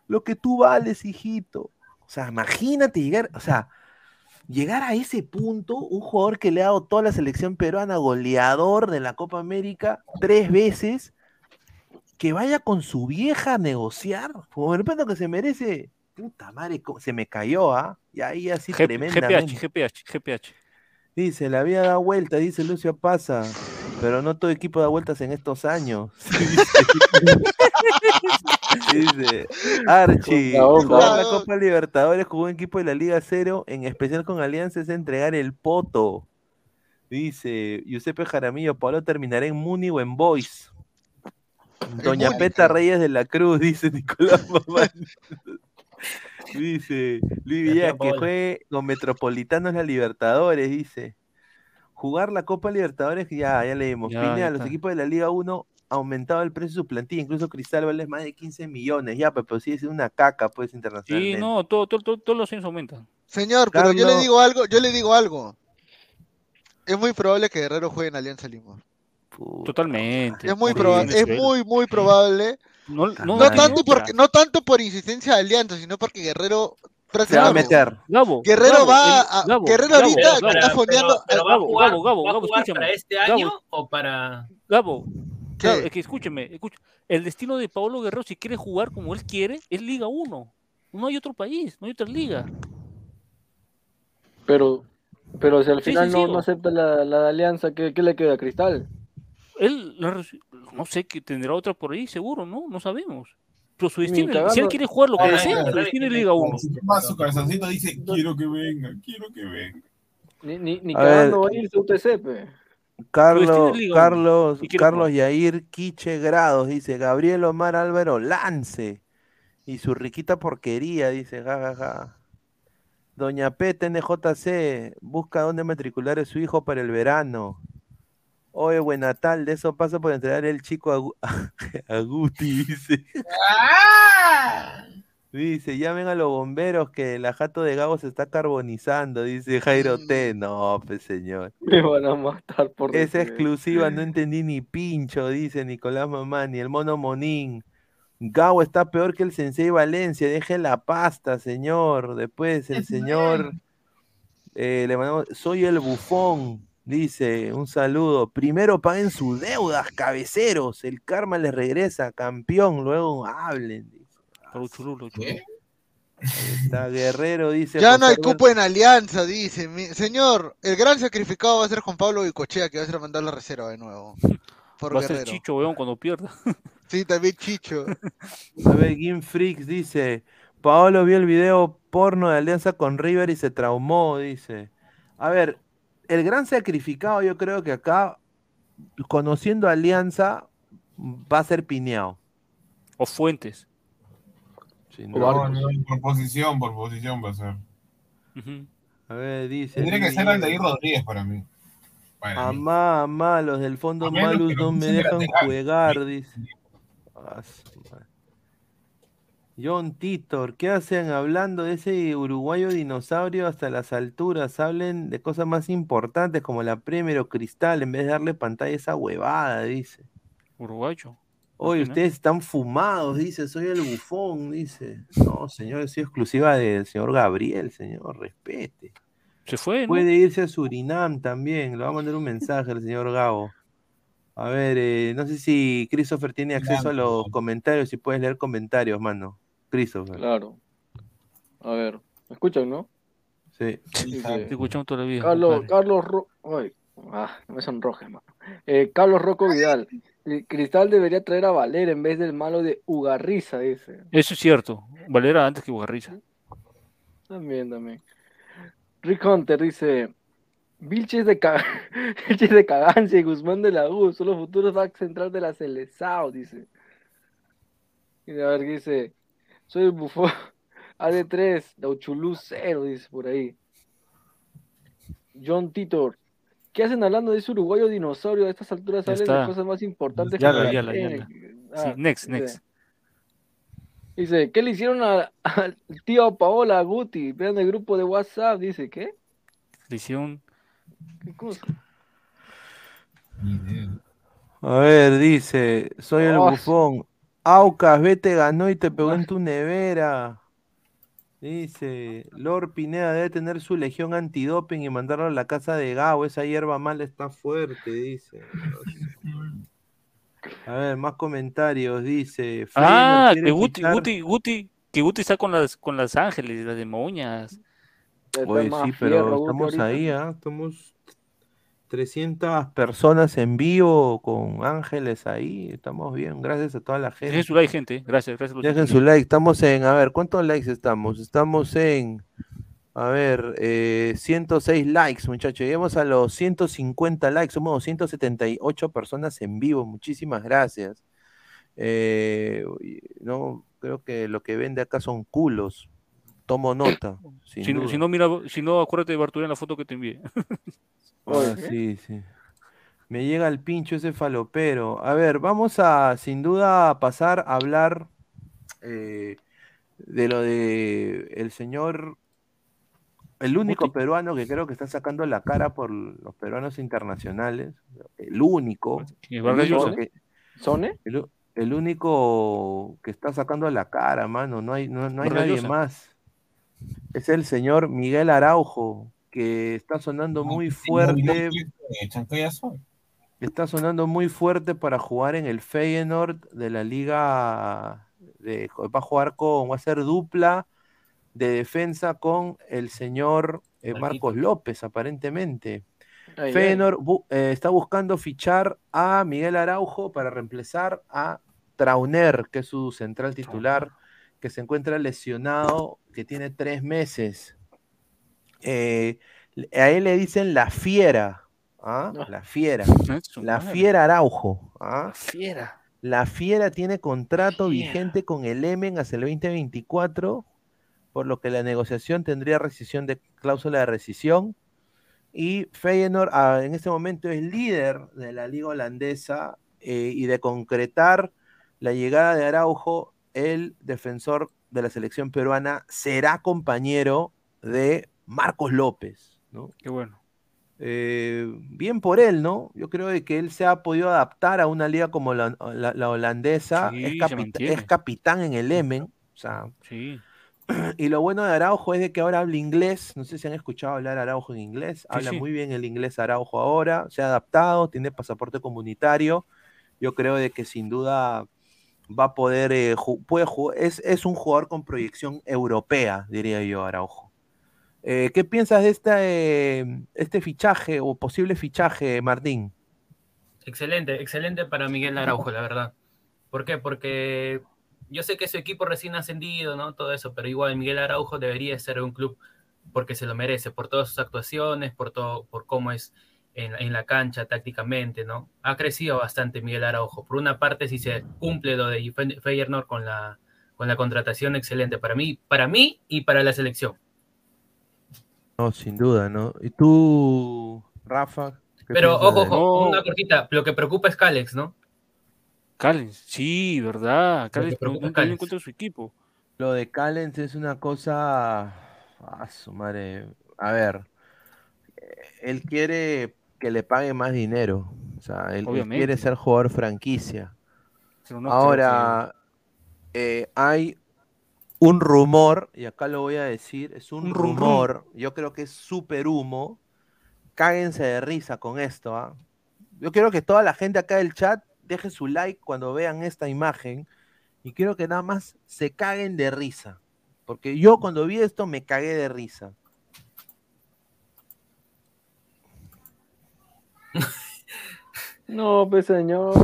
[SPEAKER 7] Lo que tú vales, hijito. O sea, imagínate llegar, o sea, llegar a ese punto, un jugador que le ha dado toda la selección peruana, goleador de la Copa América tres veces, que vaya con su vieja a negociar, como repente que se merece, puta madre, se me cayó, ¿ah? Y ahí así
[SPEAKER 12] G-
[SPEAKER 7] tremendamente.
[SPEAKER 12] GPH, GPH, GPH.
[SPEAKER 7] Dice, la vida da vuelta, dice Lucio Pasa, pero no todo equipo da vueltas en estos años. dice, Archie, jugar la Copa Libertadores con un equipo de la Liga Cero, en especial con Alianza, es entregar el poto. Dice Giuseppe Jaramillo, Pablo terminará en Muni o en Boys. Doña Peta Reyes de la Cruz, dice Nicolás Mamán. Dice Luis que juegue con Metropolitanos la Libertadores, dice. Jugar la Copa Libertadores, ya, ya leímos.
[SPEAKER 12] Ya,
[SPEAKER 7] Pineda,
[SPEAKER 12] ya
[SPEAKER 7] los equipos de la Liga 1 ha aumentado el precio de su plantilla, incluso Cristal vale más de 15 millones, ya, pero, pero sigue siendo una caca, pues,
[SPEAKER 12] Sí,
[SPEAKER 7] internacionalmente.
[SPEAKER 12] no, todo, todo, todo- todos los años aumentan.
[SPEAKER 8] Señor, pero yo le digo algo, yo le digo algo. Es muy probable que Guerrero juegue en Alianza Lima.
[SPEAKER 7] Puta.
[SPEAKER 12] Totalmente.
[SPEAKER 8] Es muy
[SPEAKER 12] Sí,
[SPEAKER 8] probable, es muy, muy probable.
[SPEAKER 12] No,
[SPEAKER 8] tanto, porque, no tanto por insistencia de Alianza, sino porque Guerrero
[SPEAKER 7] Se va a
[SPEAKER 8] prácticamente-
[SPEAKER 7] meter.
[SPEAKER 12] Gabo,
[SPEAKER 8] Guerrero
[SPEAKER 12] Gabo,
[SPEAKER 8] va
[SPEAKER 12] el-
[SPEAKER 8] a-
[SPEAKER 12] Gabo,
[SPEAKER 8] Guerrero
[SPEAKER 12] Gabo,
[SPEAKER 8] ahorita
[SPEAKER 10] Pero,
[SPEAKER 12] Gabo,
[SPEAKER 8] está
[SPEAKER 10] para-
[SPEAKER 8] fondeando-
[SPEAKER 10] pero- pero va a
[SPEAKER 12] Gabo,
[SPEAKER 10] jugar,
[SPEAKER 12] Gabo, Gabo,
[SPEAKER 10] ¿va a
[SPEAKER 12] Gabo,
[SPEAKER 10] jugar
[SPEAKER 12] escúchame.
[SPEAKER 10] para este
[SPEAKER 12] Gabo.
[SPEAKER 10] año o para...?
[SPEAKER 12] Gabo. Claro, es que escúcheme, escucha, el destino de Paolo Guerrero, si quiere jugar como él quiere, es Liga 1. No hay otro país, no hay otra liga.
[SPEAKER 13] Pero, pero si al
[SPEAKER 12] Sí,
[SPEAKER 13] final no, no acepta la, la alianza, ¿qué, qué le queda a Cristal?
[SPEAKER 12] Él, la no sé, que tendrá otra por ahí, seguro, ¿no? No sabemos. Pero su destino, si él quiere jugar lo que
[SPEAKER 9] ay,
[SPEAKER 12] su destino es Liga 1.
[SPEAKER 9] Si toma su corazoncito dice, quiero que venga, quiero que venga.
[SPEAKER 13] Ni, ni, ni
[SPEAKER 7] A
[SPEAKER 13] cagando va a irse UTC, pe.
[SPEAKER 7] Carlos, Carlos, Carlos. Yair Quiche Grados, dice Gabriel Omar Álvaro Lance. Y su riquita porquería, dice, jajaja. Doña P, TNJC, busca dónde matricular a su hijo para el verano. Oye, buen Natal, de eso pasa por entregar el chico a, Gu- a Guti, dice. Dice, llamen a los bomberos que la jato de Gabo se está carbonizando, dice Jairo T. No, pues señor.
[SPEAKER 13] Me van a matar por
[SPEAKER 7] Esa
[SPEAKER 13] decir
[SPEAKER 7] exclusiva no entendí ni pincho, dice Nicolás Mamani, el mono Monín. Gabo está peor que el Sensei Valencia, deje la pasta, señor. Después el señor, eh, le mandamos, soy el bufón. Dice, un saludo. Primero paguen sus deudas, cabeceros. El karma les regresa, campeón. Luego hablen. dice. Ahí Está Guerrero, dice.
[SPEAKER 8] Ya no hay cupo en alianza, dice. mi- Señor, el gran sacrificado va a ser Juan Pablo Bicochea, que va a ser mandar la reserva de nuevo. Por
[SPEAKER 12] Va a ser
[SPEAKER 8] Guerrero.
[SPEAKER 12] Chicho, weón, cuando pierda.
[SPEAKER 8] Sí, también Chicho.
[SPEAKER 7] A ver, Game Freaks dice, Paolo vio el video porno de Alianza con River y se traumó, dice. A ver, el gran sacrificado yo creo que acá, conociendo a Alianza, va a ser Pineao.
[SPEAKER 12] O Fuentes.
[SPEAKER 9] No, no, por posición, por posición va a ser.
[SPEAKER 7] A ver, dice.
[SPEAKER 9] Tendría que ser Aldair Rodríguez para mí. Para mí.
[SPEAKER 7] Amá, amá, los del fondo Malus no me dejan jugar, dice. Ah. John Titor, ¿qué hacen hablando de ese uruguayo dinosaurio hasta las alturas? Hablen de cosas más importantes como la Premier o Cristal en vez de darle pantalla a esa huevada, dice.
[SPEAKER 12] Uruguayo.
[SPEAKER 7] Oye,
[SPEAKER 12] Imagina.
[SPEAKER 7] ustedes están fumados, dice, soy el bufón, dice. No, señor, soy exclusiva del señor Gabriel, señor, respete.
[SPEAKER 12] Se fue, ¿no?
[SPEAKER 7] Puede irse a Surinam también. Le va a mandar un mensaje al señor Gabo. A ver, eh, no sé si Christopher tiene acceso a los comentarios, si puedes leer comentarios, mano. Christopher.
[SPEAKER 13] Claro. A ver, ¿me escuchan, no?
[SPEAKER 7] Sí.
[SPEAKER 13] Dice,
[SPEAKER 12] Te escuchamos toda la vida.
[SPEAKER 13] Carlos,
[SPEAKER 12] compadre.
[SPEAKER 13] Carlos Ro... Ay, ah, no me sonrojes, mano. Eh, Carlos Rocco Vidal. El Cristal debería traer a Valer en vez del malo de Ugarriza, dice.
[SPEAKER 12] Eso es cierto. Valera antes que Ugarriza.
[SPEAKER 13] También, también. Rick Hunter dice: Vilches de, ca... Vilches de Cagancia y Guzmán de la U son los futuros back central de la Celesao, dice. Y a ver, ¿qué dice: Soy el bufón AD3, Dauchulú 0, dice por ahí. John Titor. ¿Qué hacen hablando de ese uruguayo dinosaurio? A estas alturas de
[SPEAKER 12] está.
[SPEAKER 13] cosas más importantes
[SPEAKER 12] Ya la, ya la, ya la.
[SPEAKER 13] Ah,
[SPEAKER 12] Sí, next,
[SPEAKER 13] dice-
[SPEAKER 12] next.
[SPEAKER 13] Dice, ¿qué le hicieron a- al tío Paola Guti? Vean el grupo de WhatsApp. Dice, ¿qué?
[SPEAKER 12] Le hicieron.
[SPEAKER 13] ¿Qué cosa?
[SPEAKER 7] A ver, dice, soy el
[SPEAKER 13] Oh,
[SPEAKER 7] bufón. Aucas, vete, ganó y te pegó en tu nevera. Dice, Lord Pineda debe tener su legión antidoping y mandarlo a la casa de Gabo. Esa hierba mala está fuerte, dice. A ver, más comentarios. Dice,
[SPEAKER 12] Ah, que Guti, Guti, Guti, que Guti está con las, con las ángeles, las demonias.
[SPEAKER 7] Oye, sí, pero estamos ahí, ¿ah? Estamos 300 personas en vivo con ángeles ahí. Estamos bien, gracias a toda la gente.
[SPEAKER 12] Dejen su like, gente. Gracias, gracias.
[SPEAKER 7] Dejen su like. Estamos en, a ver, ¿cuántos likes estamos? Estamos en, a ver, eh, 106 likes, muchachos. Llegamos a los 150 likes. Somos 278 personas en vivo. Muchísimas gracias. Eh, no, creo que lo que vende acá son culos. Tomo nota.
[SPEAKER 12] Si, no- si no, mira, si no, acuérdate de Bartolina en la foto que te envié.
[SPEAKER 7] Ah, sí, sí. Me llega el pincho ese falopero. A ver, vamos a sin duda a pasar a hablar eh, de lo de el señor, el único peruano que creo que está sacando la cara por los peruanos internacionales. El único.
[SPEAKER 12] ¿Y
[SPEAKER 7] el único que-
[SPEAKER 13] ¿Sone?
[SPEAKER 7] el, único que está sacando la cara, mano. No hay, no, no hay nadie más. Es el señor Miguel Araujo, que está sonando muy fuerte.
[SPEAKER 9] Sol.
[SPEAKER 7] Está sonando muy fuerte para jugar en el Feyenoord de la liga. De, va a jugar con, va a ser dupla de defensa con el señor eh, Marcos López, aparentemente.
[SPEAKER 13] Ay.
[SPEAKER 7] Feyenoord bu- eh, está buscando fichar a Miguel Araujo para reemplazar a Trauner, que es su central titular, que se encuentra lesionado, que tiene tres meses. Eh, a él le dicen la fiera, ¿ah? La fiera. La
[SPEAKER 12] madre.
[SPEAKER 7] fiera Araujo, ¿ah?
[SPEAKER 12] Fiera.
[SPEAKER 7] La fiera tiene contrato vigente con el Emen hasta el 2024, por lo que la negociación tendría rescisión de cláusula de rescisión. Y Feyenoord ah, en este momento es líder de la liga holandesa eh, y de concretar la llegada de Araujo, el defensor de la selección peruana será compañero de Marcos López, ¿no?
[SPEAKER 12] Qué bueno.
[SPEAKER 7] Eh, bien por él, ¿no? Yo creo de que él se ha podido adaptar a una liga como la, la- la holandesa,
[SPEAKER 12] Sí,
[SPEAKER 7] es, capitán en el Emen, o sea,
[SPEAKER 12] Sí.
[SPEAKER 7] Y lo bueno de Araujo es de que ahora habla inglés. No sé si han escuchado hablar Araujo en inglés. Habla
[SPEAKER 12] sí.
[SPEAKER 7] muy bien el inglés Araujo ahora. Se ha adaptado, tiene pasaporte comunitario. Yo creo de que sin duda va a poder, eh, puede jugar, es, es un jugador con proyección europea, diría yo, Araujo. Eh, ¿Qué piensas de esta, eh, este fichaje o posible fichaje, Martín?
[SPEAKER 10] Excelente, excelente para Miguel Araujo, la verdad. ¿Por qué? Porque yo sé que su equipo recién ascendido, ¿no? Todo eso, pero igual Miguel Araujo debería ser un club porque se lo merece, por todas sus actuaciones, por todo, por cómo es en, la cancha tácticamente, ¿no? Ha crecido bastante Miguel Araujo. Por una parte, si se cumple lo de Fe- Feyenoord con la, con la contratación, excelente para mí, para mí y para la selección.
[SPEAKER 7] No, sin duda, ¿no? ¿Y tú, Rafa?
[SPEAKER 10] Pero ojo, ojo, una cortita, lo que preocupa es Calex, ¿no?
[SPEAKER 12] Callens, sí, ¿verdad? Callens
[SPEAKER 10] Callens.
[SPEAKER 12] encuentra su equipo.
[SPEAKER 7] Lo de Callens es una cosa. A su madre. A ver. eh, Él quiere que le pague más dinero. O sea, él, quiere ser jugador franquicia.
[SPEAKER 12] Pero no creo
[SPEAKER 7] Ahora, eh, hay un rumor, y acá lo voy a decir, es un,
[SPEAKER 12] Un rum rum.
[SPEAKER 7] rumor, yo creo que es súper humo. Cáguense de risa con esto, ¿ah? Yo quiero que toda la gente acá del chat deje su like cuando vean esta imagen y quiero que nada más se caguen de risa. Porque yo cuando vi esto me cagué de risa.
[SPEAKER 13] No, pues señor.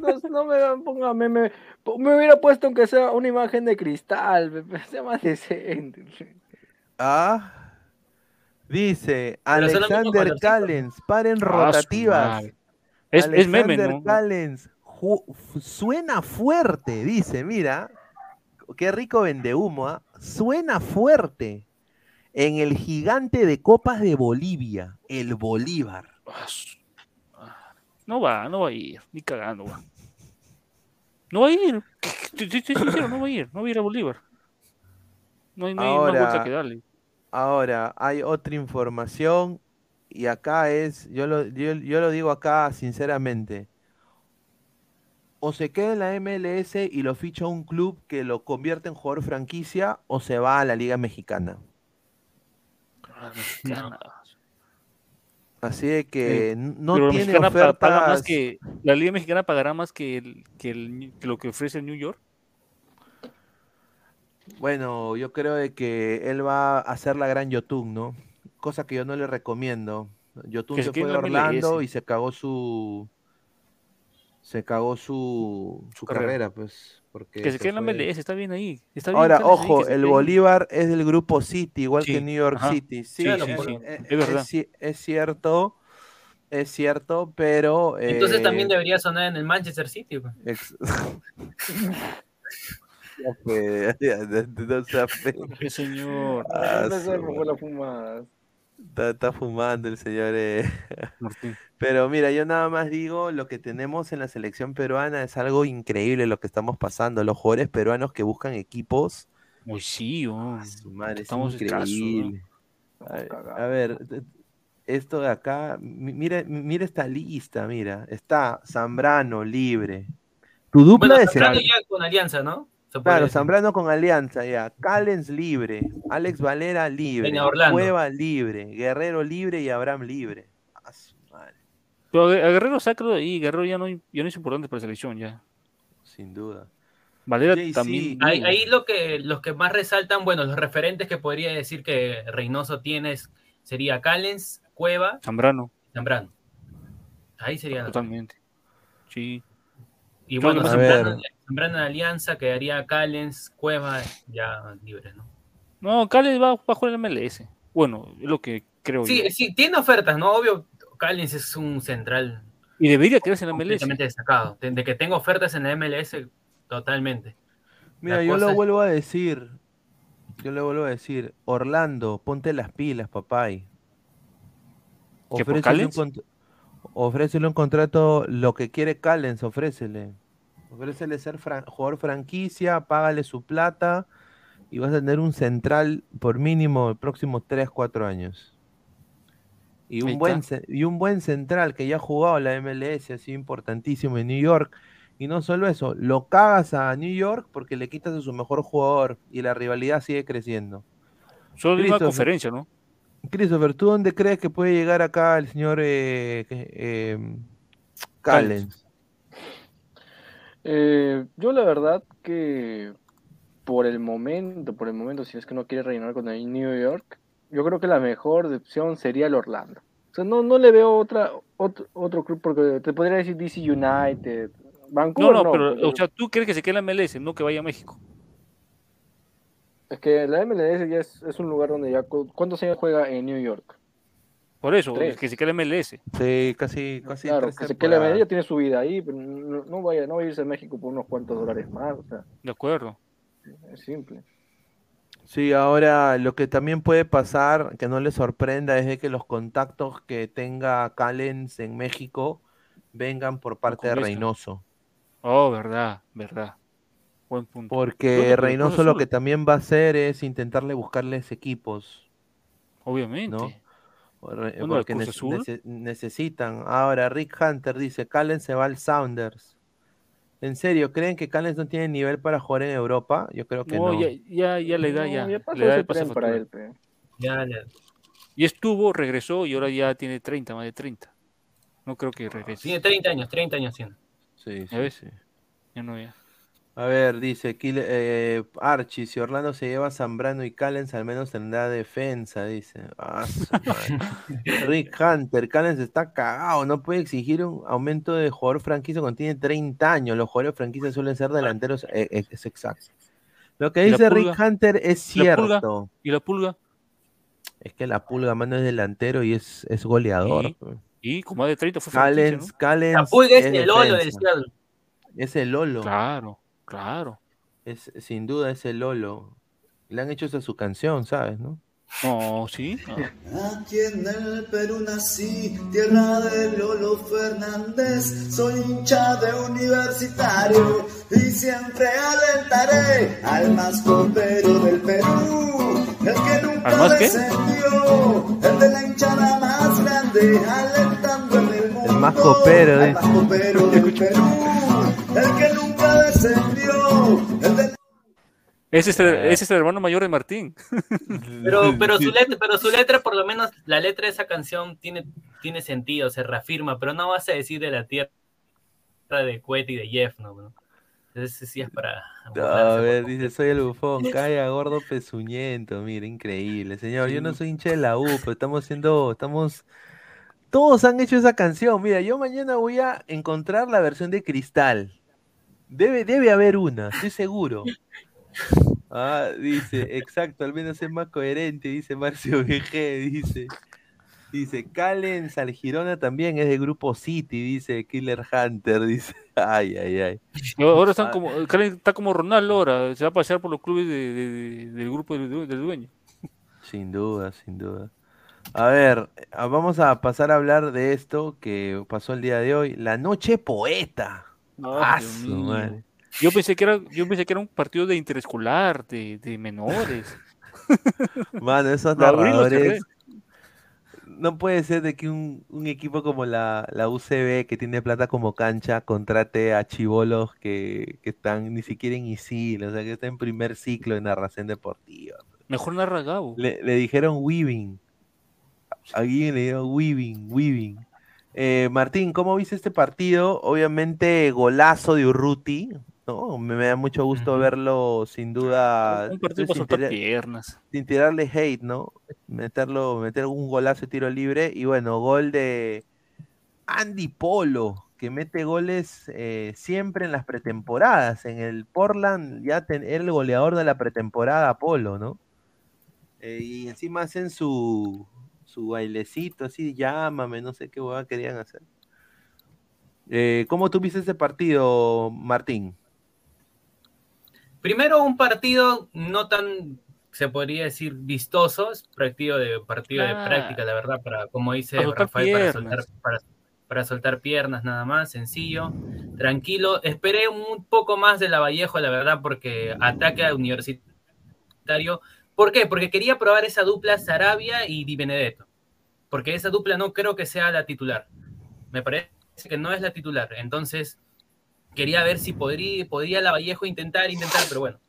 [SPEAKER 13] No, no me ponga meme. Me hubiera puesto aunque sea una imagen de cristal. Sea más decente.
[SPEAKER 7] Ah, dice
[SPEAKER 13] Pero
[SPEAKER 7] Alexander. Callens, paren
[SPEAKER 12] Ah,
[SPEAKER 7] rotativas.
[SPEAKER 12] Es- es meme,
[SPEAKER 7] Alexander
[SPEAKER 12] ¿no?
[SPEAKER 7] Callens, suena fuerte, dice, mira, qué rico vende humo, suena fuerte. En el gigante de copas de Bolivia, el Bolívar.
[SPEAKER 12] No va, no va a ir, ni cagando va. No va a ir. Estoy estoy sincero, no va a ir, no va a ir a Bolívar. No hay, no hay más vuelta que darle.
[SPEAKER 7] ahora hay otra información y acá es, yo lo, yo, yo lo digo acá sinceramente, o se queda en la MLS y lo ficha un club que lo convierte en jugador franquicia o se va a la Liga Mexicana. Así de que
[SPEAKER 12] Eh,
[SPEAKER 7] no
[SPEAKER 12] pero la
[SPEAKER 7] tiene
[SPEAKER 12] paga más que la liga mexicana pagará más que, el, que, el, que lo que ofrece el New York.
[SPEAKER 7] Bueno, yo creo de que él va a hacer la gran Yotun, ¿no? Cosa que yo no le recomiendo. Yotun
[SPEAKER 12] Que se
[SPEAKER 7] fue de
[SPEAKER 12] la
[SPEAKER 7] Orlando
[SPEAKER 12] MLS.
[SPEAKER 7] y se cagó su se cagó su, su
[SPEAKER 12] carrera.
[SPEAKER 7] carrera, pues, porque
[SPEAKER 12] Que se quede en la
[SPEAKER 7] fue-
[SPEAKER 12] MLS, está bien ahí. Está bien,
[SPEAKER 7] Ahora,
[SPEAKER 12] ahí,
[SPEAKER 7] ojo,
[SPEAKER 12] se
[SPEAKER 7] el
[SPEAKER 12] ahí.
[SPEAKER 7] Bolívar es del grupo City, igual
[SPEAKER 12] Sí,
[SPEAKER 7] que New York
[SPEAKER 12] ajá.
[SPEAKER 7] City. Sí,
[SPEAKER 12] Claro,
[SPEAKER 7] sí,
[SPEAKER 12] por-
[SPEAKER 7] sí,
[SPEAKER 12] es
[SPEAKER 7] eh,
[SPEAKER 12] verdad.
[SPEAKER 7] Es, es cierto, es cierto, pero
[SPEAKER 10] Entonces
[SPEAKER 7] eh,
[SPEAKER 10] también debería sonar en el Manchester City. pues.
[SPEAKER 7] ex- fue, no
[SPEAKER 12] señor.
[SPEAKER 7] Ah,
[SPEAKER 13] No sé
[SPEAKER 7] su
[SPEAKER 13] cómo la fumadas.
[SPEAKER 7] Está, está fumando el señor. eh.
[SPEAKER 12] Martín.
[SPEAKER 7] Pero mira, yo nada más digo, lo que tenemos en la selección peruana es algo increíble lo que estamos pasando. Los jugadores peruanos que buscan equipos,
[SPEAKER 12] Uy, sí, oh.
[SPEAKER 7] su madre, es
[SPEAKER 12] Estamos
[SPEAKER 7] increíble. A, a ver, esto de acá, mi- mira, mira esta lista, mira, está Zambrano libre. Tu dupla
[SPEAKER 10] Bueno,
[SPEAKER 7] de
[SPEAKER 10] Zambrano ya con Alianza, ¿no?
[SPEAKER 7] Claro. Zambrano con Alianza, ya. Callens libre, Alex Valera libre. Cueva libre, Guerrero libre y Abraham libre. A su madre,
[SPEAKER 12] Pero a Guerrero de ahí, Guerrero ya no, ya no es importante para la selección ya.
[SPEAKER 7] sin duda.
[SPEAKER 12] Valera también.
[SPEAKER 10] Ahí,
[SPEAKER 12] no.
[SPEAKER 10] ahí lo que, los que más resaltan, bueno, los referentes que podría decir que Reynoso tiene sería Callens, Cueva,
[SPEAKER 12] Zambrano,
[SPEAKER 10] Zambrano. Ahí sería.
[SPEAKER 12] totalmente. Sí.
[SPEAKER 10] Y bueno. Zambrano en Alianza quedaría Callens, Cueva ya libre, ¿no?
[SPEAKER 12] No, Cales va, va a jugar en MLS. Bueno, es lo que creo
[SPEAKER 10] Sí,
[SPEAKER 12] yo.
[SPEAKER 10] sí, tiene ofertas, ¿no? Obvio, Callens es un central
[SPEAKER 12] Y debería quedarse en la MLS.
[SPEAKER 10] completamente destacado. De, que tenga ofertas en la MLS, totalmente.
[SPEAKER 7] Mira,
[SPEAKER 10] La
[SPEAKER 7] yo lo
[SPEAKER 10] es-
[SPEAKER 7] vuelvo a decir. Yo le vuelvo a decir, Orlando, ponte las pilas, papay.
[SPEAKER 12] ¿Qué, por
[SPEAKER 7] Ofrécele un,
[SPEAKER 12] Callens?
[SPEAKER 7] cont- ofrécele un contrato, lo que quiere Callens, ofrécele. Ofrécele ser fran- jugador franquicia, págale su plata y vas a tener un central por mínimo el próximo 3, 4 años. Y un, buen, y un buen central que ya ha jugado la MLS, ha sido importantísimo en New York, Y no solo eso, lo cagas a New York porque le quitas a su mejor jugador y la rivalidad sigue creciendo.
[SPEAKER 12] Solo una conferencia, ¿no?
[SPEAKER 7] Christopher, ¿tú dónde crees que puede llegar acá el señor eh, eh, Callens?
[SPEAKER 13] Eh, yo la verdad que por el momento, por el momento, si es que no quiere reinar con el New York, yo creo que la mejor opción sería el Orlando. O sea, no, no le veo otra, otro, otro club porque te podría decir DC United, Vancouver
[SPEAKER 12] no,
[SPEAKER 13] no,
[SPEAKER 12] pero,
[SPEAKER 13] pero
[SPEAKER 12] o sea, tú crees que se quede en la MLS, no que vaya a México.
[SPEAKER 13] es que la MLS ya es, es un lugar donde ya, cu- ¿cuántos años juega en New York?
[SPEAKER 12] Por eso,
[SPEAKER 13] Tres.
[SPEAKER 12] que se quede MLS.
[SPEAKER 7] Sí, casi, casi
[SPEAKER 13] Claro, que se quede MLS ya tiene su vida ahí, pero no, no vaya, no vaya a irse a México por unos cuantos dólares más, o sea,
[SPEAKER 12] De acuerdo.
[SPEAKER 13] es simple.
[SPEAKER 7] Sí, ahora lo que también puede pasar, que no le sorprenda, es de que los contactos que tenga Callens en México vengan por parte de. Reynoso.
[SPEAKER 12] Oh, verdad, verdad. Buen punto.
[SPEAKER 7] Porque
[SPEAKER 12] pero
[SPEAKER 7] Reynoso lo que también va a hacer es intentarle buscarles equipos,
[SPEAKER 12] Obviamente.
[SPEAKER 7] ¿no?
[SPEAKER 12] Bueno, el
[SPEAKER 7] Porque nece- nece- necesitan. Ahora, Rick Hunter dice, Callens se va al Sounders. ¿En serio? ¿Creen que Callens no tiene nivel para jugar en Europa? Yo creo que
[SPEAKER 12] No,
[SPEAKER 7] no.
[SPEAKER 12] ya, ya, ya le da,
[SPEAKER 13] No,
[SPEAKER 12] ya. le da de
[SPEAKER 13] tren para él, pe.
[SPEAKER 10] Ya, ya.
[SPEAKER 12] Y estuvo, regresó y ahora ya tiene 30, más de 30. No creo que regrese.
[SPEAKER 10] Tiene 30 años, 30 años tiene.
[SPEAKER 7] Sí,
[SPEAKER 12] ¿Ya ves? Ya no, ya.
[SPEAKER 7] A ver, dice Kile- eh, Archie, si Orlando se lleva a Zambrano y Callens, al menos tendrá defensa, dice. Ah. Rick Hunter, Callens está cagado, no puede exigir un aumento de jugador franquicia cuando tiene 30 años. Los jugadores franquicia suelen ser delanteros, eh, eh, es exacto. Lo que
[SPEAKER 12] ¿Y la
[SPEAKER 7] dice Rick? Hunter es cierto.
[SPEAKER 12] ¿Y la pulga?
[SPEAKER 7] Es que la pulga, mano, es delantero y es, es goleador.
[SPEAKER 12] ¿Y? Y como más de 30 fue franquicia,
[SPEAKER 7] Callens,
[SPEAKER 12] ¿no?
[SPEAKER 7] Callens
[SPEAKER 10] La pulga es
[SPEAKER 7] es
[SPEAKER 10] el Lolo del.
[SPEAKER 7] Es el Lolo.
[SPEAKER 12] Claro, claro.
[SPEAKER 7] Es, sin duda es el Lolo. Le han hecho esa su canción, ¿sabes? ¿No?
[SPEAKER 12] No, sí. Ah.
[SPEAKER 4] Aquí en el Perú nací, tierra de Lolo Fernández. Soy hincha de universitario y siempre alentaré al más copero del Perú. El que nunca descendió, el de la hinchada más grande, alentando en el mundo.
[SPEAKER 7] El más copero,
[SPEAKER 4] al
[SPEAKER 7] eh.
[SPEAKER 4] más copero del Perú. El que nunca descendió, el de
[SPEAKER 12] Ese es, el, ese es el hermano mayor de Martín.
[SPEAKER 10] Pero, pero, su letra, pero su letra, por lo menos, la letra de esa canción tiene, tiene sentido, se reafirma, pero no vas a decir de la tierra de Cuete y de Jeff, ¿no? bro? Sí es para...
[SPEAKER 7] A ver, dice, soy el bufón, calla gordo pezuñento, mira, increíble, señor, yo no soy hincha de la U, pero estamos haciendo, estamos, todos han hecho esa canción, mira, yo mañana voy a encontrar la versión de Cristal, debe, debe haber una, estoy seguro. Ah, dice, exacto, al menos es más coherente, dice Marcio VG, dice. Dice, Callens al Girona también es de grupo City, dice Killer Hunter, dice. Ay, ay, ay.
[SPEAKER 12] Ahora están
[SPEAKER 7] Ah,
[SPEAKER 12] como, Karen está como Ronaldo ahora, se va a pasear por los clubes de- de- de- del grupo del dueño.
[SPEAKER 7] Sin duda, sin duda. A ver, ah, vamos a pasar a hablar de esto que pasó el día de hoy. La noche poeta. Ah, madre.
[SPEAKER 12] Yo pensé que era, yo pensé que era un partido de interescolar, de, de menores.
[SPEAKER 7] Mano, esos narradores. No puede ser de que un, un equipo como la, la UCB, que tiene plata como cancha, contrate a chivolos que, que están ni siquiera en ISIL, o sea, que está en primer ciclo de narración deportiva.
[SPEAKER 12] Mejor narra Gabo.
[SPEAKER 7] Le, le dijeron weaving. Aquí le dijeron weaving, weaving. Eh, Martín, ¿cómo viste este partido? Obviamente golazo de Urruti, ¿no? Me, me da mucho gusto verlo, sin duda.
[SPEAKER 12] Un partido
[SPEAKER 7] sin tirar-
[SPEAKER 12] piernas.
[SPEAKER 7] sin tirarle hate, ¿no? Meterlo, meter un golazo de tiro libre. Y bueno, gol de Andy Polo, que mete goles eh, siempre en las pretemporadas. En el Portland ya ten- era el goleador de la pretemporada Polo, ¿no? Eh, y encima hacen su, su bailecito así, llámame, no sé qué hueá querían hacer. Eh, ¿Cómo tuviste ese partido, Martín?
[SPEAKER 10] Primero, un partido no tan, se podría decir, vistoso, es partido de, partido de
[SPEAKER 12] Claro.
[SPEAKER 10] práctica, la verdad, para, como dice
[SPEAKER 12] Para soltar
[SPEAKER 10] Rafael, para
[SPEAKER 12] piernas.
[SPEAKER 10] soltar, para, para soltar piernas nada más, sencillo, tranquilo. Esperé un poco más de la Vallejo, la verdad, porque ataque a universitario. ¿Por qué? Porque quería probar esa dupla Sarabia y Di Benedetto. Porque esa dupla no creo que sea la titular. Me parece que no es la titular. Entonces, quería ver si podría, podría la Vallejo intentar, intentar, pero bueno,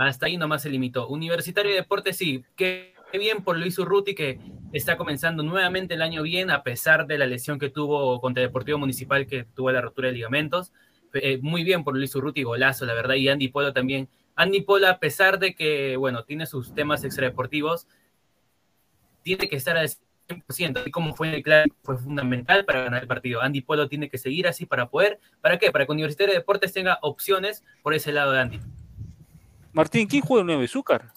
[SPEAKER 10] hasta ahí nomás se limitó. Universitario de Deportes, sí, qué qué bien por Luis Urruti que está comenzando nuevamente el año bien, a pesar de la lesión que tuvo contra Deportivo Municipal, que tuvo la rotura de ligamentos. Eh, muy bien por Luis Urruti, golazo, la verdad, y Andy Polo también. Andy Polo, a pesar de que, bueno, tiene sus temas extradeportivos, tiene que estar al 100%, así como fue en el clásico, fue fundamental para ganar el partido. Andy Polo tiene que seguir así para poder, ¿para qué? Para que Universitario de Deportes tenga opciones por ese lado de Andy.
[SPEAKER 12] Martín, ¿quién juega el 9? ¿Zúcar?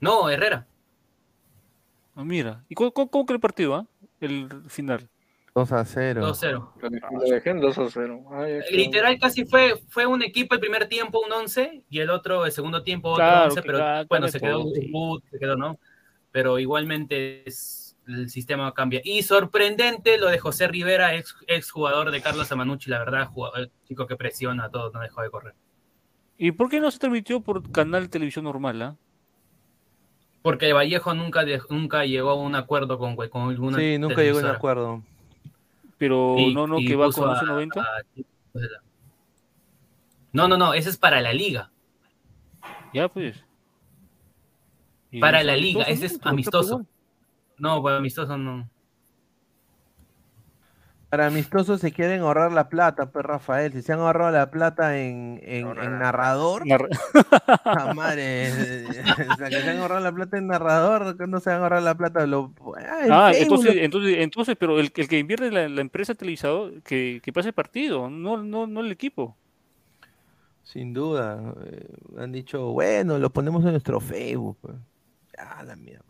[SPEAKER 10] No, Herrera.
[SPEAKER 12] Ah, mira. ¿Y cómo, cómo, cómo que el partido, ah? El final.
[SPEAKER 7] 2 a 0.
[SPEAKER 10] 2-0.
[SPEAKER 13] Lo dejé en 2 a 0. Ay, es que-
[SPEAKER 10] Literal casi fue, fue un equipo el primer tiempo un 11 y el otro el segundo tiempo otro
[SPEAKER 12] Claro,
[SPEAKER 10] 11,
[SPEAKER 12] que
[SPEAKER 10] pero
[SPEAKER 12] cada-
[SPEAKER 10] bueno, se quedó. Wood, se quedó, ¿no? Pero igualmente es- el sistema cambia. Y sorprendente lo de José Rivera, ex, ex jugador de Carlos Amanucci, la verdad, jugador, chico que presiona a todos, no dejó de correr.
[SPEAKER 12] ¿Y por qué no se transmitió por canal de televisión normal, ah?
[SPEAKER 10] Porque Vallejo nunca, de- nunca llegó a un acuerdo con, con alguna
[SPEAKER 7] Sí, nunca llegó a un
[SPEAKER 10] televisora.
[SPEAKER 7] acuerdo.
[SPEAKER 12] Pero
[SPEAKER 10] Y-
[SPEAKER 12] no, no,
[SPEAKER 10] y
[SPEAKER 12] que va con
[SPEAKER 10] a-
[SPEAKER 12] 11.90.
[SPEAKER 10] a- No, no, no, ese es para la liga.
[SPEAKER 12] Ya, pues. ¿Y
[SPEAKER 10] Para la liga, ese es?
[SPEAKER 12] Pero
[SPEAKER 10] amistoso. No, para amistoso no.
[SPEAKER 7] Para amistosos se quieren ahorrar la plata, pues Rafael. Si se han ahorrado la plata en, en, en narrador, ah, madre, o sea, que se han ahorrado la plata en narrador, que no se han ahorrado la plata. Lo, ah,
[SPEAKER 12] Ah, entonces, entonces, entonces, pero el, el que invierte la, la empresa televisado, que, que pase el partido, no, no, no el equipo.
[SPEAKER 7] Sin duda. eh, han dicho, bueno, lo ponemos en nuestro Facebook. pues. Ah, la mierda.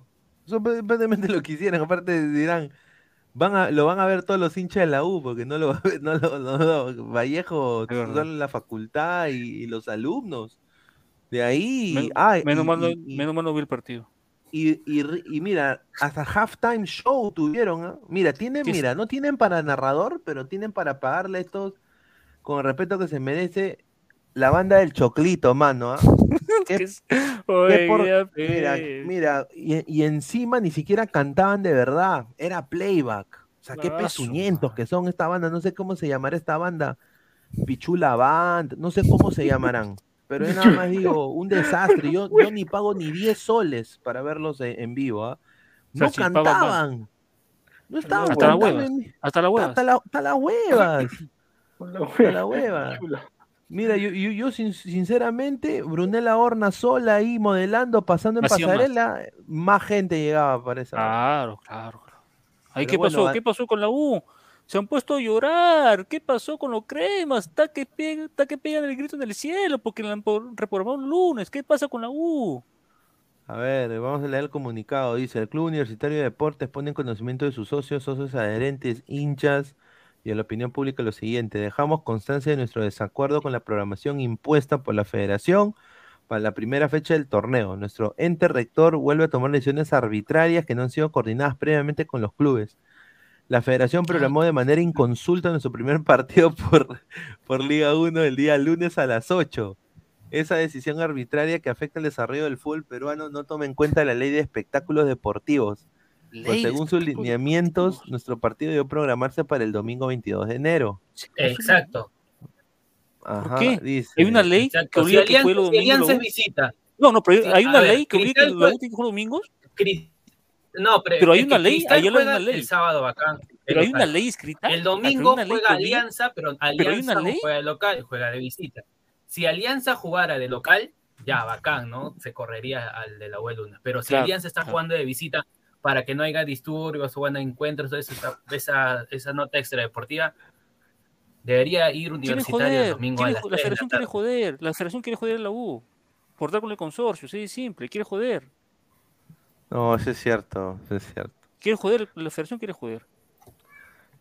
[SPEAKER 7] Eso prácticamente lo quisieran. Aparte dirán, van a, lo van a ver todos los hinchas de la U, porque no lo va a ver, no lo, no lo- Vallejo, solo la facultad y, y los alumnos. De ahí,
[SPEAKER 12] Men-
[SPEAKER 7] ay,
[SPEAKER 12] menos,
[SPEAKER 7] y-
[SPEAKER 12] mal, no-
[SPEAKER 7] y- y-
[SPEAKER 12] menos mal no vi el partido.
[SPEAKER 7] y, y mira, hasta halftime show tuvieron. ¿ah? Mira, tienen, mira, no tienen para narrador, pero tienen para pagarle estos con el respeto que se merece la banda del Choclito, mano. ¿ah? ¿Qué- qué por-
[SPEAKER 12] ya,
[SPEAKER 7] mira, mira, y, y encima ni siquiera cantaban de verdad, era playback. O sea, qué
[SPEAKER 12] Ah,
[SPEAKER 7] pezuñentos que son esta banda, no sé cómo se llamará esta banda. Pichula Band, no sé cómo se llamarán. Pero yo nada más digo, un desastre. Yo, yo ni pago ni 10 soles para verlos en, en vivo. ¿ah? No cantaban. No estaban
[SPEAKER 12] Hasta las huevas.
[SPEAKER 7] en-
[SPEAKER 12] Hasta las huevas.
[SPEAKER 7] Hasta, la- hasta las huevas.
[SPEAKER 13] La
[SPEAKER 7] Hasta la hueva. Mira, yo, yo, yo sin- sinceramente, Brunella Horna sola ahí modelando, pasando en pasarela, más, gente llegaba para esa.
[SPEAKER 12] Claro, claro, claro.
[SPEAKER 7] Pero
[SPEAKER 12] ¿qué
[SPEAKER 7] bueno,
[SPEAKER 12] pasó? ¿Qué pasó con la U? Se han puesto a llorar. ¿Qué pasó con los cremas? Está que, pega, está que pegan el grito en el cielo porque la han reprogramaron un lunes. ¿Qué pasa con la U?
[SPEAKER 7] A ver, vamos a leer el comunicado. Dice, el Club Universitario de Deportes pone en conocimiento de sus socios, socios adherentes, hinchas y a la opinión pública lo siguiente. Dejamos constancia de nuestro desacuerdo con la programación impuesta por la federación para la primera fecha del torneo. Nuestro ente rector vuelve a tomar decisiones arbitrarias que no han sido coordinadas previamente con los clubes. La federación programó de manera inconsulta nuestro primer partido por, por Liga 1 el día lunes a las 8. Esa decisión arbitraria que afecta el desarrollo del fútbol peruano no toma en cuenta la ley de espectáculos deportivos. Pues según sus lineamientos, nuestro partido debió programarse para el domingo 22 de enero.
[SPEAKER 10] Exacto.
[SPEAKER 7] Ajá,
[SPEAKER 12] qué?
[SPEAKER 7] dice.
[SPEAKER 12] Hay una ley que
[SPEAKER 10] Exacto. Si
[SPEAKER 12] obliga que
[SPEAKER 10] Alianza,
[SPEAKER 12] juegue los
[SPEAKER 10] si. Alianza
[SPEAKER 12] U.
[SPEAKER 10] visita.
[SPEAKER 12] No, no, pero
[SPEAKER 10] Sí,
[SPEAKER 12] hay una
[SPEAKER 10] ver,
[SPEAKER 12] ley que obliga que
[SPEAKER 10] Cristal
[SPEAKER 12] la
[SPEAKER 10] jue-
[SPEAKER 12] U tiene que jugar domingos.
[SPEAKER 10] Cri- No, pero,
[SPEAKER 12] Pero hay una ley, hay
[SPEAKER 10] juega
[SPEAKER 12] una ley.
[SPEAKER 10] El sábado bacán.
[SPEAKER 12] Pero hay una ley escrita.
[SPEAKER 10] El
[SPEAKER 12] pero
[SPEAKER 10] domingo
[SPEAKER 12] ley
[SPEAKER 10] juega
[SPEAKER 12] obliga-
[SPEAKER 10] Alianza, pero
[SPEAKER 12] hay
[SPEAKER 10] Alianza
[SPEAKER 12] una
[SPEAKER 10] no
[SPEAKER 12] ley.
[SPEAKER 10] juega de local, juega de visita. Si Alianza jugara de local, ya bacán, ¿no? Se correría al de la U lunes. Pero si
[SPEAKER 12] Claro,
[SPEAKER 10] Alianza está
[SPEAKER 12] claro.
[SPEAKER 10] jugando de visita para que no haya disturbios o bueno, encuentros, eso, esa, esa, esa nota extra deportiva, debería ir universitario el domingo a las
[SPEAKER 12] la
[SPEAKER 10] 3 de la
[SPEAKER 12] federación quiere joder. La federación quiere joder a la U. Por dar con el consorcio. así de simple. Quiere joder.
[SPEAKER 7] No, eso es cierto, eso es cierto.
[SPEAKER 12] Quiere joder. La federación quiere joder.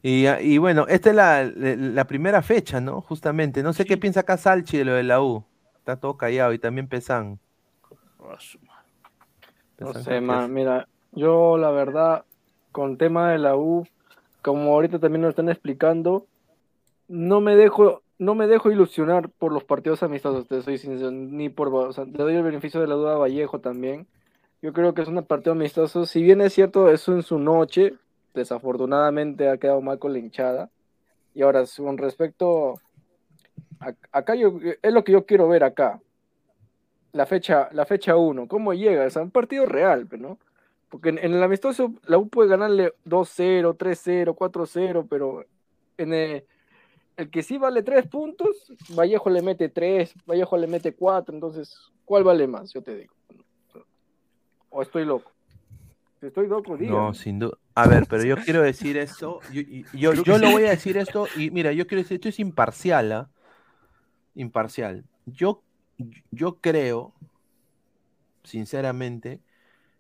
[SPEAKER 7] Y, ah, y bueno, esta es la, la- primera fecha, ¿no? Justamente. No sé qué piensa acá Salchi de lo de la U. Está todo callado y también Pesan.
[SPEAKER 13] No
[SPEAKER 7] Pesan,
[SPEAKER 13] sé,
[SPEAKER 7] ¿qué
[SPEAKER 13] man, mira, yo la verdad, con tema de la U, como ahorita también nos están explicando, no me dejo, no me dejo ilusionar por los partidos amistosos, te soy sincero, ni por, o le doy el beneficio de la duda a Vallejo también. Yo creo que es un partido amistoso, si bien es cierto, eso en su noche, desafortunadamente ha quedado mal con la hinchada, Y ahora, con respecto, a- acá yo, es lo que yo quiero ver acá. La fecha, la fecha 1, ¿cómo llega? O sea, un partido real, ¿no? Porque en, en el amistoso la U puede ganarle 2-0, 3-0, 4-0, pero en el, el que sí vale 3 puntos, Vallejo le mete 3, Vallejo le mete 4, entonces, ¿cuál vale más? Yo te digo. ¿O estoy loco? Estoy loco, diga.
[SPEAKER 7] No, sin duda. A ver, pero yo quiero decir esto. Yo, yo, lo voy a decir esto y mira, yo quiero decir esto es imparcial, ¿ah? Imparcial. Yo, yo creo, sinceramente,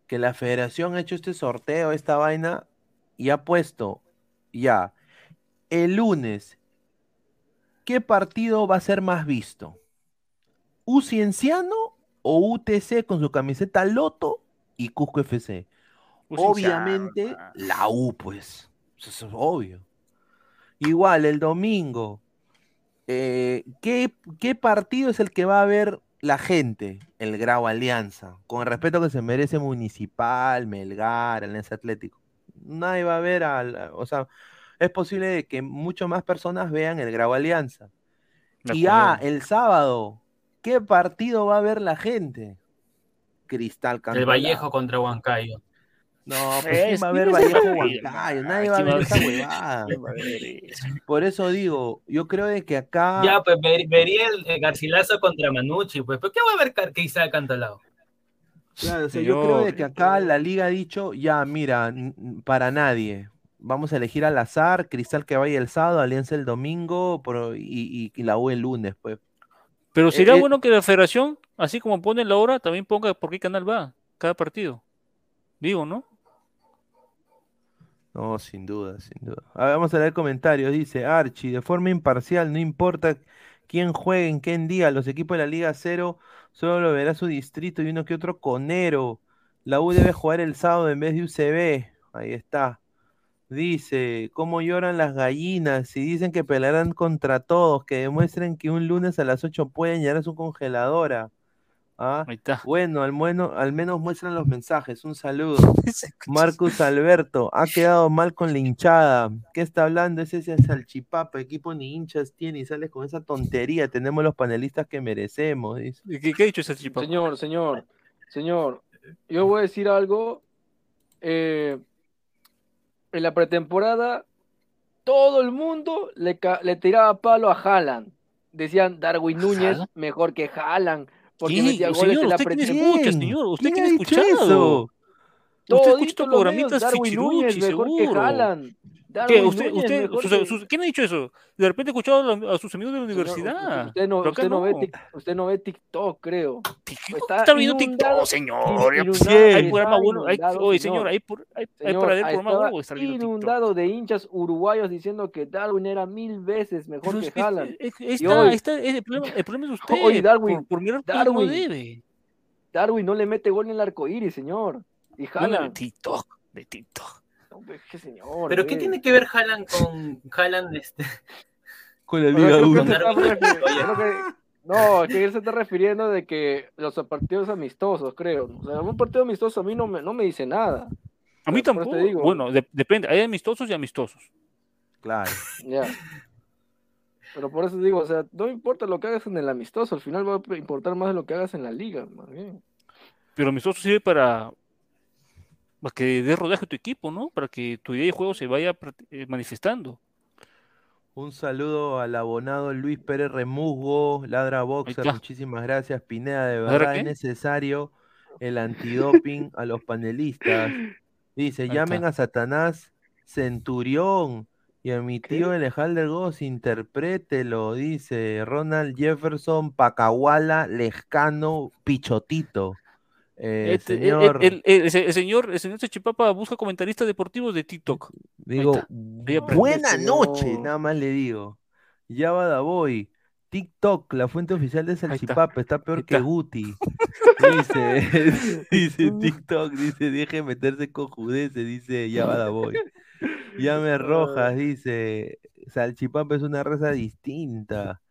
[SPEAKER 7] que la federación ha hecho este sorteo, esta vaina, y ha puesto ya el lunes. ¿Qué partido va a ser más visto? ¿U Cienciano o UTC con su camiseta Loto y Cusco FC? Obviamente la U, pues. Eso es obvio. Igual, el domingo. eh, ¿qué, qué partido es el que va a ver la gente? El Grau Alianza. Con el respeto que se merece Municipal, Melgar, Alianza Atlético. Nadie va a ver al. O sea, es posible que mucho más personas vean el Grau Alianza. Y ah, el sábado, ¿qué partido va a ver la gente? Cristal
[SPEAKER 10] El
[SPEAKER 7] Cantolao.
[SPEAKER 10] Vallejo contra Huancayo.
[SPEAKER 7] No, pues ¿quién va a ver
[SPEAKER 12] ¿quién
[SPEAKER 7] Vallejo? Huancayo? Nadie va a
[SPEAKER 12] ¿Quién va
[SPEAKER 7] ver
[SPEAKER 12] a
[SPEAKER 7] esa huevada.
[SPEAKER 12] ¿Quién va a ver eso?
[SPEAKER 7] Por eso digo, yo creo de que acá.
[SPEAKER 10] Ya, pues ver- vería el, Garcilaso contra Manucci, pues. ¿Pero qué va a ver Car- Cristal Cantalao?
[SPEAKER 7] Claro, o sea, yo creo de que acá la liga ha dicho, ya, mira, para nadie. Vamos a elegir al azar, Cristal que vaya el sábado, Alianza el domingo pro- y, y- y la U el lunes, pues.
[SPEAKER 12] Pero
[SPEAKER 7] Eh,
[SPEAKER 12] sería
[SPEAKER 7] eh,
[SPEAKER 12] bueno que la federación, así como pone la hora, también ponga por qué canal va cada partido. Digo, ¿no?
[SPEAKER 7] No, sin duda, sin duda. A ver, vamos a leer comentarios. Dice Archie, de forma imparcial, no importa quién juegue en qué día, los equipos de la Liga Cero solo lo verá su distrito y uno que otro conero. La U debe jugar el sábado en vez de UCB. Ahí está. Dice, ¿cómo lloran las gallinas? Si dicen que pelearán contra todos, que demuestren que un lunes a las 8 pueden llegar su congeladora. ¿Ah? Bueno, al, bueno, al menos muestran los mensajes. Un saludo. Marcus Alberto, ha quedado mal con la hinchada. ¿Qué está hablando? Ese es el salchipapa, equipo ni hinchas tiene y sales con esa tontería. Tenemos los panelistas que merecemos. dice.
[SPEAKER 12] ¿Qué, qué ha dicho ese chico?
[SPEAKER 13] Señor, señor, señor, yo voy a decir algo. eh, en la pretemporada, todo el mundo le, tiraba palo a Haaland. Decían Darwin Núñez mejor que Haaland, porque
[SPEAKER 12] Señor,
[SPEAKER 13] goles en la
[SPEAKER 12] ¿usted quién
[SPEAKER 13] pretemporada.
[SPEAKER 12] escucha, señor? ¿Usted
[SPEAKER 7] ¿Quién
[SPEAKER 12] quién
[SPEAKER 7] ha
[SPEAKER 12] escuchado?
[SPEAKER 7] eso?
[SPEAKER 12] Usted
[SPEAKER 13] Toditos
[SPEAKER 12] escucha estos programitas
[SPEAKER 13] Darwin Núñez mejor que
[SPEAKER 12] seguro.
[SPEAKER 13] Haaland.
[SPEAKER 12] ¿Qué? ¿Usted, usted, sus- sus- ¿Quién ha dicho eso? De repente he escuchado a, sus amigos de la
[SPEAKER 13] Señor,
[SPEAKER 12] universidad.
[SPEAKER 13] Usted no, usted no ve
[SPEAKER 12] no.
[SPEAKER 13] tic- usted no ve TikTok, creo. Está
[SPEAKER 12] Está viendo TikTok, señor. Pues,
[SPEAKER 13] inundado-
[SPEAKER 12] Hay programa bueno. hay- oye, señor, hay, por- hay, hay
[SPEAKER 13] Señor,
[SPEAKER 12] para ver programa bueno TikTok.
[SPEAKER 13] inundado de hinchas uruguayos diciendo que Darwin era mil veces mejor
[SPEAKER 12] Pero
[SPEAKER 13] que Haaland.
[SPEAKER 12] es- está-
[SPEAKER 13] hoy-
[SPEAKER 12] está- es el, problema, el problema es usted.
[SPEAKER 13] Oye, Darwin,
[SPEAKER 12] por, por mirar
[SPEAKER 13] Darwin,
[SPEAKER 12] debe.
[SPEAKER 13] Darwin no le mete gol en el arco iris, señor. Y
[SPEAKER 12] Bueno, de
[SPEAKER 13] Haaland.
[SPEAKER 12] TikTok, de TikTok.
[SPEAKER 13] Hombre, qué señor.
[SPEAKER 10] ¿Pero qué tiene que ver Haaland con Haaland? Este...
[SPEAKER 7] Con
[SPEAKER 13] sea,
[SPEAKER 7] Liga
[SPEAKER 13] creo que
[SPEAKER 7] 1.
[SPEAKER 13] se está refi- creo que- No, es que él se está refiriendo de que los partidos amistosos, creo. O sea, un partido amistoso a mí no me, no me dice nada.
[SPEAKER 12] A mí
[SPEAKER 13] te
[SPEAKER 12] tampoco.
[SPEAKER 13] digo.
[SPEAKER 12] Bueno, de- depende. Hay amistosos y amistosos.
[SPEAKER 7] Claro.
[SPEAKER 13] Ya. Pero por eso digo, o sea, no importa lo que hagas en el amistoso, al final va a importar más de lo que hagas en la liga, más bien.
[SPEAKER 12] Pero amistoso sirve para, para que dé rodaje a tu equipo, ¿no? Para que tu idea de juego se vaya eh, manifestando.
[SPEAKER 7] Un saludo al abonado Luis Pérez Remusgo, Ladra Boxer, muchísimas gracias. Pineda, de
[SPEAKER 12] ¿Ladra
[SPEAKER 7] verdad es necesario el antidoping a los panelistas. Dice, llamen a Satanás Centurión y a mi tío Alejandro Goss, interprételo, dice Ronald Jefferson Pacahuala Lescano Pichotito. Eh,
[SPEAKER 12] Este, el,
[SPEAKER 7] señor,
[SPEAKER 12] el- el- el- el señor, el señor Chipapa busca comentaristas deportivos de TikTok.
[SPEAKER 7] Digo, buena noche, nada más le digo. Ya va da voy. TikTok, la fuente oficial de. Salchipapa, está peor que. Guti. Dice, dice TikTok, dice, deje meterse con judeces, dice, ya va da voy. Llame Rojas, dice, Salchipapa es una raza distinta.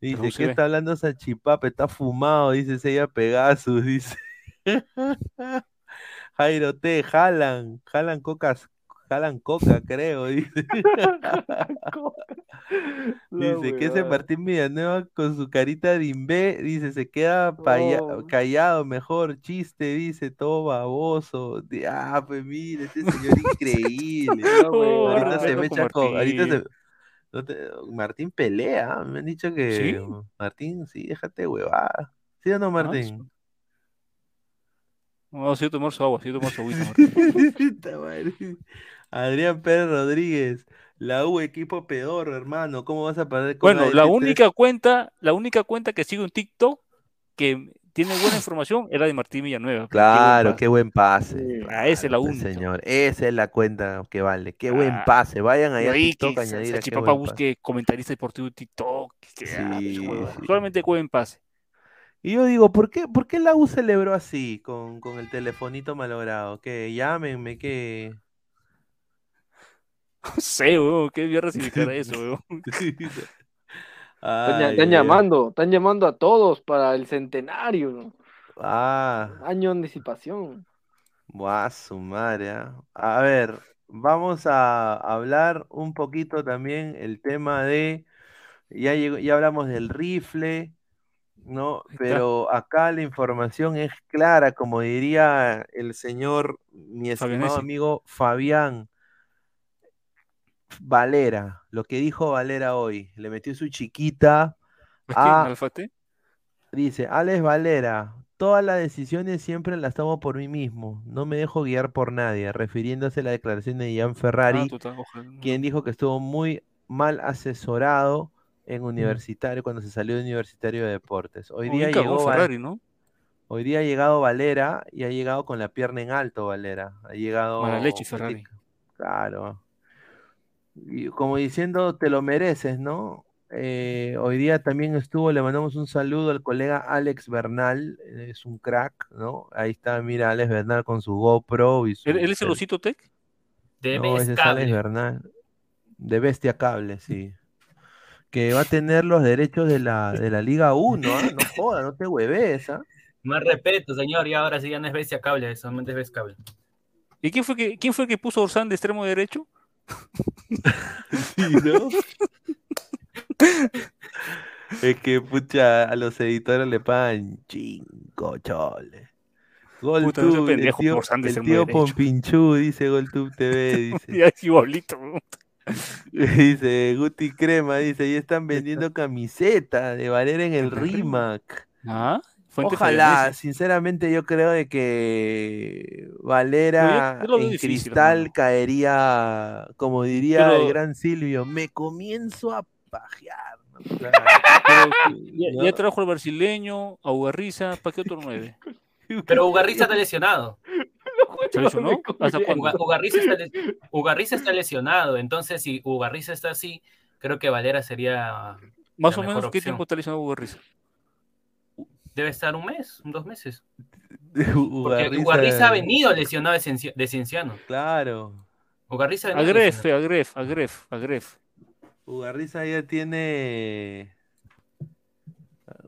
[SPEAKER 7] Dice, ¿qué
[SPEAKER 12] ve.
[SPEAKER 7] está hablando Salchipapa? Está fumado, dice Sella Pegasus, dice. Jairo T, jalan, jalan cocas, jalan coca, creo, dice. Dice que ese Martín Villanueva con su carita de imbé, dice, se queda paya- callado, mejor, chiste, dice, todo baboso. Ah, pues mire, este señor increíble.
[SPEAKER 12] Oh,
[SPEAKER 7] ahorita se me echa con- ahorita se-
[SPEAKER 12] Martín.
[SPEAKER 7] no te- Martín pelea, me han dicho que
[SPEAKER 12] ¿Sí?
[SPEAKER 7] Martín, sí, déjate huevada. ¿Sí o no, Martín?
[SPEAKER 12] No, si yo tomar su agua, si yo tomar su agüita.
[SPEAKER 7] Adrián Pérez Rodríguez, la U equipo peor, hermano. ¿Cómo vas a perder con
[SPEAKER 12] Bueno, la
[SPEAKER 7] ADT3?
[SPEAKER 12] única cuenta, la única cuenta que sigo en TikTok que tiene buena información era de Martín Villanueva.
[SPEAKER 7] Claro, qué buen pase.
[SPEAKER 12] Ah, esa es la única.
[SPEAKER 7] señor. Esa es la cuenta que vale. Qué buen
[SPEAKER 12] Ah,
[SPEAKER 7] pase. Vayan allá a
[SPEAKER 12] ahí
[SPEAKER 7] TikTok
[SPEAKER 12] que
[SPEAKER 7] a añadir a qué
[SPEAKER 12] Salchipapa
[SPEAKER 7] buen pase.
[SPEAKER 12] busque comentarista deportivo de TikTok. que, ah,
[SPEAKER 7] Sí,
[SPEAKER 12] hueva.
[SPEAKER 7] sí.
[SPEAKER 12] Solamente buen pase.
[SPEAKER 7] Y yo digo, ¿por qué, por qué la U celebró así con, con el telefonito malogrado? Que llámenme, que.
[SPEAKER 12] No sé, weón, qué mierda significará eso, weón.
[SPEAKER 13] Están,
[SPEAKER 7] Ay,
[SPEAKER 13] están
[SPEAKER 7] ay,
[SPEAKER 13] llamando, están llamando a todos para el centenario.
[SPEAKER 7] Ah,
[SPEAKER 13] Año de anticipación.
[SPEAKER 7] buah, su madre. ah. A ver, vamos a hablar un poquito también el tema de. Ya llegó, ya hablamos del rifle, ¿no? Pero acá la información es clara, como diría el señor, mi estimado amigo Fabián Valera, lo que dijo Valera hoy, le metió su chiquita dice, Alex Valera, todas las decisiones siempre las tomo por mí mismo, no me dejo guiar por nadie, refiriéndose a la declaración de Ian Ferrari,
[SPEAKER 12] Ah, ojalá.
[SPEAKER 7] quien dijo que estuvo muy mal asesorado en Universitario cuando se salió de Universitario de Deportes. Hoy día llegó Val-
[SPEAKER 12] Ferrari, ¿no?
[SPEAKER 7] Hoy día ha llegado Valera y ha llegado con la pierna en alto, Valera. Ha llegado.
[SPEAKER 12] Mala leche, Ferrari.
[SPEAKER 7] Claro. Y como diciendo, te lo mereces, ¿no? Eh, hoy día también estuvo, le mandamos un saludo al colega Alex Bernal, eh, es un crack, ¿no? Ahí está, mira, Alex Bernal con su GoPro y su.
[SPEAKER 12] ¿Él, es el osito tech?
[SPEAKER 10] De
[SPEAKER 7] No, ese es Alex. Bernal. De Bestia Cable, sí. Que va a tener los derechos de la, de la Liga 1, ¿ah? No joda, no te hueves, ¿ah?
[SPEAKER 10] Más respeto, señor, y ahora sí ya no es bestia cable, solamente es bestia cable.
[SPEAKER 12] ¿Y quién fue que, quién fue que puso a Orsán de extremo derecho?
[SPEAKER 7] Sí, ¿no? Es que, pucha, a los editores le pagan cinco choles.
[SPEAKER 12] Puta, no seas
[SPEAKER 7] GolTube, el tío,
[SPEAKER 12] Orsán de
[SPEAKER 7] el tío. Pompinchú, dice GolTube TV, dice.
[SPEAKER 12] Ya es igualito.
[SPEAKER 7] Dice Guti Crema, dice, ya están vendiendo camiseta de Valera en el RIMAC.
[SPEAKER 12] Ah,
[SPEAKER 7] Ojalá, sinceramente yo creo de que Valera
[SPEAKER 12] yo- yo
[SPEAKER 7] en
[SPEAKER 12] difícil,
[SPEAKER 7] cristal caería, como diría
[SPEAKER 12] Pero-
[SPEAKER 7] el gran Silvio, me comienzo a pajear. ¿no? O sea,
[SPEAKER 12] Pero, ya,
[SPEAKER 7] ¿no?
[SPEAKER 12] ya trajo al brasileño, a Ugarriza, ¿para qué otro nueve?
[SPEAKER 10] Pero Ugarriza está lesionado. Ugarriza está, le- Ugarriza está lesionado, entonces si Ugarriza está así, creo que Valera sería
[SPEAKER 12] Más
[SPEAKER 10] la
[SPEAKER 12] o
[SPEAKER 10] mejor
[SPEAKER 12] menos, ¿qué
[SPEAKER 10] opción.
[SPEAKER 12] tiempo está lesionado Ugarriza?
[SPEAKER 10] Debe estar un mes, dos meses. Porque
[SPEAKER 7] Ugarriza-
[SPEAKER 10] Ugarriza ha venido lesionado de, Cienci- de Cienciano.
[SPEAKER 7] Claro.
[SPEAKER 10] Ugarriza ha venido
[SPEAKER 12] Agref,
[SPEAKER 10] lesionado.
[SPEAKER 12] Agref, Agref, Agref.
[SPEAKER 7] Ugarriza ya tiene.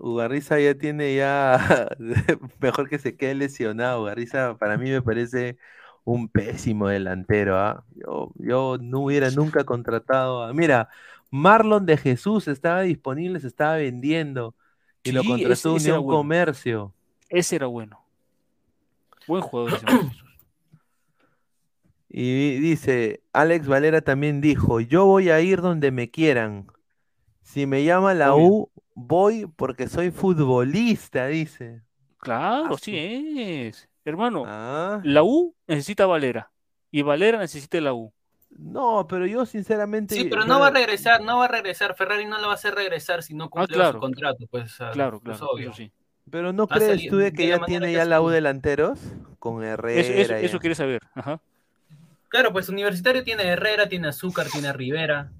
[SPEAKER 7] Ugarriza ya tiene ya. Mejor que se quede lesionado. Ugarriza para mí me parece un pésimo delantero. ¿ah? Yo, yo no hubiera nunca contratado a. Mira, Marlon de Jesús estaba disponible, se estaba vendiendo. Y lo contrató
[SPEAKER 12] ese- ese
[SPEAKER 7] Unión
[SPEAKER 12] bueno.
[SPEAKER 7] Comercio.
[SPEAKER 12] Ese era bueno. Buen jugador ese.
[SPEAKER 7] Y dice, Alex Valera también dijo, yo voy a ir donde me quieran. Si me llama la
[SPEAKER 12] Obvio.
[SPEAKER 7] U, voy porque soy futbolista, dice.
[SPEAKER 12] Claro,
[SPEAKER 7] Ah,
[SPEAKER 12] sí es. Hermano,
[SPEAKER 7] Ah.
[SPEAKER 12] la U necesita a Valera. Y Valera necesita la U.
[SPEAKER 7] No, pero yo sinceramente...
[SPEAKER 10] Sí, pero no va a regresar, no va a regresar. Ferrari no lo va a hacer regresar si no cumple
[SPEAKER 12] Ah, claro.
[SPEAKER 10] su contrato. Pues,
[SPEAKER 12] Claro,
[SPEAKER 10] pues,
[SPEAKER 12] claro,
[SPEAKER 10] obvio.
[SPEAKER 12] eso sí.
[SPEAKER 7] Pero ¿no crees
[SPEAKER 10] salido
[SPEAKER 7] tú de que ya tiene
[SPEAKER 10] que
[SPEAKER 7] ya la U delanteros? Con Herrera
[SPEAKER 12] Eso, eso,
[SPEAKER 7] y-
[SPEAKER 12] eso quería saber. Ajá.
[SPEAKER 10] Claro, pues Universitario tiene Herrera, tiene Azúcar, tiene Rivera.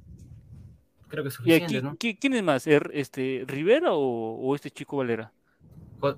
[SPEAKER 10] Creo que es
[SPEAKER 12] ¿Y
[SPEAKER 10] suficiente,
[SPEAKER 12] aquí,
[SPEAKER 10] ¿no?
[SPEAKER 12] qui- quién es más? Er- este, ¿Rivera o, o este chico Valera?
[SPEAKER 10] Jo-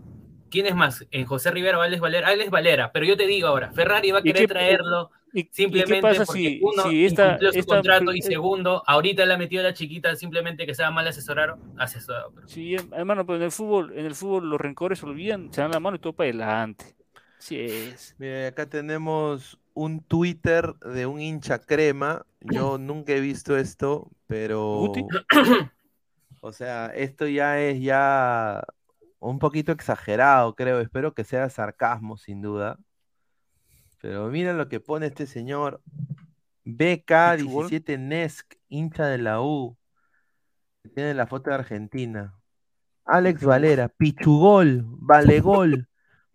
[SPEAKER 10] ¿Quién es más? En José Rivera o Alex Valera. Alex Valera, pero yo te digo ahora, Ferrari va a
[SPEAKER 12] ¿Y
[SPEAKER 10] querer
[SPEAKER 12] qué-
[SPEAKER 10] traerlo
[SPEAKER 12] y- y qué
[SPEAKER 10] simplemente
[SPEAKER 12] pasa
[SPEAKER 10] porque
[SPEAKER 12] si-
[SPEAKER 10] uno
[SPEAKER 12] si esta-
[SPEAKER 10] incumplió su
[SPEAKER 12] esta-
[SPEAKER 10] contrato y
[SPEAKER 12] eh,
[SPEAKER 10] segundo, ahorita le ha metido a la chiquita simplemente que sea mal asesorado. asesorado pero-
[SPEAKER 12] Sí, em- hermano, pero en el fútbol, en el fútbol los rencores se olvidan, se dan la mano y todo para adelante. Sí es.
[SPEAKER 7] Mira, acá tenemos un Twitter de un hincha crema. Yo nunca he visto esto, pero...
[SPEAKER 12] Guti.
[SPEAKER 7] O sea, esto ya es ya un poquito exagerado, creo. Espero que sea sarcasmo, sin duda. Pero mira lo que pone este señor. BK17 Nesk, hincha de la U. Tiene la foto de Argentina. Alex Valera, Pichugol, Valegol.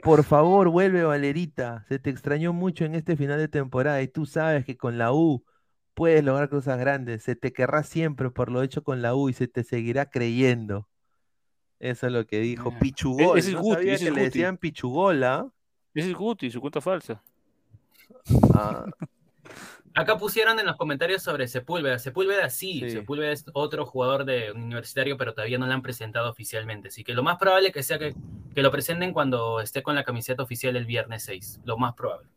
[SPEAKER 7] Por favor, vuelve Valerita. Se te extrañó mucho en este final de temporada y tú sabes que con la U puedes lograr cosas grandes. Se te querrá siempre por lo hecho con la U y se te seguirá creyendo. Eso es lo que dijo
[SPEAKER 12] Ah.
[SPEAKER 7] Pichugol.
[SPEAKER 12] Ese es
[SPEAKER 7] no
[SPEAKER 12] Guti,
[SPEAKER 7] sabía
[SPEAKER 12] ese
[SPEAKER 7] que
[SPEAKER 12] es
[SPEAKER 7] le
[SPEAKER 12] Guti.
[SPEAKER 7] decían Pichugol, ¿ah?
[SPEAKER 12] Ese es Guti, su cuenta falsa.
[SPEAKER 7] Ah,
[SPEAKER 10] Acá pusieron en los comentarios sobre Sepúlveda. Sepúlveda sí,
[SPEAKER 7] Sí.
[SPEAKER 10] Sepúlveda es otro jugador de universitario, pero todavía no lo han presentado oficialmente. Así que lo más probable que sea que, que lo presenten cuando esté con la camiseta oficial el viernes 6. Lo más probable.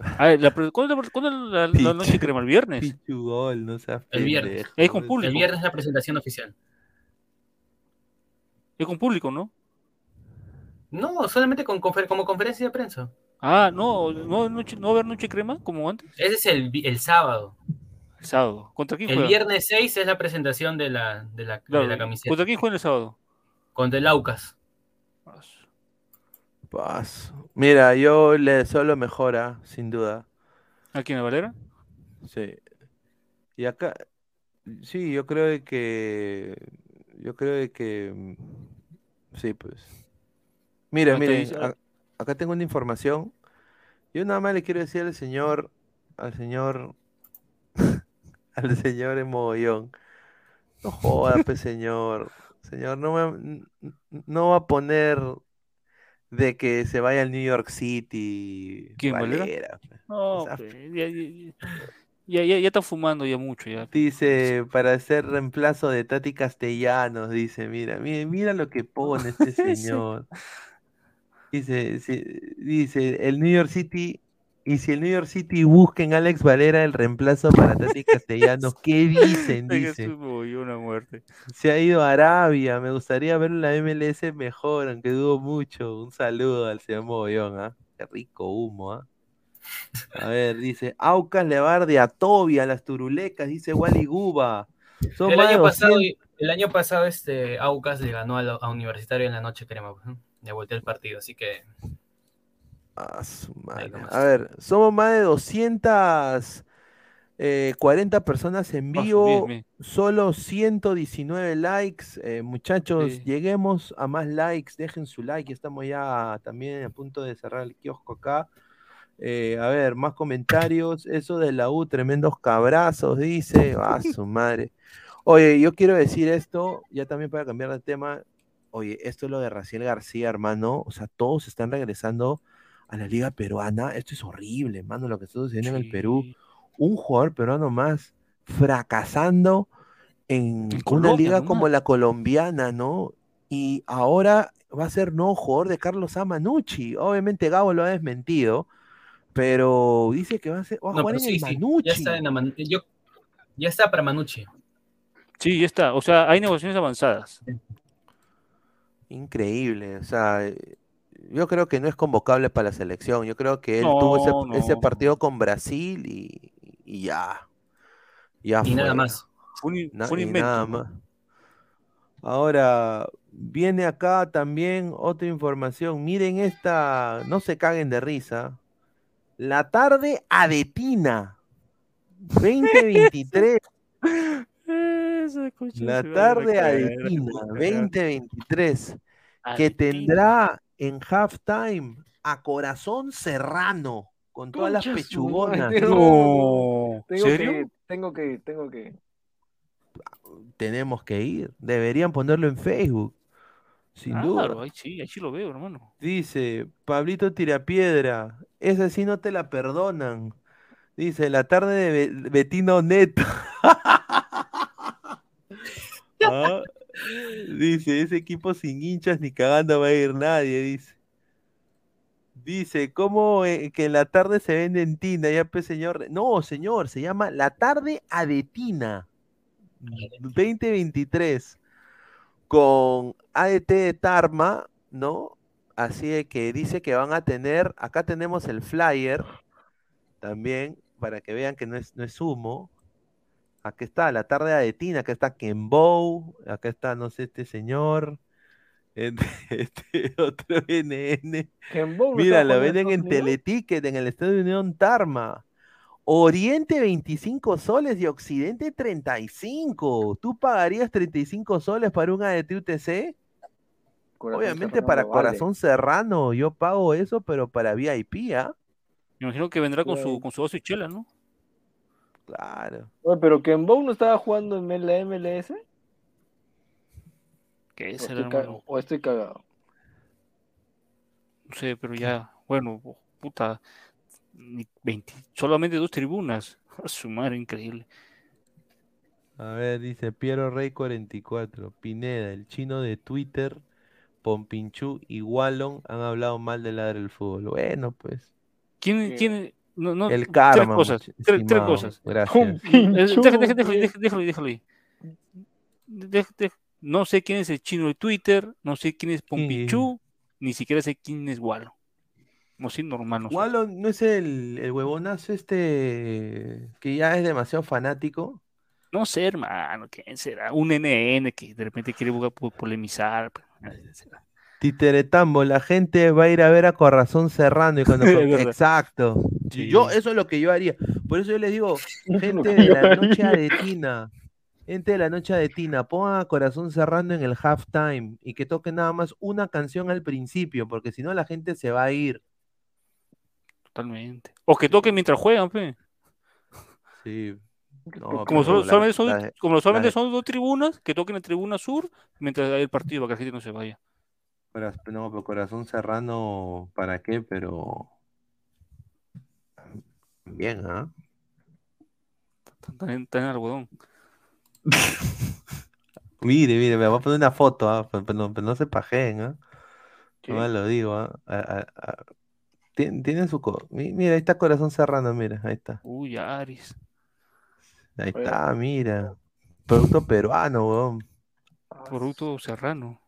[SPEAKER 12] A ver, la ¿cuándo, es la- cuándo la, noche crema? ¿El viernes?
[SPEAKER 7] Pichugol, no seas
[SPEAKER 10] El viernes.
[SPEAKER 12] Es con público.
[SPEAKER 10] El viernes la presentación oficial.
[SPEAKER 12] Es con público, ¿no?
[SPEAKER 10] No, solamente con confer- como conferencia de prensa.
[SPEAKER 12] Ah, no, no, noche- no va a haber noche crema como antes.
[SPEAKER 10] Ese es el, el sábado.
[SPEAKER 12] El sábado. ¿Contra quién
[SPEAKER 10] El viernes 6 es la presentación de la, de la, de
[SPEAKER 12] Claro,
[SPEAKER 10] la camiseta.
[SPEAKER 12] ¿Contra quién juega el sábado?
[SPEAKER 10] Contra el Aucas.
[SPEAKER 7] Paso. Mira, yo le deseo lo mejor, ¿ah? sin duda.
[SPEAKER 12] ¿A quién, a Valera?
[SPEAKER 7] Sí. Y acá, sí, yo creo de que, yo creo de que, mm, sí, pues. Mira,
[SPEAKER 12] Acá
[SPEAKER 7] mira, a- acá tengo una información. Yo nada más le quiero decir al señor, al señor, al señor en mogollón. No joda, pues, señor. Señor, no me, no va a poner de que se vaya al New York City.
[SPEAKER 12] ¿Quién, Valera?
[SPEAKER 7] Pues.
[SPEAKER 12] No,
[SPEAKER 7] O sea,
[SPEAKER 12] pues, ya, ya, ya, están fumando ya mucho ya.
[SPEAKER 7] Dice, para hacer reemplazo de Tati Castellanos, dice, mira, mira, mira lo que pone este
[SPEAKER 12] Sí.
[SPEAKER 7] señor. Dice, sí, dice, el New York City, y si el New York City busquen Alex Valera el reemplazo para Tati Castellanos, ¿qué dicen? Dice,
[SPEAKER 12] una muerte.
[SPEAKER 7] se ha ido a Arabia, me gustaría ver la MLS mejor, aunque dudo mucho. Un saludo al señor Mogollón, ¿ah? Qué rico humo, ¿ah? A ver, dice, Aucas le va a dar de a Toby a las turulecas, dice Wally Guba. Son
[SPEAKER 10] El año, pasado,
[SPEAKER 7] 200
[SPEAKER 10] el año pasado este Aucas le ganó a, lo- a Universitario en la noche crema. ¿no? Le volteé el partido, así que
[SPEAKER 7] Ah, su madre.
[SPEAKER 10] nomás.
[SPEAKER 7] A ver, somos más de 240 personas en
[SPEAKER 12] Ah, su
[SPEAKER 7] vivo,
[SPEAKER 12] bien, bien.
[SPEAKER 7] solo 119 likes. Eh, muchachos,
[SPEAKER 12] Sí.
[SPEAKER 7] lleguemos a más likes, dejen su like, estamos ya también a punto de cerrar el kiosco acá. Eh, a ver, más comentarios. Eso de la U, tremendos cabrazos, dice. Ah, su madre. Oye, yo quiero decir esto, ya también para cambiar de tema. Oye, esto es lo de Raciel García, hermano. O sea, todos están regresando a la liga peruana. Esto es horrible, hermano, lo que está sucediendo en el Perú. Un jugador peruano más fracasando en una
[SPEAKER 12] Colombia
[SPEAKER 7] liga como la colombiana, ¿no? Y ahora va a ser nuevo jugador de Carlos Amanucci. Obviamente Gabo lo ha desmentido, pero dice que va a, ser, va a
[SPEAKER 10] No,
[SPEAKER 7] jugar
[SPEAKER 10] pero
[SPEAKER 7] en el
[SPEAKER 10] sí, sí,
[SPEAKER 7] Manucci.
[SPEAKER 10] ya está en la Man- yo- ya está para Manucci.
[SPEAKER 12] Sí, ya está. O sea, hay negociaciones avanzadas.
[SPEAKER 7] Increíble, o sea, yo creo que no es convocable para la selección. Yo creo que él
[SPEAKER 12] No,
[SPEAKER 7] tuvo ese, partido con Brasil y, y ya. Ya
[SPEAKER 10] Y nada más.
[SPEAKER 12] Fue un,
[SPEAKER 7] Na-
[SPEAKER 12] fue un
[SPEAKER 7] y
[SPEAKER 12] invento.
[SPEAKER 7] nada más. Ahora, viene acá también otra información. Miren esta, no se caguen de risa. La tarde adetina. 2023.
[SPEAKER 12] Esa concha
[SPEAKER 7] La tarde adetina
[SPEAKER 12] puta.
[SPEAKER 7] 2023. Que tendrá en halftime a Corazón Serrano con todas las pechugonas.
[SPEAKER 12] madre. No.
[SPEAKER 13] Tengo
[SPEAKER 12] ¿Serio?
[SPEAKER 13] que, tengo que, tengo que.
[SPEAKER 7] Tenemos que ir. Deberían ponerlo en Facebook. Sin duda.
[SPEAKER 12] Claro, ahí sí, ahí sí lo veo, hermano.
[SPEAKER 7] Dice, Pablito Tirapiedra, esa sí no te la perdonan. Dice, la tarde de Be- Betino Neto. Ah, Dice, ese equipo sin hinchas ni cagando va a ir nadie, dice. Dice, ¿cómo eh, que en la tarde se vende en Tina? Ya, pues, señor. No, señor, se llama La Tarde Adetina 2023 con ADT de Tarma, ¿no? Así que dice que van a tener, acá tenemos el flyer también, para que vean que no es, no es humo. Aquí está la tarde de Tina, acá está Kenbow, acá está, no sé, este señor. Este, este otro NN.
[SPEAKER 13] Kenbow
[SPEAKER 7] Mira,
[SPEAKER 13] en
[SPEAKER 7] venden en. Teleticket, en el Estadio de Unión Tarma. Oriente 25 soles y Occidente 35. ¿Tú pagarías 35 soles para un ADT UTC?
[SPEAKER 13] Corazón
[SPEAKER 7] Obviamente
[SPEAKER 13] Serrano
[SPEAKER 7] para
[SPEAKER 13] vale.
[SPEAKER 7] Corazón Serrano yo pago eso, pero para VIP, ¿ah?
[SPEAKER 12] Me imagino que vendrá con su, con su oso y chela, ¿no?
[SPEAKER 7] Claro.
[SPEAKER 13] Oye, pero Kenbow no estaba jugando en la MLS.
[SPEAKER 12] ¿Qué
[SPEAKER 13] ¿O
[SPEAKER 12] será,
[SPEAKER 13] estoy,
[SPEAKER 12] hermano?
[SPEAKER 13] o estoy cagado?
[SPEAKER 12] No sé, pero ya, bueno, puta, ni 20, solamente dos tribunas. A su madre, increíble.
[SPEAKER 7] A ver, dice Piero Rey 44. Pineda, el chino de Twitter, Pompinchú y Wallon han hablado mal del ladre del fútbol. Bueno, pues.
[SPEAKER 12] ¿Quién, quién, no, no,
[SPEAKER 7] El
[SPEAKER 12] tres
[SPEAKER 7] karma,
[SPEAKER 12] cosas, tres, tres
[SPEAKER 7] estimado.
[SPEAKER 12] cosas.
[SPEAKER 7] Gracias.
[SPEAKER 12] Déjalo, déjalo, no sé quién es el chino de Twitter, no sé quién es Pompichú, ni siquiera sé quién es Walo. No sé, normal, no sé.
[SPEAKER 7] Wallon no es el, el huevonazo este que ya es demasiado fanático.
[SPEAKER 12] No sé, hermano, quién será. Un NN que de repente quiere polemizar. pues,
[SPEAKER 7] Titeretambo, la gente va a ir a ver a Corazón Serrano y cuando exacto.
[SPEAKER 12] Sí.
[SPEAKER 7] Yo eso es lo que yo haría. Por eso yo les digo, gente de la noche de Tina, gente de la noche de Tina, pongan a Corazón Serrano en el halftime y que toque nada más una canción al principio, porque si no la gente se va a ir.
[SPEAKER 12] Totalmente. O que toquen mientras juegan, pe.
[SPEAKER 7] Sí. No,
[SPEAKER 12] como, solo-
[SPEAKER 7] la-
[SPEAKER 12] solamente, son,
[SPEAKER 7] la-
[SPEAKER 12] como solamente
[SPEAKER 7] la-
[SPEAKER 12] son dos tribunas, que toquen en tribuna sur mientras hay el partido para que la gente no se vaya.
[SPEAKER 7] No, pero Corazón Serrano, ¿para qué? Pero bien, ¿ah?
[SPEAKER 12] En, están en algodón.
[SPEAKER 7] Mire, mire, me voy a poner una foto, ¿ah? Pero, pero no, pero no se pajeen, ¿ah? No lo digo, ¿ah? Tien- Tiene su... co- mi- Mira, ahí está Corazón Serrano, mira, ahí está.
[SPEAKER 12] Uy, Aris.
[SPEAKER 7] Ahí está, mira. Producto peruano, weón.
[SPEAKER 12] Producto serrano.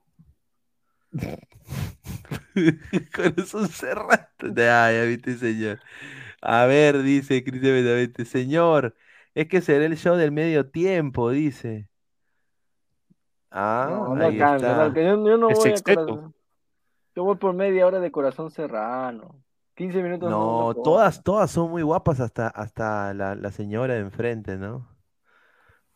[SPEAKER 7] Corazón Serrano. Ya, ya viste, señor. A ver, dice Cristian Benavente, señor, es que será el show del medio tiempo, dice. Ah,
[SPEAKER 13] No, no
[SPEAKER 7] ahí
[SPEAKER 13] no
[SPEAKER 7] está.
[SPEAKER 13] Yo, yo no
[SPEAKER 12] El
[SPEAKER 13] voy a corazón. Yo voy por media hora de corazón serrano. 15 minutos no,
[SPEAKER 7] todas, todas son muy guapas hasta, hasta la, la señora de enfrente, ¿no?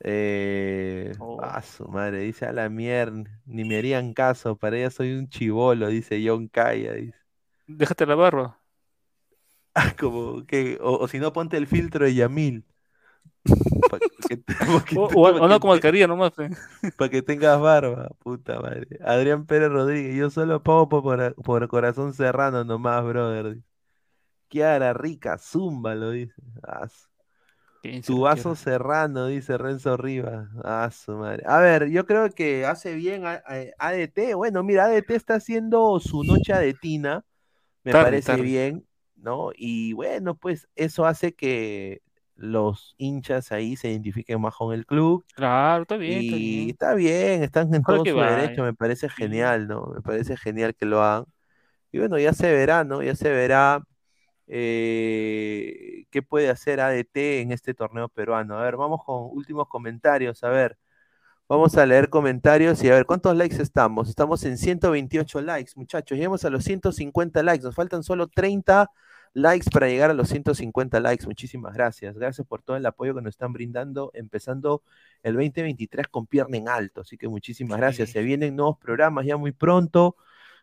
[SPEAKER 7] Eh,
[SPEAKER 12] Oh.
[SPEAKER 7] a su madre, dice a la mierda, ni me harían caso, para ella soy un chivolo, dice John Kaya, dice.
[SPEAKER 12] Déjate la barba.
[SPEAKER 7] Ah, como que, o, o si no, ponte el filtro de Yamil. Que que
[SPEAKER 12] O, no como alcaría nomás. pe.
[SPEAKER 7] Para que tengas barba, puta madre. Adrián Pérez Rodríguez, yo solo pago por, corazón serrano nomás, brother. Kiara, rica, zumba, lo dice. Ah, su-
[SPEAKER 12] ¿Quién
[SPEAKER 7] tu vaso serrano, dice Renzo Rivas. Ah, su madre. A ver, yo creo que hace bien a- a- ADT. Bueno, mira, ADT está haciendo su noche de Tina. Me
[SPEAKER 12] Tarde,
[SPEAKER 7] parece
[SPEAKER 12] tarde.
[SPEAKER 7] bien, ¿no? Y bueno, pues eso hace que los hinchas ahí se identifiquen más con el club.
[SPEAKER 12] Claro, está bien, está
[SPEAKER 7] Y
[SPEAKER 12] bien.
[SPEAKER 7] está bien, están en
[SPEAKER 12] Ojalá
[SPEAKER 7] todo su derecho, me parece genial, ¿no? Me parece genial que lo hagan. Y bueno, ya se verá, ¿no? Ya se verá eh, qué puede hacer ADT en este torneo peruano. A ver, vamos con últimos comentarios, a ver. Vamos a leer comentarios y a ver cuántos likes estamos. Estamos en 128 likes, muchachos. Llegamos a los 150 likes. Nos faltan solo 30 likes para llegar a los 150 likes. Muchísimas gracias. Gracias por todo el apoyo que nos están brindando, empezando el 2023 con pierna en alto. Así que muchísimas gracias. Se vienen nuevos programas ya muy pronto.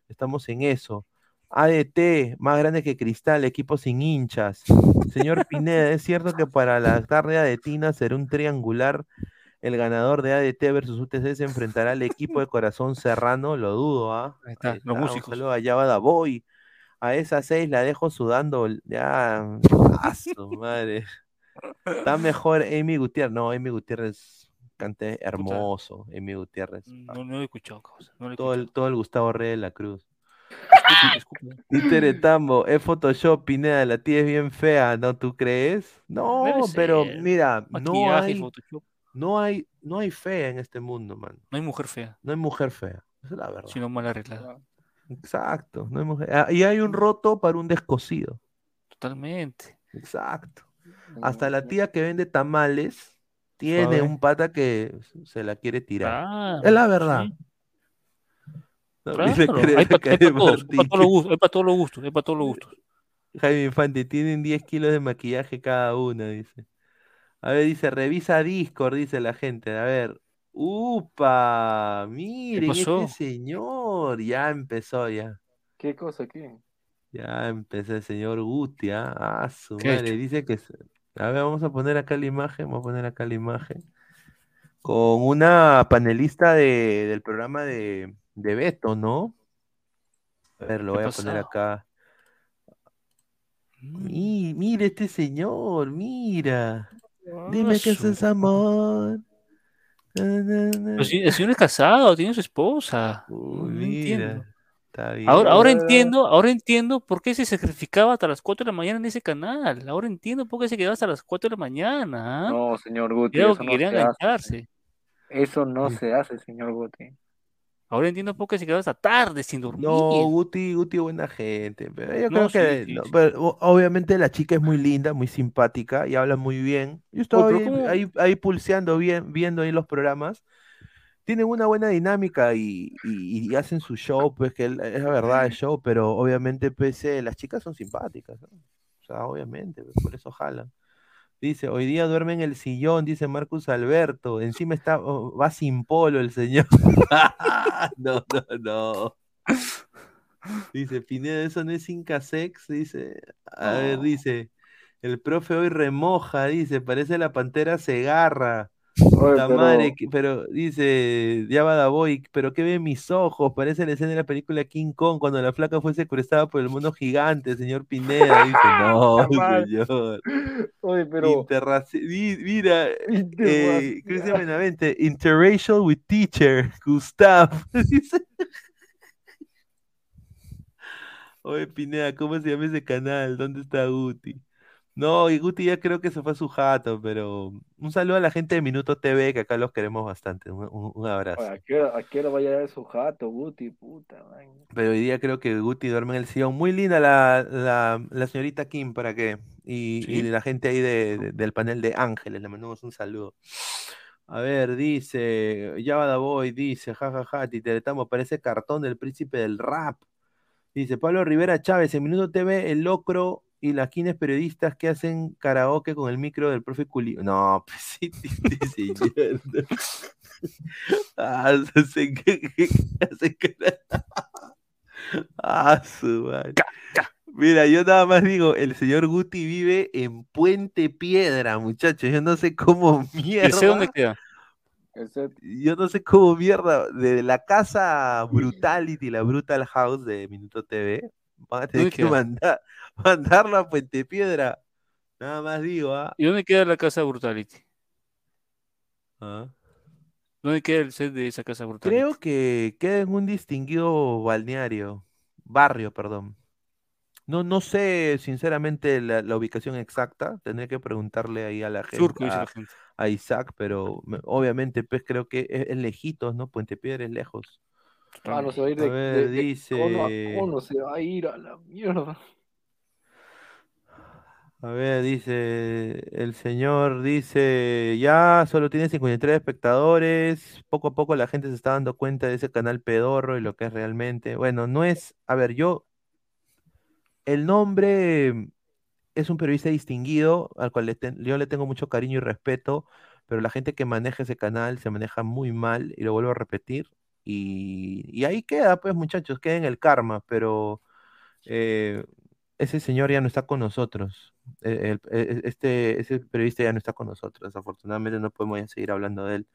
[SPEAKER 7] Estamos en eso. ADT, más grande que Cristal, equipo sin hinchas. Señor Pineda, ¿es cierto que para la tarde de Tina será un triangular? El ganador de ADT versus UTC se enfrentará al equipo de Corazón Serrano, lo dudo, ¿ah?
[SPEAKER 12] Ahí está,
[SPEAKER 7] Ahí
[SPEAKER 12] los músicos.
[SPEAKER 7] Un saludo a Boy. A esas seis la dejo sudando, ya, a su madre. Está mejor Amy Gutiérrez. No, Amy Gutiérrez cante hermoso. Amy Gutiérrez.
[SPEAKER 12] No, no lo he escuchado, causa, no lo he
[SPEAKER 7] Todo el, todo el Gustavo Rey de la Cruz.
[SPEAKER 12] Escuchado.
[SPEAKER 7] Títere Tambo, es Photoshop, Pineda, la tía es bien fea, ¿no? ¿Tú crees? No,
[SPEAKER 12] Debe
[SPEAKER 7] pero
[SPEAKER 12] ser.
[SPEAKER 7] mira, no
[SPEAKER 12] Maquillaje,
[SPEAKER 7] hay,
[SPEAKER 12] Photoshop.
[SPEAKER 7] no hay, no hay fea en este mundo, man.
[SPEAKER 12] No hay mujer fea,
[SPEAKER 7] No hay mujer fea. Esa es la verdad.
[SPEAKER 12] sino mal arreglada.
[SPEAKER 7] Exacto. No hay mujer. ah, Y hay un roto para un descosido.
[SPEAKER 12] Totalmente.
[SPEAKER 7] Exacto. Hasta la tía que vende tamales tiene
[SPEAKER 12] Suave.
[SPEAKER 7] un pata que se la quiere tirar.
[SPEAKER 12] Claro,
[SPEAKER 7] es la verdad.
[SPEAKER 12] sí.
[SPEAKER 7] No,
[SPEAKER 12] Claro, hay para todos, los gustos, hay para todos los gustos, hay para todos los gustos.
[SPEAKER 7] Jaime Infante, tienen 10 kilos de maquillaje cada una, dice. A ver, dice, revisa Discord, dice la gente. A ver. ¡Upa! Miren,
[SPEAKER 12] pasó?
[SPEAKER 7] este señor. Ya empezó, ya.
[SPEAKER 13] ¿Qué cosa qué?
[SPEAKER 7] Ya empezó el señor Guti, ¿ah? Ah, su
[SPEAKER 12] ¿Qué ha
[SPEAKER 7] madre. Dice que. A ver, vamos a poner acá la imagen. Vamos a poner acá la imagen. Con una panelista de, del programa de, de Beto, ¿no? A ver, lo
[SPEAKER 12] ¿Qué
[SPEAKER 7] voy a poner acá. Mi- mira este señor, mira. Dime que
[SPEAKER 12] Ah, su-
[SPEAKER 7] sos amor. Na, na, na.
[SPEAKER 12] Pero si el señor es casado, tiene su esposa.
[SPEAKER 7] Uy,
[SPEAKER 12] No
[SPEAKER 7] mira,
[SPEAKER 12] entiendo.
[SPEAKER 7] está bien.
[SPEAKER 12] Ahora, ahora entiendo, ahora entiendo por qué se sacrificaba hasta las 4 de la mañana en ese canal. Ahora entiendo por qué se quedaba hasta las 4 de la mañana. ¿ah?
[SPEAKER 13] No, señor Guti, eso
[SPEAKER 12] que
[SPEAKER 13] no
[SPEAKER 12] quería
[SPEAKER 13] se hace.
[SPEAKER 12] engancharse.
[SPEAKER 13] Eso no se hace, señor Guti.
[SPEAKER 12] Ahora entiendo por qué se quedaba hasta tarde sin dormir.
[SPEAKER 7] No, Guti, Guti, buena gente. Pero yo
[SPEAKER 12] No,
[SPEAKER 7] creo que,
[SPEAKER 12] sí,
[SPEAKER 7] no, pero, obviamente la chica es muy linda, muy simpática y habla muy bien. Yo estaba ahí, ahí, ahí pulseando, bien, viendo ahí los programas. Tienen una buena dinámica y, y- y hacen su show, pues que es la verdad el show, pero obviamente pues, eh, las chicas son simpáticas, ¿no? O sea, obviamente, pues, por eso jalan. Dice, hoy día duerme en el sillón, dice Marcus Alberto. Encima está, oh, va sin polo el señor. no, no, no. Dice, Pineda, eso no es Incasex, dice. A ver, dice, el profe hoy remoja, dice, parece la pantera Segarra.
[SPEAKER 13] Oye,
[SPEAKER 7] Puta
[SPEAKER 13] pero-
[SPEAKER 7] madre, que- pero dice, ya va da boy, pero ¿qué ven mis ojos? Parece la escena de la película King Kong cuando la flaca fue secuestrada por el mono gigante, señor Pineda. Dice, no, señor.
[SPEAKER 13] Oye, pero.
[SPEAKER 7] Interraci- Mira, eh,
[SPEAKER 13] Interracial.
[SPEAKER 7] Cristian Benavente, interracial with teacher, Gustav. Dice. Oye, Pineda, ¿cómo se llama ese canal? ¿Dónde está Guti? No, y Guti ya creo que se fue a su jato, pero un saludo a la gente de Minuto TV, que acá los queremos bastante. Un, un- un abrazo.
[SPEAKER 13] Oye, ¿A qué hora, a qué hora va a llegar su jato, Guti? Puta, man.
[SPEAKER 7] Pero hoy día creo que Guti duerme en el sillón. Muy linda la, la, la señorita Kim, ¿para qué? Y, y la gente ahí de- de- del panel de Ángeles, le mandamos un saludo. A ver, dice, Yabada Boy, dice, jajaja, Titeretamo, parece cartón del príncipe del rap. Dice Pablo Rivera Chávez, en Minuto TV, el locro y las quines periodistas que hacen karaoke con el micro del profe Culi. No, pues sí, sí, sí. Ah, se hacen Ah, su madre. Mira, yo nada más digo, el señor Guti vive en Puente Piedra, muchachos. Yo no sé cómo mierda.
[SPEAKER 12] ¿Ese dónde queda?
[SPEAKER 7] Yo no sé cómo mierda. De la casa Brutality, la Brutal House de Minuto TV, van a tener
[SPEAKER 12] ¿Dónde
[SPEAKER 7] que
[SPEAKER 12] queda?
[SPEAKER 7] mandar, mandarlo a Puente Piedra. Nada más digo, ¿ah?
[SPEAKER 12] ¿Y dónde queda la casa Brutality?
[SPEAKER 7] Ah.
[SPEAKER 12] ¿Dónde queda el set de esa casa Brutality?
[SPEAKER 7] Creo que queda en un distinguido balneario, barrio, perdón. No, no sé sinceramente la, la ubicación exacta, tendré que preguntarle ahí a la gente,
[SPEAKER 12] Surco, dice
[SPEAKER 7] a,
[SPEAKER 12] la gente.
[SPEAKER 7] a Isaac, pero me- obviamente pues creo que es, es lejitos, ¿no? Puente Piedra es lejos.
[SPEAKER 13] Ah, no se va a ir
[SPEAKER 7] A
[SPEAKER 13] de,
[SPEAKER 7] ver,
[SPEAKER 13] de- de
[SPEAKER 7] dice-
[SPEAKER 13] cono a cono, se va a ir a la mierda.
[SPEAKER 7] A ver, dice, el señor dice, ya solo tiene 53 espectadores, poco a poco la gente se está dando cuenta de ese canal pedorro y lo que es realmente. Bueno, no es, a ver, yo, el nombre es un periodista distinguido al cual yo le tengo mucho cariño y respeto, pero la gente que maneja ese canal se maneja muy mal y lo vuelvo a repetir. Y, y ahí queda, pues muchachos, queda en el karma, pero eh, ese señor ya no está con nosotros. El- eh, este, ese periodista ya no está con nosotros. Desafortunadamente no podemos ya seguir hablando de él.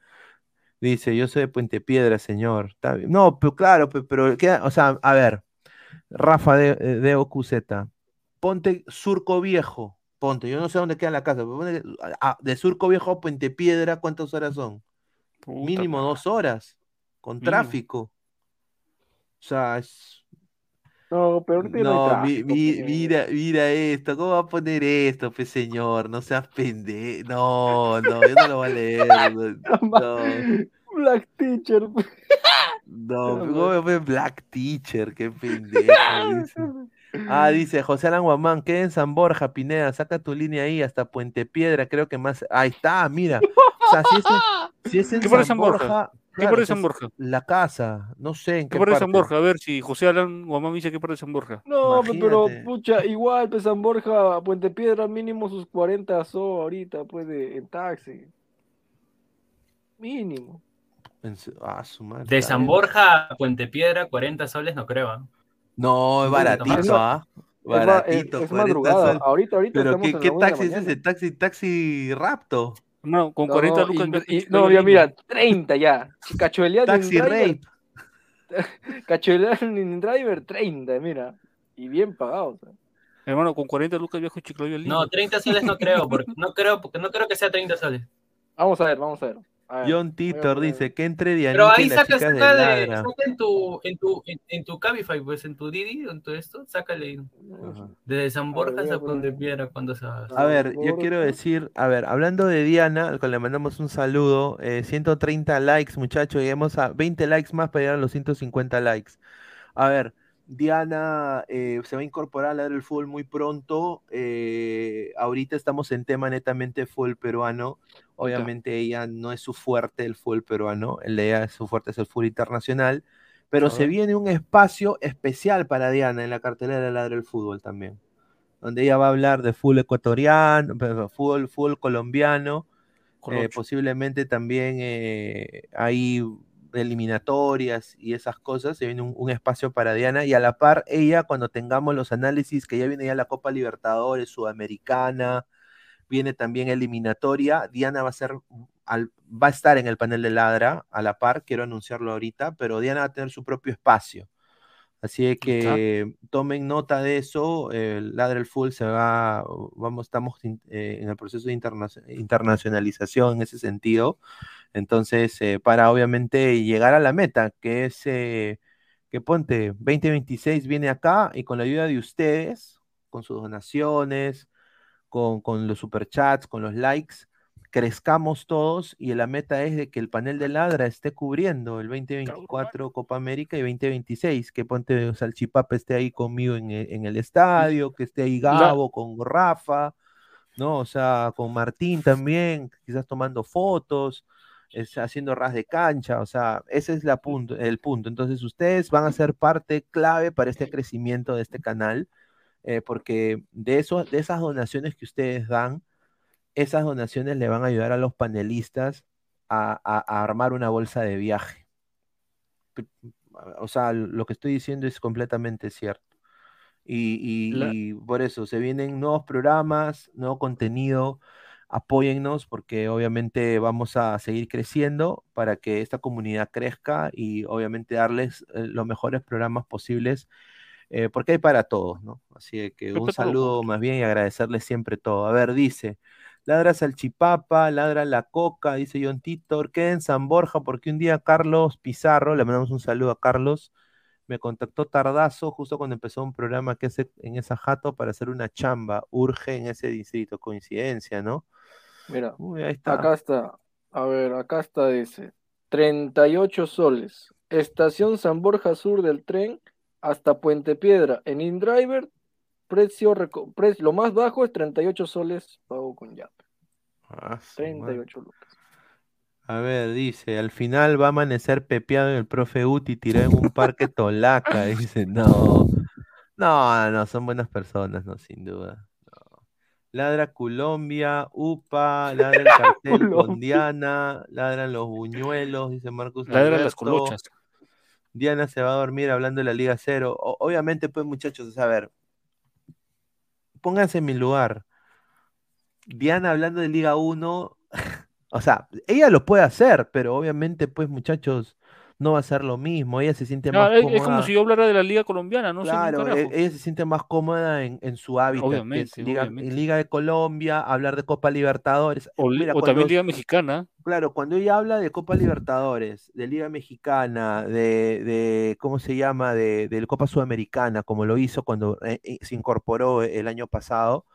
[SPEAKER 7] Dice, yo soy de Puente Piedra, señor. Está bien. No, pero claro, pe- pero, queda, o sea, a ver, Rafa de, eh, de OQZ, ponte Surco Viejo, ponte, yo no sé dónde queda la casa, pero ponte, de Surco Viejo a Puente Piedra, ¿cuántas horas son?
[SPEAKER 12] Puta
[SPEAKER 7] Mínimo dos horas, con
[SPEAKER 12] Mínimo.
[SPEAKER 7] tráfico. O sea, es,
[SPEAKER 13] No, pero ahorita no
[SPEAKER 7] no, mi-
[SPEAKER 13] tráfico,
[SPEAKER 7] mi-
[SPEAKER 13] pe.
[SPEAKER 7] mira, mira esto, ¿cómo va a poner esto, pe señor? No seas pendejo. No, no, yo no lo voy a leer. No, no,
[SPEAKER 13] Black Teacher.
[SPEAKER 7] no, ¿cómo poner Black Teacher? Qué pendejo. dice. Ah, dice José Alan Guamán, queda en San Borja, Pineda, saca tu línea ahí hasta Puente Piedra, creo que más. Ahí está, mira. O sea, si es en, si es en
[SPEAKER 12] ¿Qué parte de
[SPEAKER 7] San
[SPEAKER 12] San Borja? ¿Qué
[SPEAKER 7] claro,
[SPEAKER 12] parte de San Borja?
[SPEAKER 7] La casa, no sé en
[SPEAKER 12] ¿Qué
[SPEAKER 7] qué
[SPEAKER 12] parte de San. Borja? A ver si José Alan Guamán dice qué parte de San Borja.
[SPEAKER 16] No, pe- pero pucha, igual, pues San Borja, a Puente Piedra, mínimo sus 40 so ahorita, pues, de, en taxi. Mínimo.
[SPEAKER 7] Ah, su madre,
[SPEAKER 10] De San. Borja a Puente Piedra, 40 soles no creo. ¿ah?
[SPEAKER 7] No, es baratito. ¿ah?
[SPEAKER 16] Es-
[SPEAKER 7] Baratito,
[SPEAKER 16] es
[SPEAKER 7] 40
[SPEAKER 16] madrugada.
[SPEAKER 7] soles.
[SPEAKER 16] Ahorita- ahorita
[SPEAKER 7] Pero
[SPEAKER 16] estamos
[SPEAKER 7] ¿qué, qué taxi es ese? Taxi, taxi rapto.
[SPEAKER 12] No, con
[SPEAKER 16] No,
[SPEAKER 12] 40
[SPEAKER 16] no,
[SPEAKER 12] lucas.
[SPEAKER 16] y- y- no, ya mira, 30 ya. Cachueleando en
[SPEAKER 7] Taxi
[SPEAKER 16] driver.
[SPEAKER 7] rape.
[SPEAKER 16] Cachueleando en driver, 30, mira. Y bien pagado. o sea.
[SPEAKER 12] Hermano, con 40 lucas a Lima.
[SPEAKER 10] No, 30 soles no creo, porque no creo, porque no creo que sea 30 soles.
[SPEAKER 16] Vamos a ver, vamos a ver. A ver,
[SPEAKER 7] John Titor dice que entre
[SPEAKER 10] Pero
[SPEAKER 7] Dianita y
[SPEAKER 10] ahí saca,
[SPEAKER 7] de
[SPEAKER 10] de, saca en tu, en tu, en, en tu Cabify, pues en tu Didi, en tu esto, sácale. Desde San Borja hasta Puente Piedra, cuando se va.
[SPEAKER 7] A ver, yo quiero decir, a ver, hablando de Diana, al cual le mandamos un saludo, eh, 130 likes, muchachos, llegamos a 20 likes más para llegar a los 150 likes. A ver, Diana eh, se va a incorporar a la del fútbol muy pronto. eh, ahorita estamos en tema netamente fútbol peruano. Obviamente ella no es su fuerte el fútbol peruano, ella su fuerte es el fútbol internacional, pero se viene un espacio especial para Diana en la cartelera de Ladra del Fútbol también donde ella va a hablar de fútbol ecuatoriano, fútbol, fútbol colombiano, eh, posiblemente también eh, eliminatorias y esas cosas, se viene un, un espacio para Diana y a la par ella cuando tengamos los análisis, que ya viene ya la Copa Libertadores, Sudamericana, viene también eliminatoria, Diana va a ser, al- va a estar en el panel de Ladra a la par, quiero anunciarlo ahorita, pero Diana va a tener su propio espacio. Así que tomen nota de eso. El Ladra el Full se va, vamos, estamos in- eh, en el proceso de interna- internacionalización en ese sentido. Entonces, eh, para obviamente llegar a la meta, que es eh, que ponte 2026 viene acá y con la ayuda de ustedes, con sus donaciones, con, con los superchats, con los likes, crezcamos todos y la meta es de que el panel de Ladra esté cubriendo el 2024 Copa América y 2026, que ponte Salchipapa esté ahí conmigo en el, en el estadio, que esté ahí Gabo con Rafa, ¿no? O sea, con Martín también, quizás tomando fotos, es, haciendo ras de cancha, o sea, ese es la punto, el punto. Entonces ustedes van a ser parte clave para este crecimiento de este canal, eh, porque de, eso, de esas donaciones que ustedes dan, esas donaciones le van a ayudar a los panelistas a, a- a armar una bolsa de viaje. O sea, lo que estoy diciendo es completamente cierto. Y, y-
[SPEAKER 12] La-
[SPEAKER 7] y por eso se vienen nuevos programas, nuevo contenido. Apóyennos porque obviamente vamos a seguir creciendo para que esta comunidad crezca y obviamente darles eh, los mejores programas posibles eh, porque hay para todos, ¿no? Así que un saludo más bien y agradecerles siempre todo. A ver, dice, ladra salchipapa, ladra la coca, dice John Titor, queda en San Borja porque un día Carlos Pizarro, le mandamos un saludo a Carlos, me contactó tardazo justo cuando empezó un programa que hace en esa jato para hacer una chamba, urge en ese distrito, coincidencia, ¿no?
[SPEAKER 16] Mira,
[SPEAKER 7] Uy, ahí está.
[SPEAKER 16] acá está. A ver, acá está, dice. 38 soles. Estación San Borja Sur del tren hasta Puente Piedra. En InDriver, precio, lo más bajo es 38 soles pago con Yape.
[SPEAKER 7] Ah, madre.
[SPEAKER 16] 38 lucas.
[SPEAKER 7] A ver, dice, al final va a amanecer pepeado en el profe Uti tirado en un parque tolaca. Dice, no, no, no, son buenas personas, no, sin duda. Ladra Colombia, UPA, ladra el cartel con. Diana, ladran los buñuelos, dice Marcus
[SPEAKER 12] Ladran las colochas.
[SPEAKER 7] Diana se va a dormir hablando de la Liga Cero. O- obviamente, pues, muchachos, a ver, pónganse en mi lugar. Diana hablando de Liga 1, o sea, ella lo puede hacer, pero obviamente, pues, muchachos, no va a ser lo mismo. Ella se siente más
[SPEAKER 12] es, es como
[SPEAKER 7] cómoda.
[SPEAKER 12] si yo hablara de la Liga Colombiana, no
[SPEAKER 7] Claro, e- ella se siente más cómoda en, en su hábitat, que
[SPEAKER 12] Obviamente,
[SPEAKER 7] Liga,
[SPEAKER 12] obviamente.
[SPEAKER 7] Liga de Colombia, hablar de Copa Libertadores.
[SPEAKER 12] O,
[SPEAKER 7] Mira,
[SPEAKER 12] o
[SPEAKER 7] cuando-
[SPEAKER 12] también Liga Mexicana.
[SPEAKER 7] Claro, cuando ella habla de Copa Libertadores, de Liga Mexicana, de, de ¿cómo se llama? De, de Copa Sudamericana, como lo hizo cuando eh, eh, se incorporó el año pasado,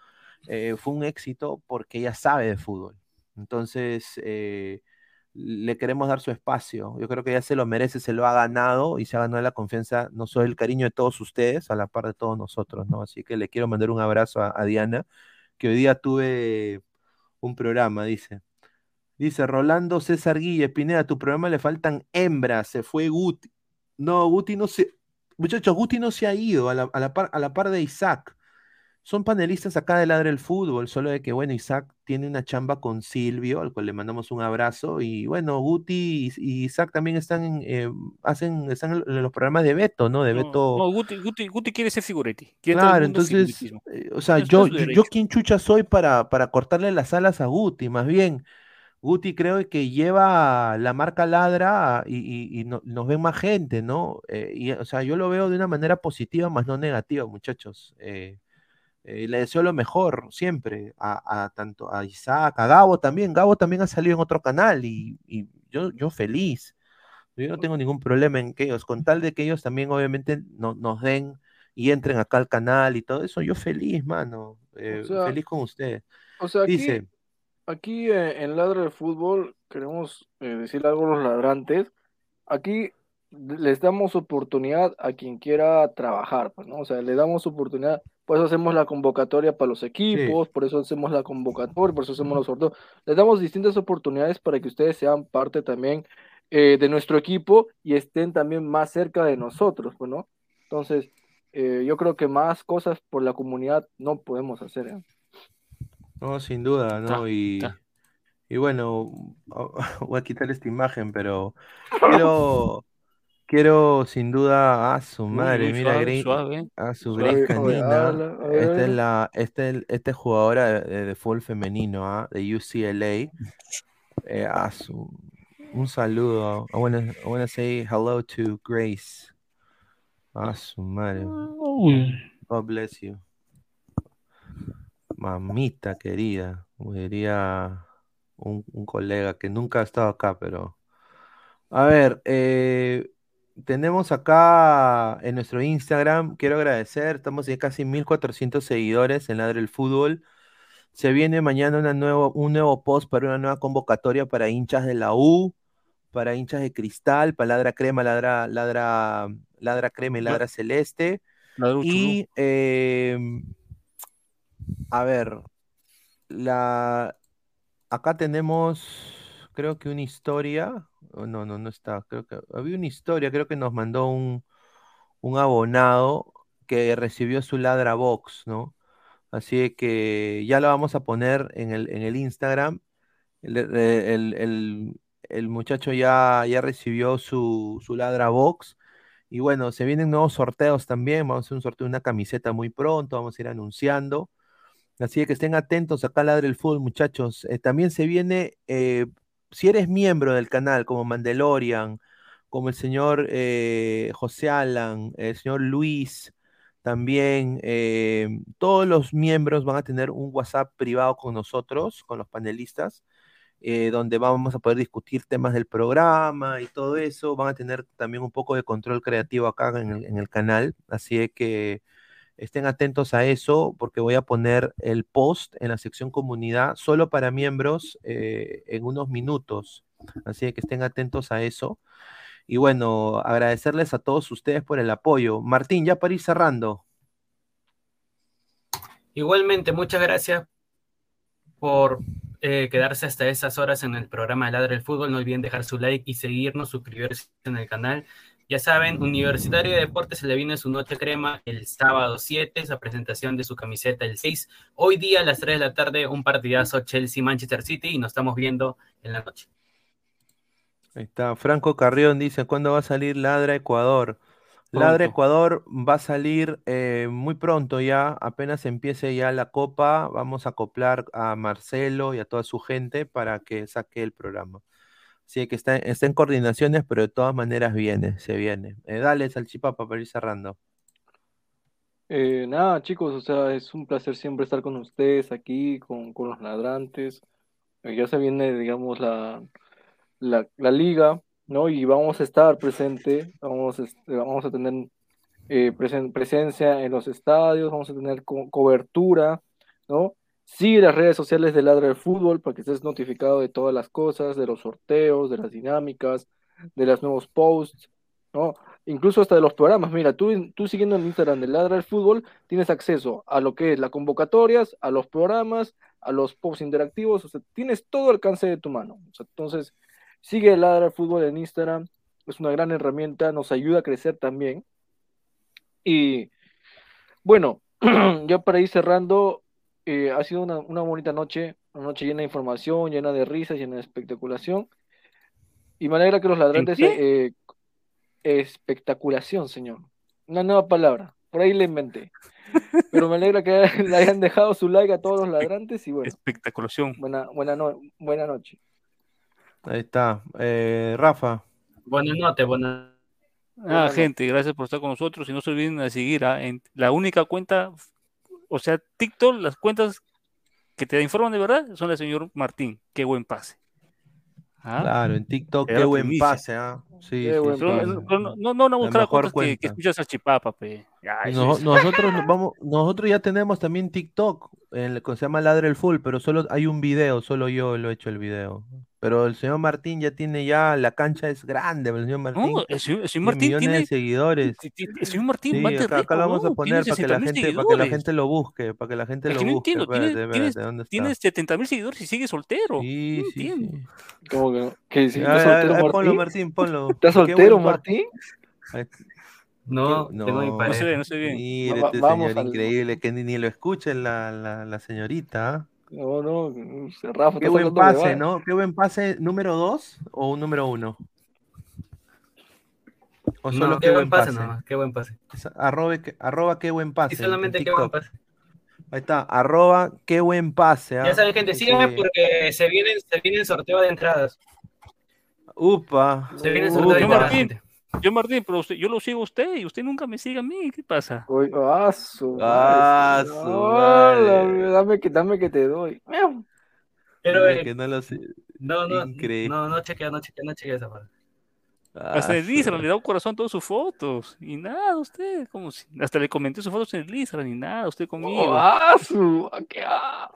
[SPEAKER 7] eh, fue un éxito porque ella sabe de fútbol. Entonces, eh, le queremos dar su espacio. Yo creo que ya se lo merece, se lo ha ganado y se ha ganado la confianza, no solo el cariño de todos ustedes, a la par de todos nosotros, ¿no? Así que le quiero mandar un abrazo a, a Diana, que hoy día tuve un programa, dice. Dice Rolando César Guille, Pineda, tu programa le faltan hembras, se fue Guti. No, Guti no se. Muchachos, Guti no se ha ido a la, a la par, a la par de Isaac. Son panelistas acá de Ladre el Fútbol, solo de que, bueno, Isaac tiene una chamba con Silvio, al cual le mandamos un abrazo. Y bueno, Guti y, y Isaac también están, en, eh, hacen, están en los programas de Beto, ¿no? De Beto.
[SPEAKER 12] No, Guti, Guti- Guti quiere ser figuretti. Quiere
[SPEAKER 7] Claro, entonces, eh, o sea, yo, yo, yo quién chucha soy para, para cortarle las alas a Guti, más bien. Guti creo que lleva la marca Ladra y, y- y no- nos ven más gente, ¿no? Eh, y, o sea, yo lo veo de una manera positiva, más no negativa, muchachos. Eh, eh, le deseo lo mejor siempre a, a tanto a Isaac, a Gabo también. Gabo también ha salido en otro canal y, y yo, yo feliz. Yo no tengo ningún problema en que ellos, con tal de que ellos también obviamente no- nos den y entren acá al canal y todo eso, yo feliz, mano. Eh,
[SPEAKER 16] O sea,
[SPEAKER 7] feliz con ustedes.
[SPEAKER 16] O sea, aquí,
[SPEAKER 7] Dice,
[SPEAKER 16] aquí eh, en Ladra del Fútbol queremos eh, decirle algo a los ladrantes. Aquí les damos oportunidad a quien quiera trabajar, pues, ¿no? O sea, le damos oportunidad. Por eso hacemos la convocatoria para los equipos, por eso hacemos la convocatoria, por eso hacemos los sorteos. Les damos distintas oportunidades para que ustedes sean parte también eh, de nuestro equipo y estén también más cerca de nosotros, pues, ¿no? Entonces, eh, yo creo que más cosas por la comunidad no podemos hacer, ¿eh?
[SPEAKER 7] no, sin duda, ¿no? Y, y bueno, voy a quitar esta imagen, pero quiero, quiero sin duda a su madre,
[SPEAKER 12] uy,
[SPEAKER 7] mira,
[SPEAKER 12] suave,
[SPEAKER 7] Grace-
[SPEAKER 12] suave,
[SPEAKER 7] a su
[SPEAKER 12] suave.
[SPEAKER 7] Grace Canina.
[SPEAKER 16] habla.
[SPEAKER 7] Esta es la, esta es, esta es jugadora de, de fútbol femenino, ¿ah? De UCLA. Eh, a su, un saludo. I wanna, I wanna say hello to Grace. A su madre. God bless you. Mamita querida, como diría un, un colega que nunca ha estado acá, pero. A ver, eh, tenemos acá en nuestro Instagram, quiero agradecer, estamos ya casi 1400 seguidores en Ladre el Fútbol. Se viene mañana una nuevo, un nuevo post para una nueva convocatoria para hinchas de la U, para hinchas de Cristal, para Ladra Crema, Ladra, Ladra, Ladra Crema y Ladra Celeste. Y eh, a ver, la acá tenemos, creo que una historia. No, no, no está. Creo que había una historia, creo que nos mandó un, un abonado que recibió su Ladra Box, ¿no? Así que ya lo vamos a poner en el, en el Instagram. El, el- el- el muchacho ya, ya recibió su, su Ladra Box. Y bueno, se vienen nuevos sorteos también. Vamos a hacer un sorteo de una camiseta muy pronto. Vamos a ir anunciando. Así que estén atentos acá a Ladre el Fútbol, muchachos. Eh, también se viene, eh, si eres miembro del canal, como Mandalorian, como el señor eh, José Alan, el señor Luis, también eh, todos los miembros van a tener un WhatsApp privado con nosotros, con los panelistas, eh, donde vamos a poder discutir temas del programa y todo eso. Van a tener también un poco de control creativo acá en el, en el canal. Así que estén atentos a eso porque voy a poner el post en la sección comunidad solo para miembros eh, en unos minutos. Así que estén atentos a eso. Y bueno, agradecerles a todos ustedes por el apoyo. Martín, ya para ir cerrando.
[SPEAKER 10] Igualmente, muchas gracias por eh, quedarse hasta esas horas en el programa de Ladra el Fútbol. No olviden dejar su like y seguirnos, suscribirse en el canal. Ya saben, Universitario de Deportes se le viene su noche crema el sábado 7, esa presentación de su camiseta el 6. Hoy día a las 3 de la tarde, un partidazo Chelsea-Manchester City y nos estamos viendo en la noche.
[SPEAKER 7] Ahí está. Franco Carrión dice, ¿cuándo va a salir Ladra Ecuador? Ladra
[SPEAKER 10] Pronto.
[SPEAKER 7] Ecuador va a salir eh, muy pronto ya, apenas empiece ya la copa, vamos a acoplar a Marcelo y a toda su gente para que saque el programa. Así que está, está en coordinaciones, pero de todas maneras viene, se viene. Eh, dale, Salchipapa, para ir cerrando.
[SPEAKER 16] Eh, nada, chicos, o sea, es un placer siempre estar con ustedes aquí, con, con los ladrantes. Eh, ya se viene, digamos, la, la, liga, ¿no? Y vamos a estar presente, vamos, vamos a tener eh, presen- presencia en los estadios, vamos a tener co- cobertura, ¿no?
[SPEAKER 13] Sigue las redes sociales de Ladra del Fútbol para que estés notificado de todas las cosas, de los sorteos, de las dinámicas, de los nuevos posts, ¿no? Incluso hasta de los programas. Mira, tú, tú siguiendo el Instagram de Ladra del Fútbol, tienes acceso a lo que es las convocatorias, a los programas, a los posts interactivos, o sea, tienes todo el alcance de tu mano. O sea, entonces, sigue Ladra del Fútbol en Instagram, es una gran herramienta, nos ayuda a crecer también. Y bueno, ya para ir cerrando, eh, ha sido una, una bonita noche, una noche llena de información, llena de risas, llena de espectaculación. Y me alegra que los ladrantes...
[SPEAKER 12] qué?
[SPEAKER 13] eh, espectaculación, señor. Una nueva palabra. Por ahí la inventé. Pero me alegra que le hayan dejado su like a todos los ladrantes y bueno.
[SPEAKER 12] Espectaculación.
[SPEAKER 13] Buena, buena, no- buena noche.
[SPEAKER 7] Ahí está. Eh, Rafa.
[SPEAKER 10] Buenas noches, buenas
[SPEAKER 12] Ah, gente, gracias por estar con nosotros y no se olviden de seguir en la única cuenta, o sea, TikTok, las cuentas que te informan de verdad son la señor Martín. Qué buen pase. Ah,
[SPEAKER 7] Claro, en TikTok, qué buen
[SPEAKER 12] primicia.
[SPEAKER 7] pase, ¿ah? Sí,
[SPEAKER 13] Qué
[SPEAKER 7] sí,
[SPEAKER 13] buen
[SPEAKER 7] sí.
[SPEAKER 12] Pero,
[SPEAKER 13] pase.
[SPEAKER 12] pero no, no, no a
[SPEAKER 7] La mejor
[SPEAKER 12] cuentas que, escuchas al chipapa, pe.
[SPEAKER 7] No-
[SPEAKER 12] es-
[SPEAKER 7] nosotros nos vamos, nosotros ya tenemos también TikTok, en el que se llama Ladre el Full, pero solo hay un video, solo yo lo he hecho el video. Pero el señor Martín ya tiene ya, la cancha es grande, el señor Martín.
[SPEAKER 12] No, el señor, el señor
[SPEAKER 7] tiene
[SPEAKER 12] Martín
[SPEAKER 7] millones
[SPEAKER 12] tiene,
[SPEAKER 7] de seguidores.
[SPEAKER 12] el señor Martín
[SPEAKER 7] Sí, acá, acá lo vamos a poner
[SPEAKER 12] Tiene
[SPEAKER 7] para que la
[SPEAKER 12] 60.000
[SPEAKER 7] gente, para que la gente lo busque, para que la gente
[SPEAKER 12] Es
[SPEAKER 7] lo
[SPEAKER 12] no
[SPEAKER 7] busque.
[SPEAKER 12] entiendo,
[SPEAKER 7] Espérate,
[SPEAKER 12] tienes,
[SPEAKER 7] espérate,
[SPEAKER 12] tienes,
[SPEAKER 7] ¿dónde está?
[SPEAKER 12] tienes 70 mil seguidores y sigue soltero.
[SPEAKER 7] Sí,
[SPEAKER 12] no
[SPEAKER 7] sí,
[SPEAKER 12] entiendo.
[SPEAKER 7] sí.
[SPEAKER 13] ¿Cómo que no? ¿Que si
[SPEAKER 7] A a
[SPEAKER 13] soltero,
[SPEAKER 7] a ver, ponlo,
[SPEAKER 13] Martín?
[SPEAKER 7] Martín, ponlo.
[SPEAKER 13] ¿Estás soltero,
[SPEAKER 7] pa-
[SPEAKER 13] Martín?
[SPEAKER 10] No,
[SPEAKER 7] qué-
[SPEAKER 10] tengo mi
[SPEAKER 7] no.
[SPEAKER 12] No se ve, no se ve.
[SPEAKER 7] Mire este
[SPEAKER 13] vamos
[SPEAKER 7] señor
[SPEAKER 13] al-
[SPEAKER 7] increíble, que ni, ni lo escuche la, la, la señorita. ¿ah?
[SPEAKER 13] No, no, Rafa,
[SPEAKER 7] Qué buen pase. ¿no? Qué buen pase, número 2 o un número 1. O solo
[SPEAKER 10] No,
[SPEAKER 7] qué, buen pase.
[SPEAKER 10] nomás, qué buen pase.
[SPEAKER 7] Es Arroba, arroba qué buen pase.
[SPEAKER 10] Y
[SPEAKER 7] en-
[SPEAKER 10] solamente
[SPEAKER 7] en
[SPEAKER 10] qué buen pase.
[SPEAKER 7] Ahí está, arroba qué buen pase.
[SPEAKER 10] Ya
[SPEAKER 7] ¿ah?
[SPEAKER 10] saben, gente, síganme
[SPEAKER 7] Sí.
[SPEAKER 10] porque se vienen, se vienen sorteo de entradas.
[SPEAKER 7] Upa.
[SPEAKER 10] Se viene el
[SPEAKER 7] Uh,
[SPEAKER 10] sorteo de entradas.
[SPEAKER 12] Yo Martín, pero usted- yo lo sigo a usted y usted nunca me sigue a mí. ¿Qué pasa?
[SPEAKER 13] Uy, ah, su
[SPEAKER 7] Ah, su
[SPEAKER 13] dame que, dame que te doy.
[SPEAKER 10] Pero, eh,
[SPEAKER 7] que no lo sé.
[SPEAKER 10] no, no,
[SPEAKER 7] Increíble.
[SPEAKER 10] no, no chequea, no chequea, no chequea esa parte.
[SPEAKER 12] Hasta en el
[SPEAKER 7] Ah,
[SPEAKER 12] Instagram le da un corazón a todas sus fotos. Y nada, usted, como si. Hasta le comenté sus fotos en el Instagram y nada, usted conmigo.
[SPEAKER 13] Oh, ah, su, ah, qué ah.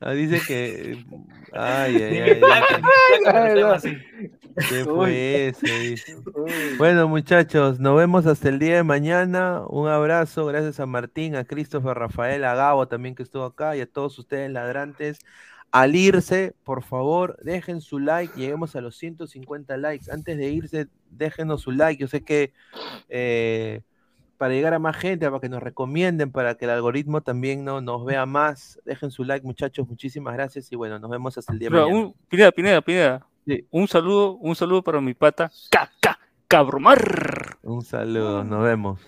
[SPEAKER 7] Ah, dice que. Ay, ay, ay.
[SPEAKER 13] no.
[SPEAKER 7] ¿Qué fue eso? Dice. Bueno, muchachos, nos vemos hasta el día de mañana. Un abrazo, gracias a Martín, a Christopher, Rafael, a Gabo también que estuvo acá y a todos ustedes ladrantes. Al irse, por favor, dejen su like, lleguemos a los 150 likes. Antes de irse, déjenos su like. Yo sé que eh, para llegar a más gente, para que nos recomienden, para que el algoritmo también no, nos vea más, dejen su like, muchachos. Muchísimas gracias y bueno, nos vemos hasta el día de mañana.
[SPEAKER 12] un, Pineda, Pineda, Pineda.
[SPEAKER 7] Sí.
[SPEAKER 12] Un saludo, un saludo para mi pata. Caca, cabromar.
[SPEAKER 7] Un saludo, nos vemos.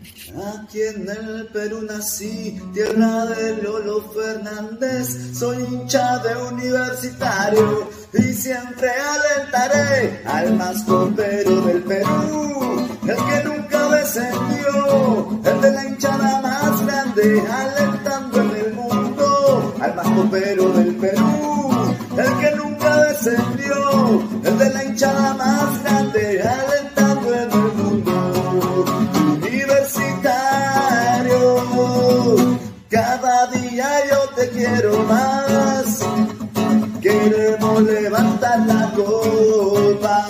[SPEAKER 4] Aquí en el Perú nací, tierra de Lolo Fernández, soy hincha de universitario y siempre alentaré al más copero del Perú, el que nunca descendió, el de la hinchada más grande, alentando en el mundo al más copero del Perú, el que nunca descendió, el de la hinchada más grande, alentando Queremos levantar la copa,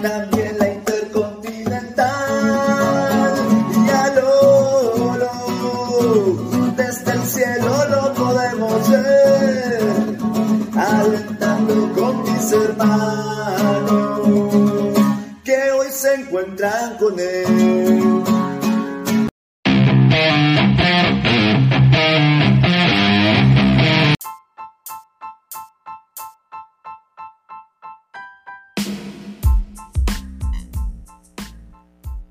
[SPEAKER 4] también la intercontinental. Y al oro, desde el cielo lo podemos ver, alentando con mis hermanos que hoy se encuentran con él.